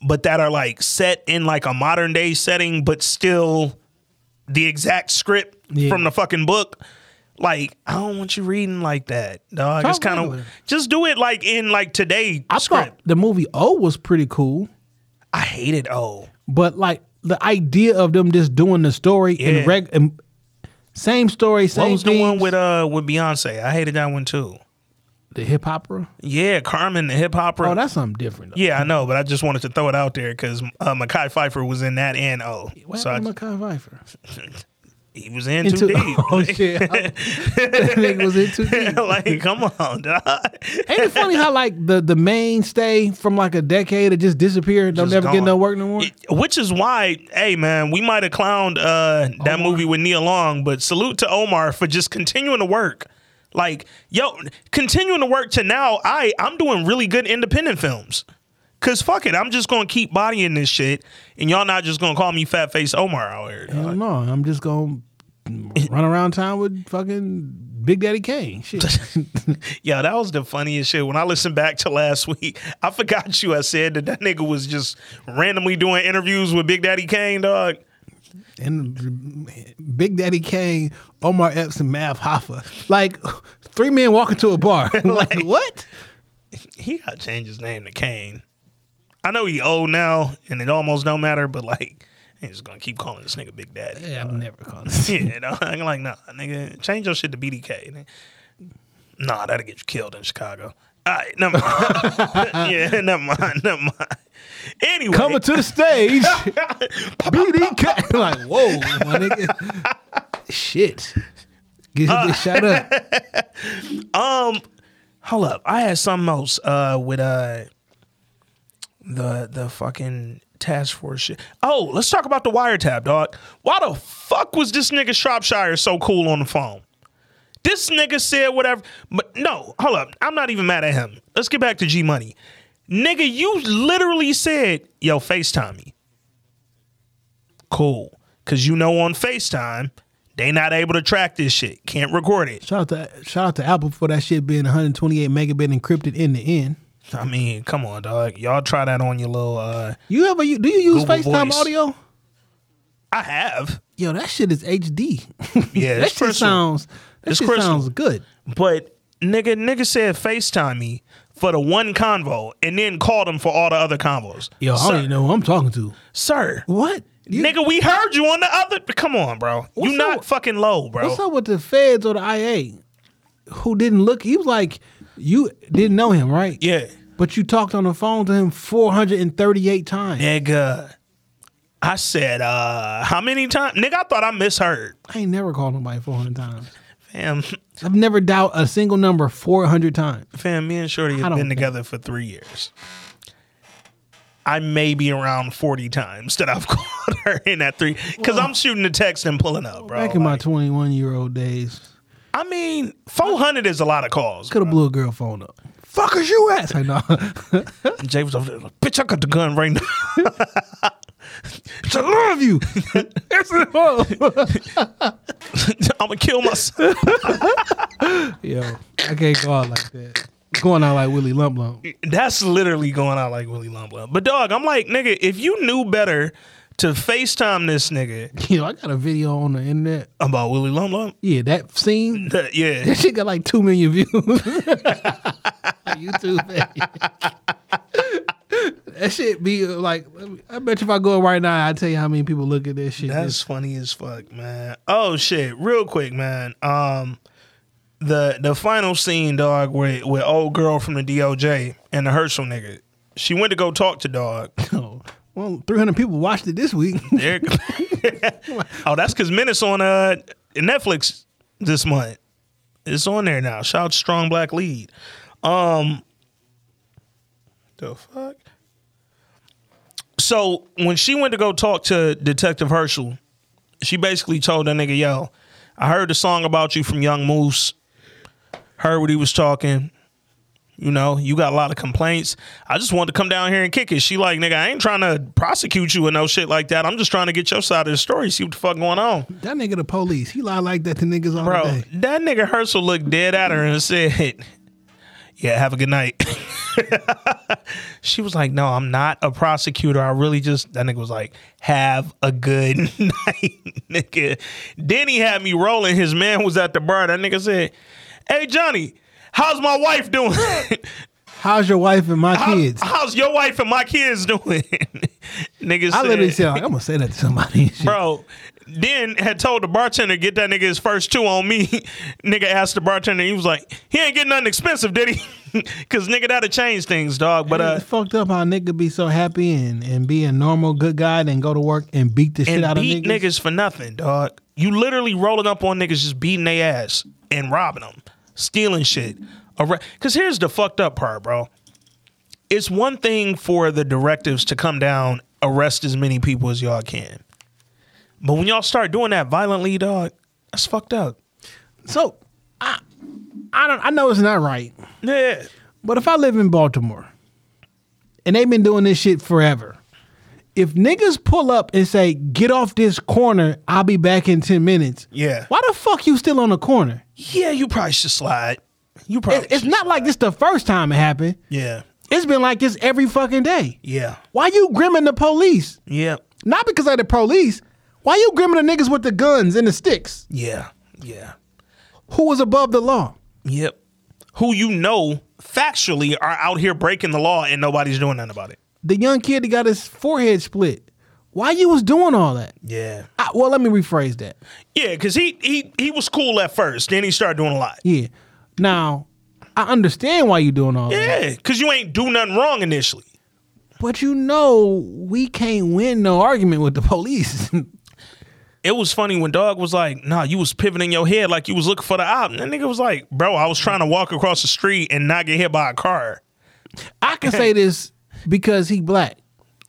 [SPEAKER 2] but that are like set in like a modern day setting, but still the exact script
[SPEAKER 3] Yeah.
[SPEAKER 2] from the fucking book. Like I don't want you reading like that, dog. It's kind of just do it like in like today
[SPEAKER 3] I
[SPEAKER 2] script.
[SPEAKER 3] thought the movie O was pretty cool,
[SPEAKER 2] I hated oh.
[SPEAKER 3] but like the idea of them just doing the story
[SPEAKER 2] Yeah.
[SPEAKER 3] in reg in, same story, same
[SPEAKER 2] What was the one with uh with Beyonce? I hated that one too.
[SPEAKER 3] the hip opera.
[SPEAKER 2] Yeah, Carmen the hip hopper.
[SPEAKER 3] Oh, that's something different. Though.
[SPEAKER 2] yeah, I know, but I just wanted to throw it out there because uh, Mekhi Phifer was in that and oh,
[SPEAKER 3] What
[SPEAKER 2] so I,
[SPEAKER 3] Mekhi Phifer?
[SPEAKER 2] he was in
[SPEAKER 3] Into
[SPEAKER 2] too deep.
[SPEAKER 3] oh shit, that nigga was in too deep.
[SPEAKER 2] like, come on, dog.
[SPEAKER 3] Ain't it funny how like the the mainstay from like a decade it just disappeared? And
[SPEAKER 2] don't
[SPEAKER 3] never get no work no more.
[SPEAKER 2] Which is why, hey man, we might have clowned uh, that movie with Nia Long, but salute to Omar for just continuing to work. Like, yo, continuing to work to now, I I'm doing really good independent films. Cause fuck it, I'm just gonna keep bodying this shit, and y'all not just gonna call me fat face Omar out here. dog.
[SPEAKER 3] Hell no, I'm just gonna run around town with fucking Big Daddy Kane. Shit.
[SPEAKER 2] Yeah, that was the funniest shit. When I listened back to last week, I forgot you. I said that that nigga was just randomly doing interviews with Big Daddy Kane, dog.
[SPEAKER 3] and Big Daddy Kane, Omar Epps, and Mav Hoffa. Like three men walking to a bar. like what?
[SPEAKER 2] He got to change his name to Kane. I know he old now, and it almost don't matter, but like, he's just gonna keep calling this nigga Big Daddy.
[SPEAKER 3] Yeah, I'm never calling this.
[SPEAKER 2] Yeah, no, I'm like, nah, nigga, change your shit to BDK. Nah, that'll get you killed in Chicago. All right, never mind. yeah, never mind, never mind. Anyway,
[SPEAKER 3] Coming to the stage, BDK. like, whoa, my nigga. Shit. Get
[SPEAKER 2] Uh,
[SPEAKER 3] shut up.
[SPEAKER 2] Um, hold up. I had something else uh with uh the the fucking task force shit. Oh, let's talk about the wiretap, dog. Why the fuck was this nigga Shropshire so cool on the phone? This nigga said whatever, but no, hold up. I'm not even mad at him. Let's get back to G Money. Nigga, you literally said, yo, FaceTime me. Cool. Cause you know on FaceTime, they not able to track this shit. Can't record it.
[SPEAKER 3] Shout out to shout out to Apple for that shit being 128 megabit encrypted in the end.
[SPEAKER 2] I mean, come on, dog. Y'all try that on your little. uh
[SPEAKER 3] You ever you, do you use
[SPEAKER 2] Google
[SPEAKER 3] FaceTime
[SPEAKER 2] Voice.
[SPEAKER 3] audio?
[SPEAKER 2] I have,
[SPEAKER 3] Yo, that shit is HD.
[SPEAKER 2] Yeah,
[SPEAKER 3] that
[SPEAKER 2] it's
[SPEAKER 3] shit
[SPEAKER 2] crystal.
[SPEAKER 3] sounds that
[SPEAKER 2] It's
[SPEAKER 3] shit
[SPEAKER 2] crystal.
[SPEAKER 3] sounds good.
[SPEAKER 2] but nigga, nigga said Facetime me for the one convo, and then called him for all the other convos.
[SPEAKER 3] Yo, I don't even know who I'm talking to.
[SPEAKER 2] sir,
[SPEAKER 3] What?
[SPEAKER 2] Nigga, we heard you on the other. Come on, bro.
[SPEAKER 3] What's
[SPEAKER 2] you not fucking low, bro.
[SPEAKER 3] What's up with the feds or the IA who didn't look? He was like, you didn't know him, right?
[SPEAKER 2] Yeah.
[SPEAKER 3] But you talked on the phone to him 438 times.
[SPEAKER 2] Nigga. I said, uh, how many times? Nigga, I thought I misheard.
[SPEAKER 3] I ain't never called nobody 400 times.
[SPEAKER 2] Fam,
[SPEAKER 3] I've never dialed a single number 400 times.
[SPEAKER 2] fam, me and Shorty have been
[SPEAKER 3] think-
[SPEAKER 2] together for three years. I may be around 40 times that I've called her in that three. Because I'm shooting the text and pulling up, bro.
[SPEAKER 3] Back in my 21 year old days,
[SPEAKER 2] I mean, 400 is a lot of calls.
[SPEAKER 3] could have blew a girl phone up. Fuck is you at? Like, no.
[SPEAKER 2] Jay was over there like, bitch, I got the gun right now.
[SPEAKER 3] I love you.
[SPEAKER 2] I'm to kill myself.
[SPEAKER 3] Yo, I can't go out like that. Going out like Willie Lump Lump.
[SPEAKER 2] That's literally going out like Willie Lump Lump. But dog, I'm like, nigga, if you knew better to FaceTime this nigga
[SPEAKER 3] You know, I got a video on the internet.
[SPEAKER 2] about Willie Lump Lump,
[SPEAKER 3] Yeah, that scene.
[SPEAKER 2] that, yeah.
[SPEAKER 3] That shit got like two million views. YouTube. that shit be uh, like. I bet you if I go right now, I tell you how many people look at this shit.
[SPEAKER 2] That's funny as fuck, man. Oh shit, real quick, man. Um, the the final scene, dog, with with old girl from the DOJ and the Herschel nigga. She went to go talk to dog.
[SPEAKER 3] Oh, well, three hundred people watched it this week.
[SPEAKER 2] There- oh, that's because Menace on uh Netflix this month. It's on there now. Shout out to Strong Black Lead. Um, the fuck. So when she went to go talk to Detective Herschel, she basically told that nigga, "Yo, I heard the song about you from Young Moose. Heard what he was talking. You know, you got a lot of complaints. I just wanted to come down here and kick it. She like, nigga, I ain't trying to prosecute you or no shit like that. I'm just trying to get your side of the story, see what the fuck going on.
[SPEAKER 3] that nigga the police. He lie like that to niggas all
[SPEAKER 2] Bro,
[SPEAKER 3] day.
[SPEAKER 2] that nigga Herschel looked dead at her and said, Yeah, have a good night. she was like, No, I'm not a prosecutor. I really just that nigga was like, have a good night, nigga. Then he had me rolling. His man was at the bar. That nigga said, Hey Johnny, how's my wife doing?
[SPEAKER 3] How's your wife and my
[SPEAKER 2] How-
[SPEAKER 3] kids?
[SPEAKER 2] how's your wife and my kids doing? nigga
[SPEAKER 3] I
[SPEAKER 2] said,
[SPEAKER 3] literally said, like, I'm gonna say that to somebody.
[SPEAKER 2] Bro, then had told the bartender get that nigga his first two on me. nigga asked the bartender, he was like, he ain't getting nothing expensive, did he? Cause nigga that'll change things, dog. But uh
[SPEAKER 3] it's fucked up how nigga be so happy and, and be a normal good guy and go to work and beat the shit
[SPEAKER 2] and
[SPEAKER 3] out of niggas.
[SPEAKER 2] niggas. for nothing, dog. You literally rolling up on niggas just beating their ass and robbing them, stealing shit. Cause here's the fucked up part, bro. It's one thing for the directives to come down, arrest as many people as y'all can. But when y'all start doing that violently, dog, that's fucked up.
[SPEAKER 3] So I I don't I know it's not right.
[SPEAKER 2] Yeah.
[SPEAKER 3] But if I live in Baltimore and they've been doing this shit forever, if niggas pull up and say, get off this corner, I'll be back in 10 minutes.
[SPEAKER 2] Yeah.
[SPEAKER 3] Why the fuck you still on the corner?
[SPEAKER 2] Yeah, you probably should slide. You probably
[SPEAKER 3] It- it's
[SPEAKER 2] should
[SPEAKER 3] not like this the first time it happened.
[SPEAKER 2] Yeah.
[SPEAKER 3] It's been like this every fucking day.
[SPEAKER 2] Yeah.
[SPEAKER 3] Why you grimming the police?
[SPEAKER 2] Yeah.
[SPEAKER 3] Not because of the police. Why you grimming the niggas with the guns and the sticks?
[SPEAKER 2] Yeah. Yeah.
[SPEAKER 3] Who was above the law?
[SPEAKER 2] Yep. Who you know factually are out here breaking the law and nobody's doing nothing about it.
[SPEAKER 3] The young kid that got his forehead split. Why you was doing all that?
[SPEAKER 2] Yeah.
[SPEAKER 3] I, well, let me rephrase that.
[SPEAKER 2] Yeah, because he he he was cool at first, then he started doing a lot.
[SPEAKER 3] Yeah. Now, I understand why you doing all that.
[SPEAKER 2] Yeah, because you ain't do nothing wrong initially.
[SPEAKER 3] But you know, we can't win no argument with the police.
[SPEAKER 2] It was funny when Dog was like, nah, you was pivoting your head like you was looking for the op. And that nigga was like, bro, I was trying to walk across the street and not get hit by a car.
[SPEAKER 3] I can say this because he black.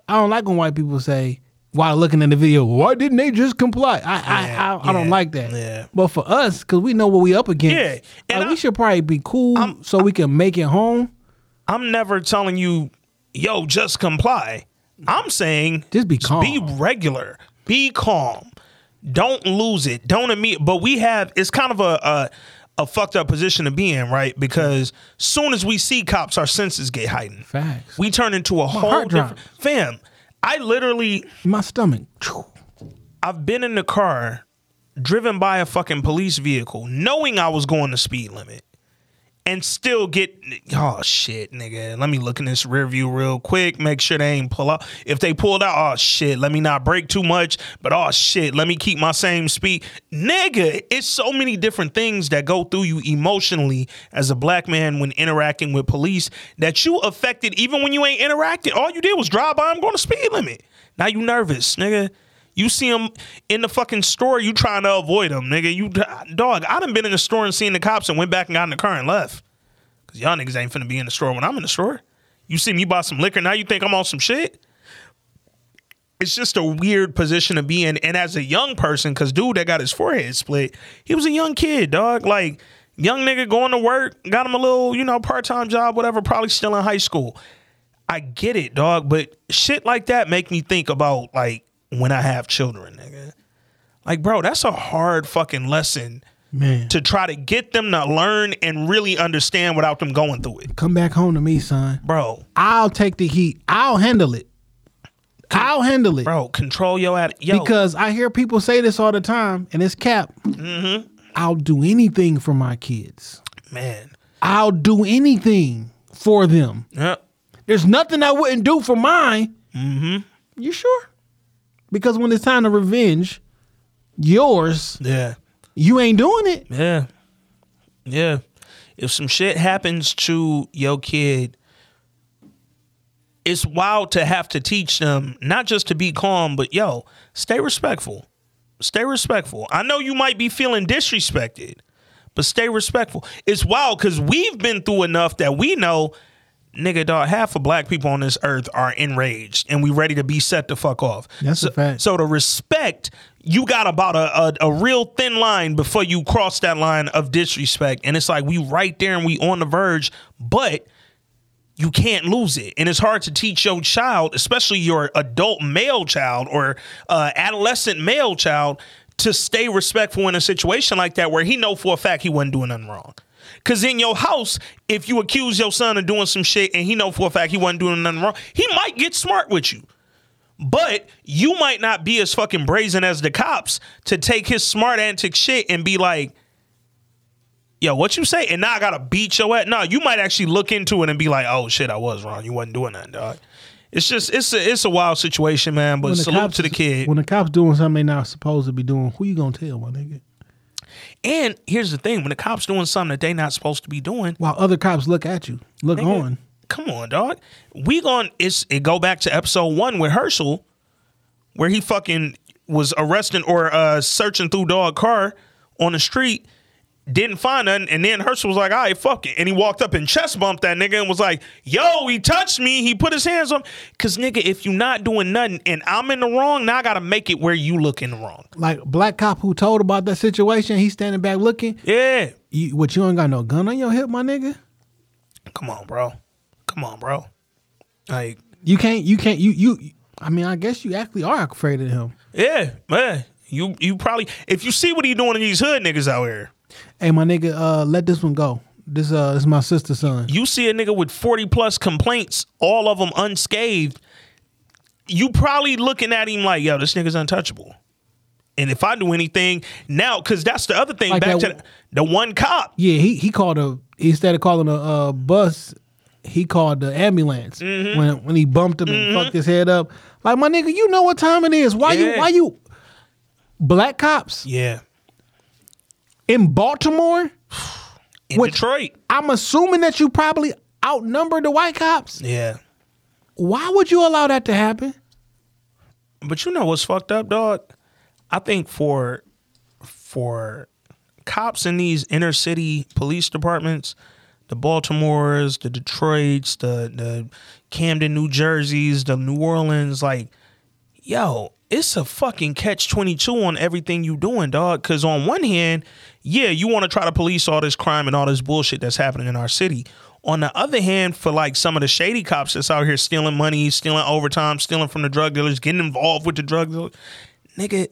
[SPEAKER 3] I don't like when white people say while looking at the video, why didn't they just comply? I I,
[SPEAKER 2] Yeah,
[SPEAKER 3] I, I don't
[SPEAKER 2] yeah,
[SPEAKER 3] like that.
[SPEAKER 2] yeah.
[SPEAKER 3] But for us, because we know what we up against,
[SPEAKER 2] Yeah, and
[SPEAKER 3] like,
[SPEAKER 2] I-
[SPEAKER 3] we should probably be cool
[SPEAKER 2] I'm-
[SPEAKER 3] so we can make it home.
[SPEAKER 2] I'm never telling you, yo, just comply. I'm saying
[SPEAKER 3] Just be calm.
[SPEAKER 2] Be regular. Be calm. Don't lose it. Don't admit. But we have. It's kind of a a, a fucked up position to be in, right? Because soon as we see cops, our senses get heightened.
[SPEAKER 3] Facts.
[SPEAKER 2] We turn into a whole
[SPEAKER 3] heart
[SPEAKER 2] different. Fam, I literally.
[SPEAKER 3] My stomach.
[SPEAKER 2] I've been in the car, driven by a fucking police vehicle, knowing I was going the speed limit, and still get oh shit, nigga. Let me look in this rear view real quick, make sure they ain't pull out. If they pulled out, oh shit, let me not break too much, but oh shit, let me keep my same speed. Nigga, it's so many different things that go through you emotionally as a black man when interacting with police that you affected even when you ain't interacting. All you did was drive by them going to speed limit. Now you nervous, nigga. You see them in the fucking store, you trying to avoid them, nigga. You dog. I done been in the store and seen the cops and went back and got in the car and left. Cause y'all niggas ain't finna be in the store when I'm in the store. You see me buy some liquor, now you think I'm on some shit. It's just a weird position to be in. And as a young person, cause dude that got his forehead split, he was a young kid, dog. Like young nigga going to work, got him a little, you know, part time job, whatever. Probably still in high school. I get it, dog, but shit like that make me think about like when I have children, nigga. Like, bro, that's a hard fucking lesson
[SPEAKER 3] Man.
[SPEAKER 2] to try to get them to learn and really understand without them going through it.
[SPEAKER 3] Come back home to me, son.
[SPEAKER 2] Bro,
[SPEAKER 3] I'll take the heat. I'll handle it. I'll handle it.
[SPEAKER 2] bro, control your attitude. Yo,
[SPEAKER 3] Because I hear people say this all the time, and it's cap.
[SPEAKER 2] Mm-hmm.
[SPEAKER 3] I'll do anything for my kids.
[SPEAKER 2] man.
[SPEAKER 3] I'll do anything for them.
[SPEAKER 2] Yep.
[SPEAKER 3] There's nothing I wouldn't do for mine. Mm-hmm. You sure? Because when it's time to revenge yours,
[SPEAKER 2] Yeah.
[SPEAKER 3] you ain't doing it.
[SPEAKER 2] Yeah. Yeah. If some shit happens to your kid, it's wild to have to teach them not just to be calm, but yo, stay respectful. Stay respectful. I know you might be feeling disrespected, but stay respectful. It's wild because we've been through enough that we know, nigga, dog, half of black people on this earth are enraged and we ready to be set the fuck off.
[SPEAKER 3] That's
[SPEAKER 2] so,
[SPEAKER 3] a fact.
[SPEAKER 2] So to respect, you got about a, a, a real thin line before you cross that line of disrespect. And it's like we right there and we on the verge, but you can't lose it. And it's hard to teach your child, especially your adult male child or uh, adolescent male child, to stay respectful in a situation like that where he know for a fact he wasn't doing nothing wrong. Cause in your house, if you accuse your son of doing some shit and he know for a fact he wasn't doing nothing wrong, he might get smart with you. But you might not be as fucking brazen as the cops to take his smart antic shit and be like, yo, what you say? And now I gotta beat your ass. No, you might actually look into it and be like, oh shit, I was wrong. You wasn't doing that, dog. It's just it's a it's a wild situation, man. But salute
[SPEAKER 3] cops
[SPEAKER 2] to the kid.
[SPEAKER 3] When the cops doing something they not supposed to be doing, who you gonna tell, my nigga?
[SPEAKER 2] And here's the thing: when the cops doing something that they not supposed to be doing,
[SPEAKER 3] While other cops look at you, look
[SPEAKER 2] nigga,
[SPEAKER 3] on.
[SPEAKER 2] Come on, dog. We going it's it go back to episode one with Herschel, where he fucking was arresting or uh searching through dog car on the street, didn't find nothing, and then Herschel was like, all right, fuck it. And he walked up and chest bumped that nigga and was like, yo, he touched me. He put his hands on Cause nigga, if you not doing nothing and I'm in the wrong, now I gotta make it where you look in the wrong.
[SPEAKER 3] Like black cop who told about that situation, he's standing back looking.
[SPEAKER 2] Yeah.
[SPEAKER 3] You, what you ain't got no gun on your hip, my nigga?
[SPEAKER 2] Come on, bro. Come on, bro. Like,
[SPEAKER 3] You can't. You can't. You you. I mean, I guess you actually are afraid of him.
[SPEAKER 2] yeah, man. You you probably if you see what he doing to these hood niggas out here,
[SPEAKER 3] Hey, my nigga, uh, let this one go. This uh, this is my sister's son.
[SPEAKER 2] you see a nigga with 40 plus complaints, all of them unscathed, you probably looking at him like, yo, this nigga's untouchable. And if I do anything now, because that's the other thing,
[SPEAKER 3] Like
[SPEAKER 2] back
[SPEAKER 3] that
[SPEAKER 2] to the, the one cop.
[SPEAKER 3] Yeah, he he called a instead of calling a uh, bus, he called the ambulance
[SPEAKER 2] Mm-hmm.
[SPEAKER 3] when when he bumped him and fucked his head up. Like my nigga, you know what time it is. Why you why you black cops
[SPEAKER 2] Yeah.
[SPEAKER 3] In Baltimore?
[SPEAKER 2] In
[SPEAKER 3] What-
[SPEAKER 2] Detroit.
[SPEAKER 3] I'm assuming that you probably outnumbered the white cops.
[SPEAKER 2] Yeah.
[SPEAKER 3] Why would you allow that to happen?
[SPEAKER 2] But you know what's fucked up, dog? I think for for cops in these inner city police departments, the Baltimores, the Detroits, the the Camden, New Jerseys, the New Orleans, like, yo, it's a fucking catch twenty two on everything you doing, dog. Cause on one hand, yeah, you want to try to police all this crime and all this bullshit that's happening in our city. On the other hand, for like some of the shady cops that's out here stealing money, stealing overtime, stealing from the drug dealers, getting involved with the drug dealers, nigga,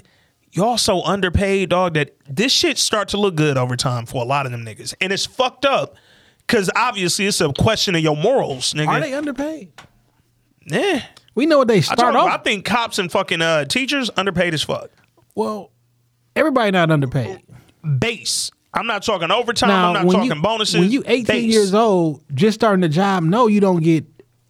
[SPEAKER 2] y'all so underpaid, dog, that this shit start to look good over time for a lot of them niggas. And it's fucked up. Cause obviously it's a question of your morals, nigga.
[SPEAKER 3] Are they underpaid?
[SPEAKER 2] yeah.
[SPEAKER 3] We know what they start
[SPEAKER 2] you,
[SPEAKER 3] off.
[SPEAKER 2] I think cops and fucking uh, teachers underpaid as fuck.
[SPEAKER 3] well, everybody not underpaid.
[SPEAKER 2] Base. I'm not talking overtime. I'm not talking
[SPEAKER 3] you,
[SPEAKER 2] bonuses.
[SPEAKER 3] When you 18
[SPEAKER 2] base.
[SPEAKER 3] years old, just starting the job, no, you don't get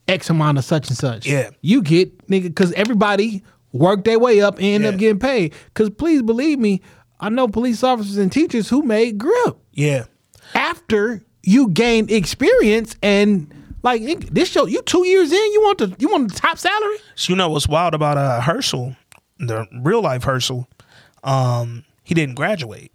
[SPEAKER 3] X amount of such and such.
[SPEAKER 2] Yeah.
[SPEAKER 3] You get nigga because everybody worked their way up and end
[SPEAKER 2] Yeah.
[SPEAKER 3] up getting paid. Because please believe me, I know police officers and teachers who made grip
[SPEAKER 2] Yeah.
[SPEAKER 3] after you gain experience and like this show you two years in you want the you want the top salary.
[SPEAKER 2] So you know what's wild about uh, Herschel, the real life Herschel? Um, he didn't graduate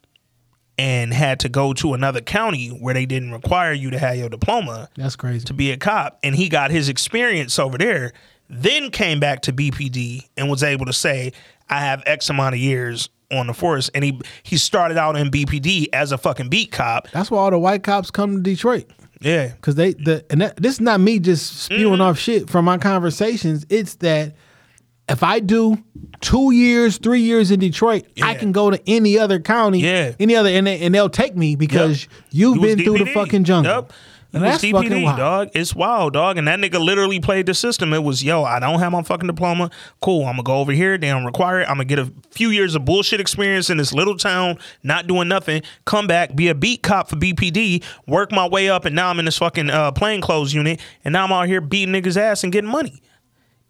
[SPEAKER 2] and had to go to another county where they didn't require you to have your diploma
[SPEAKER 3] That's crazy.
[SPEAKER 2] to be a cop, and he got his experience over there. Then came back to BPD and was able to say, "I have X amount of years on the force." And he he started out in BPD as a fucking beat cop.
[SPEAKER 3] That's why all the white cops come to Detroit.
[SPEAKER 2] Yeah,
[SPEAKER 3] Cause they the and that, this is not me just spewing
[SPEAKER 2] Mm-hmm.
[SPEAKER 3] off shit from my conversations. It's that if I do two years, three years in Detroit, I can go to any other county,
[SPEAKER 2] Yeah.
[SPEAKER 3] any other, and they, and they'll take me because
[SPEAKER 2] Yep.
[SPEAKER 3] you've
[SPEAKER 2] You
[SPEAKER 3] been through the fucking jungle.
[SPEAKER 2] Yep.
[SPEAKER 3] And that's
[SPEAKER 2] DPD,
[SPEAKER 3] fucking wild.
[SPEAKER 2] dog. It's wild, dog. And that nigga literally played the system. It was, yo, I don't have my fucking diploma. Cool. I'm gonna go over here. They don't require it. I'm gonna get a few years of bullshit experience in this little town, not doing nothing. Come back, be a beat cop for BPD, work my way up, and now I'm in this fucking uh, plainclothes unit, and now I'm out here beating niggas ass and getting money.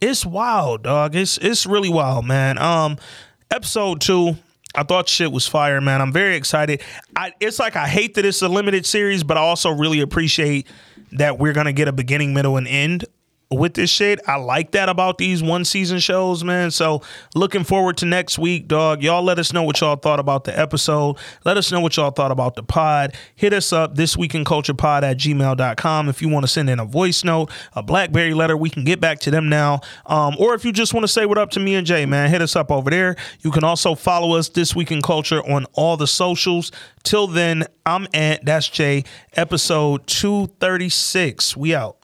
[SPEAKER 2] It's wild, dog. It's it's really wild, man. Um, episode two. I thought shit was fire, man. I'm very excited. I it's like I hate that it's a limited series, but I also really appreciate that we're gonna get a beginning, middle, and end with this shit. I like that about these one season shows, man. So looking forward to next week, dog. Y'all let us know what y'all thought about the episode. Let us know what y'all thought about the pod. Hit us up this week in culture pod at gmail.com if you want to send in a voice note, a Blackberry letter. We can get back to them now. Um, or if you just want to say what up to me and Jay, man, hit us up over there. You can also follow us this week in culture on all the socials. Till then, I'm Ant. That's Jay. Episode 236. We out.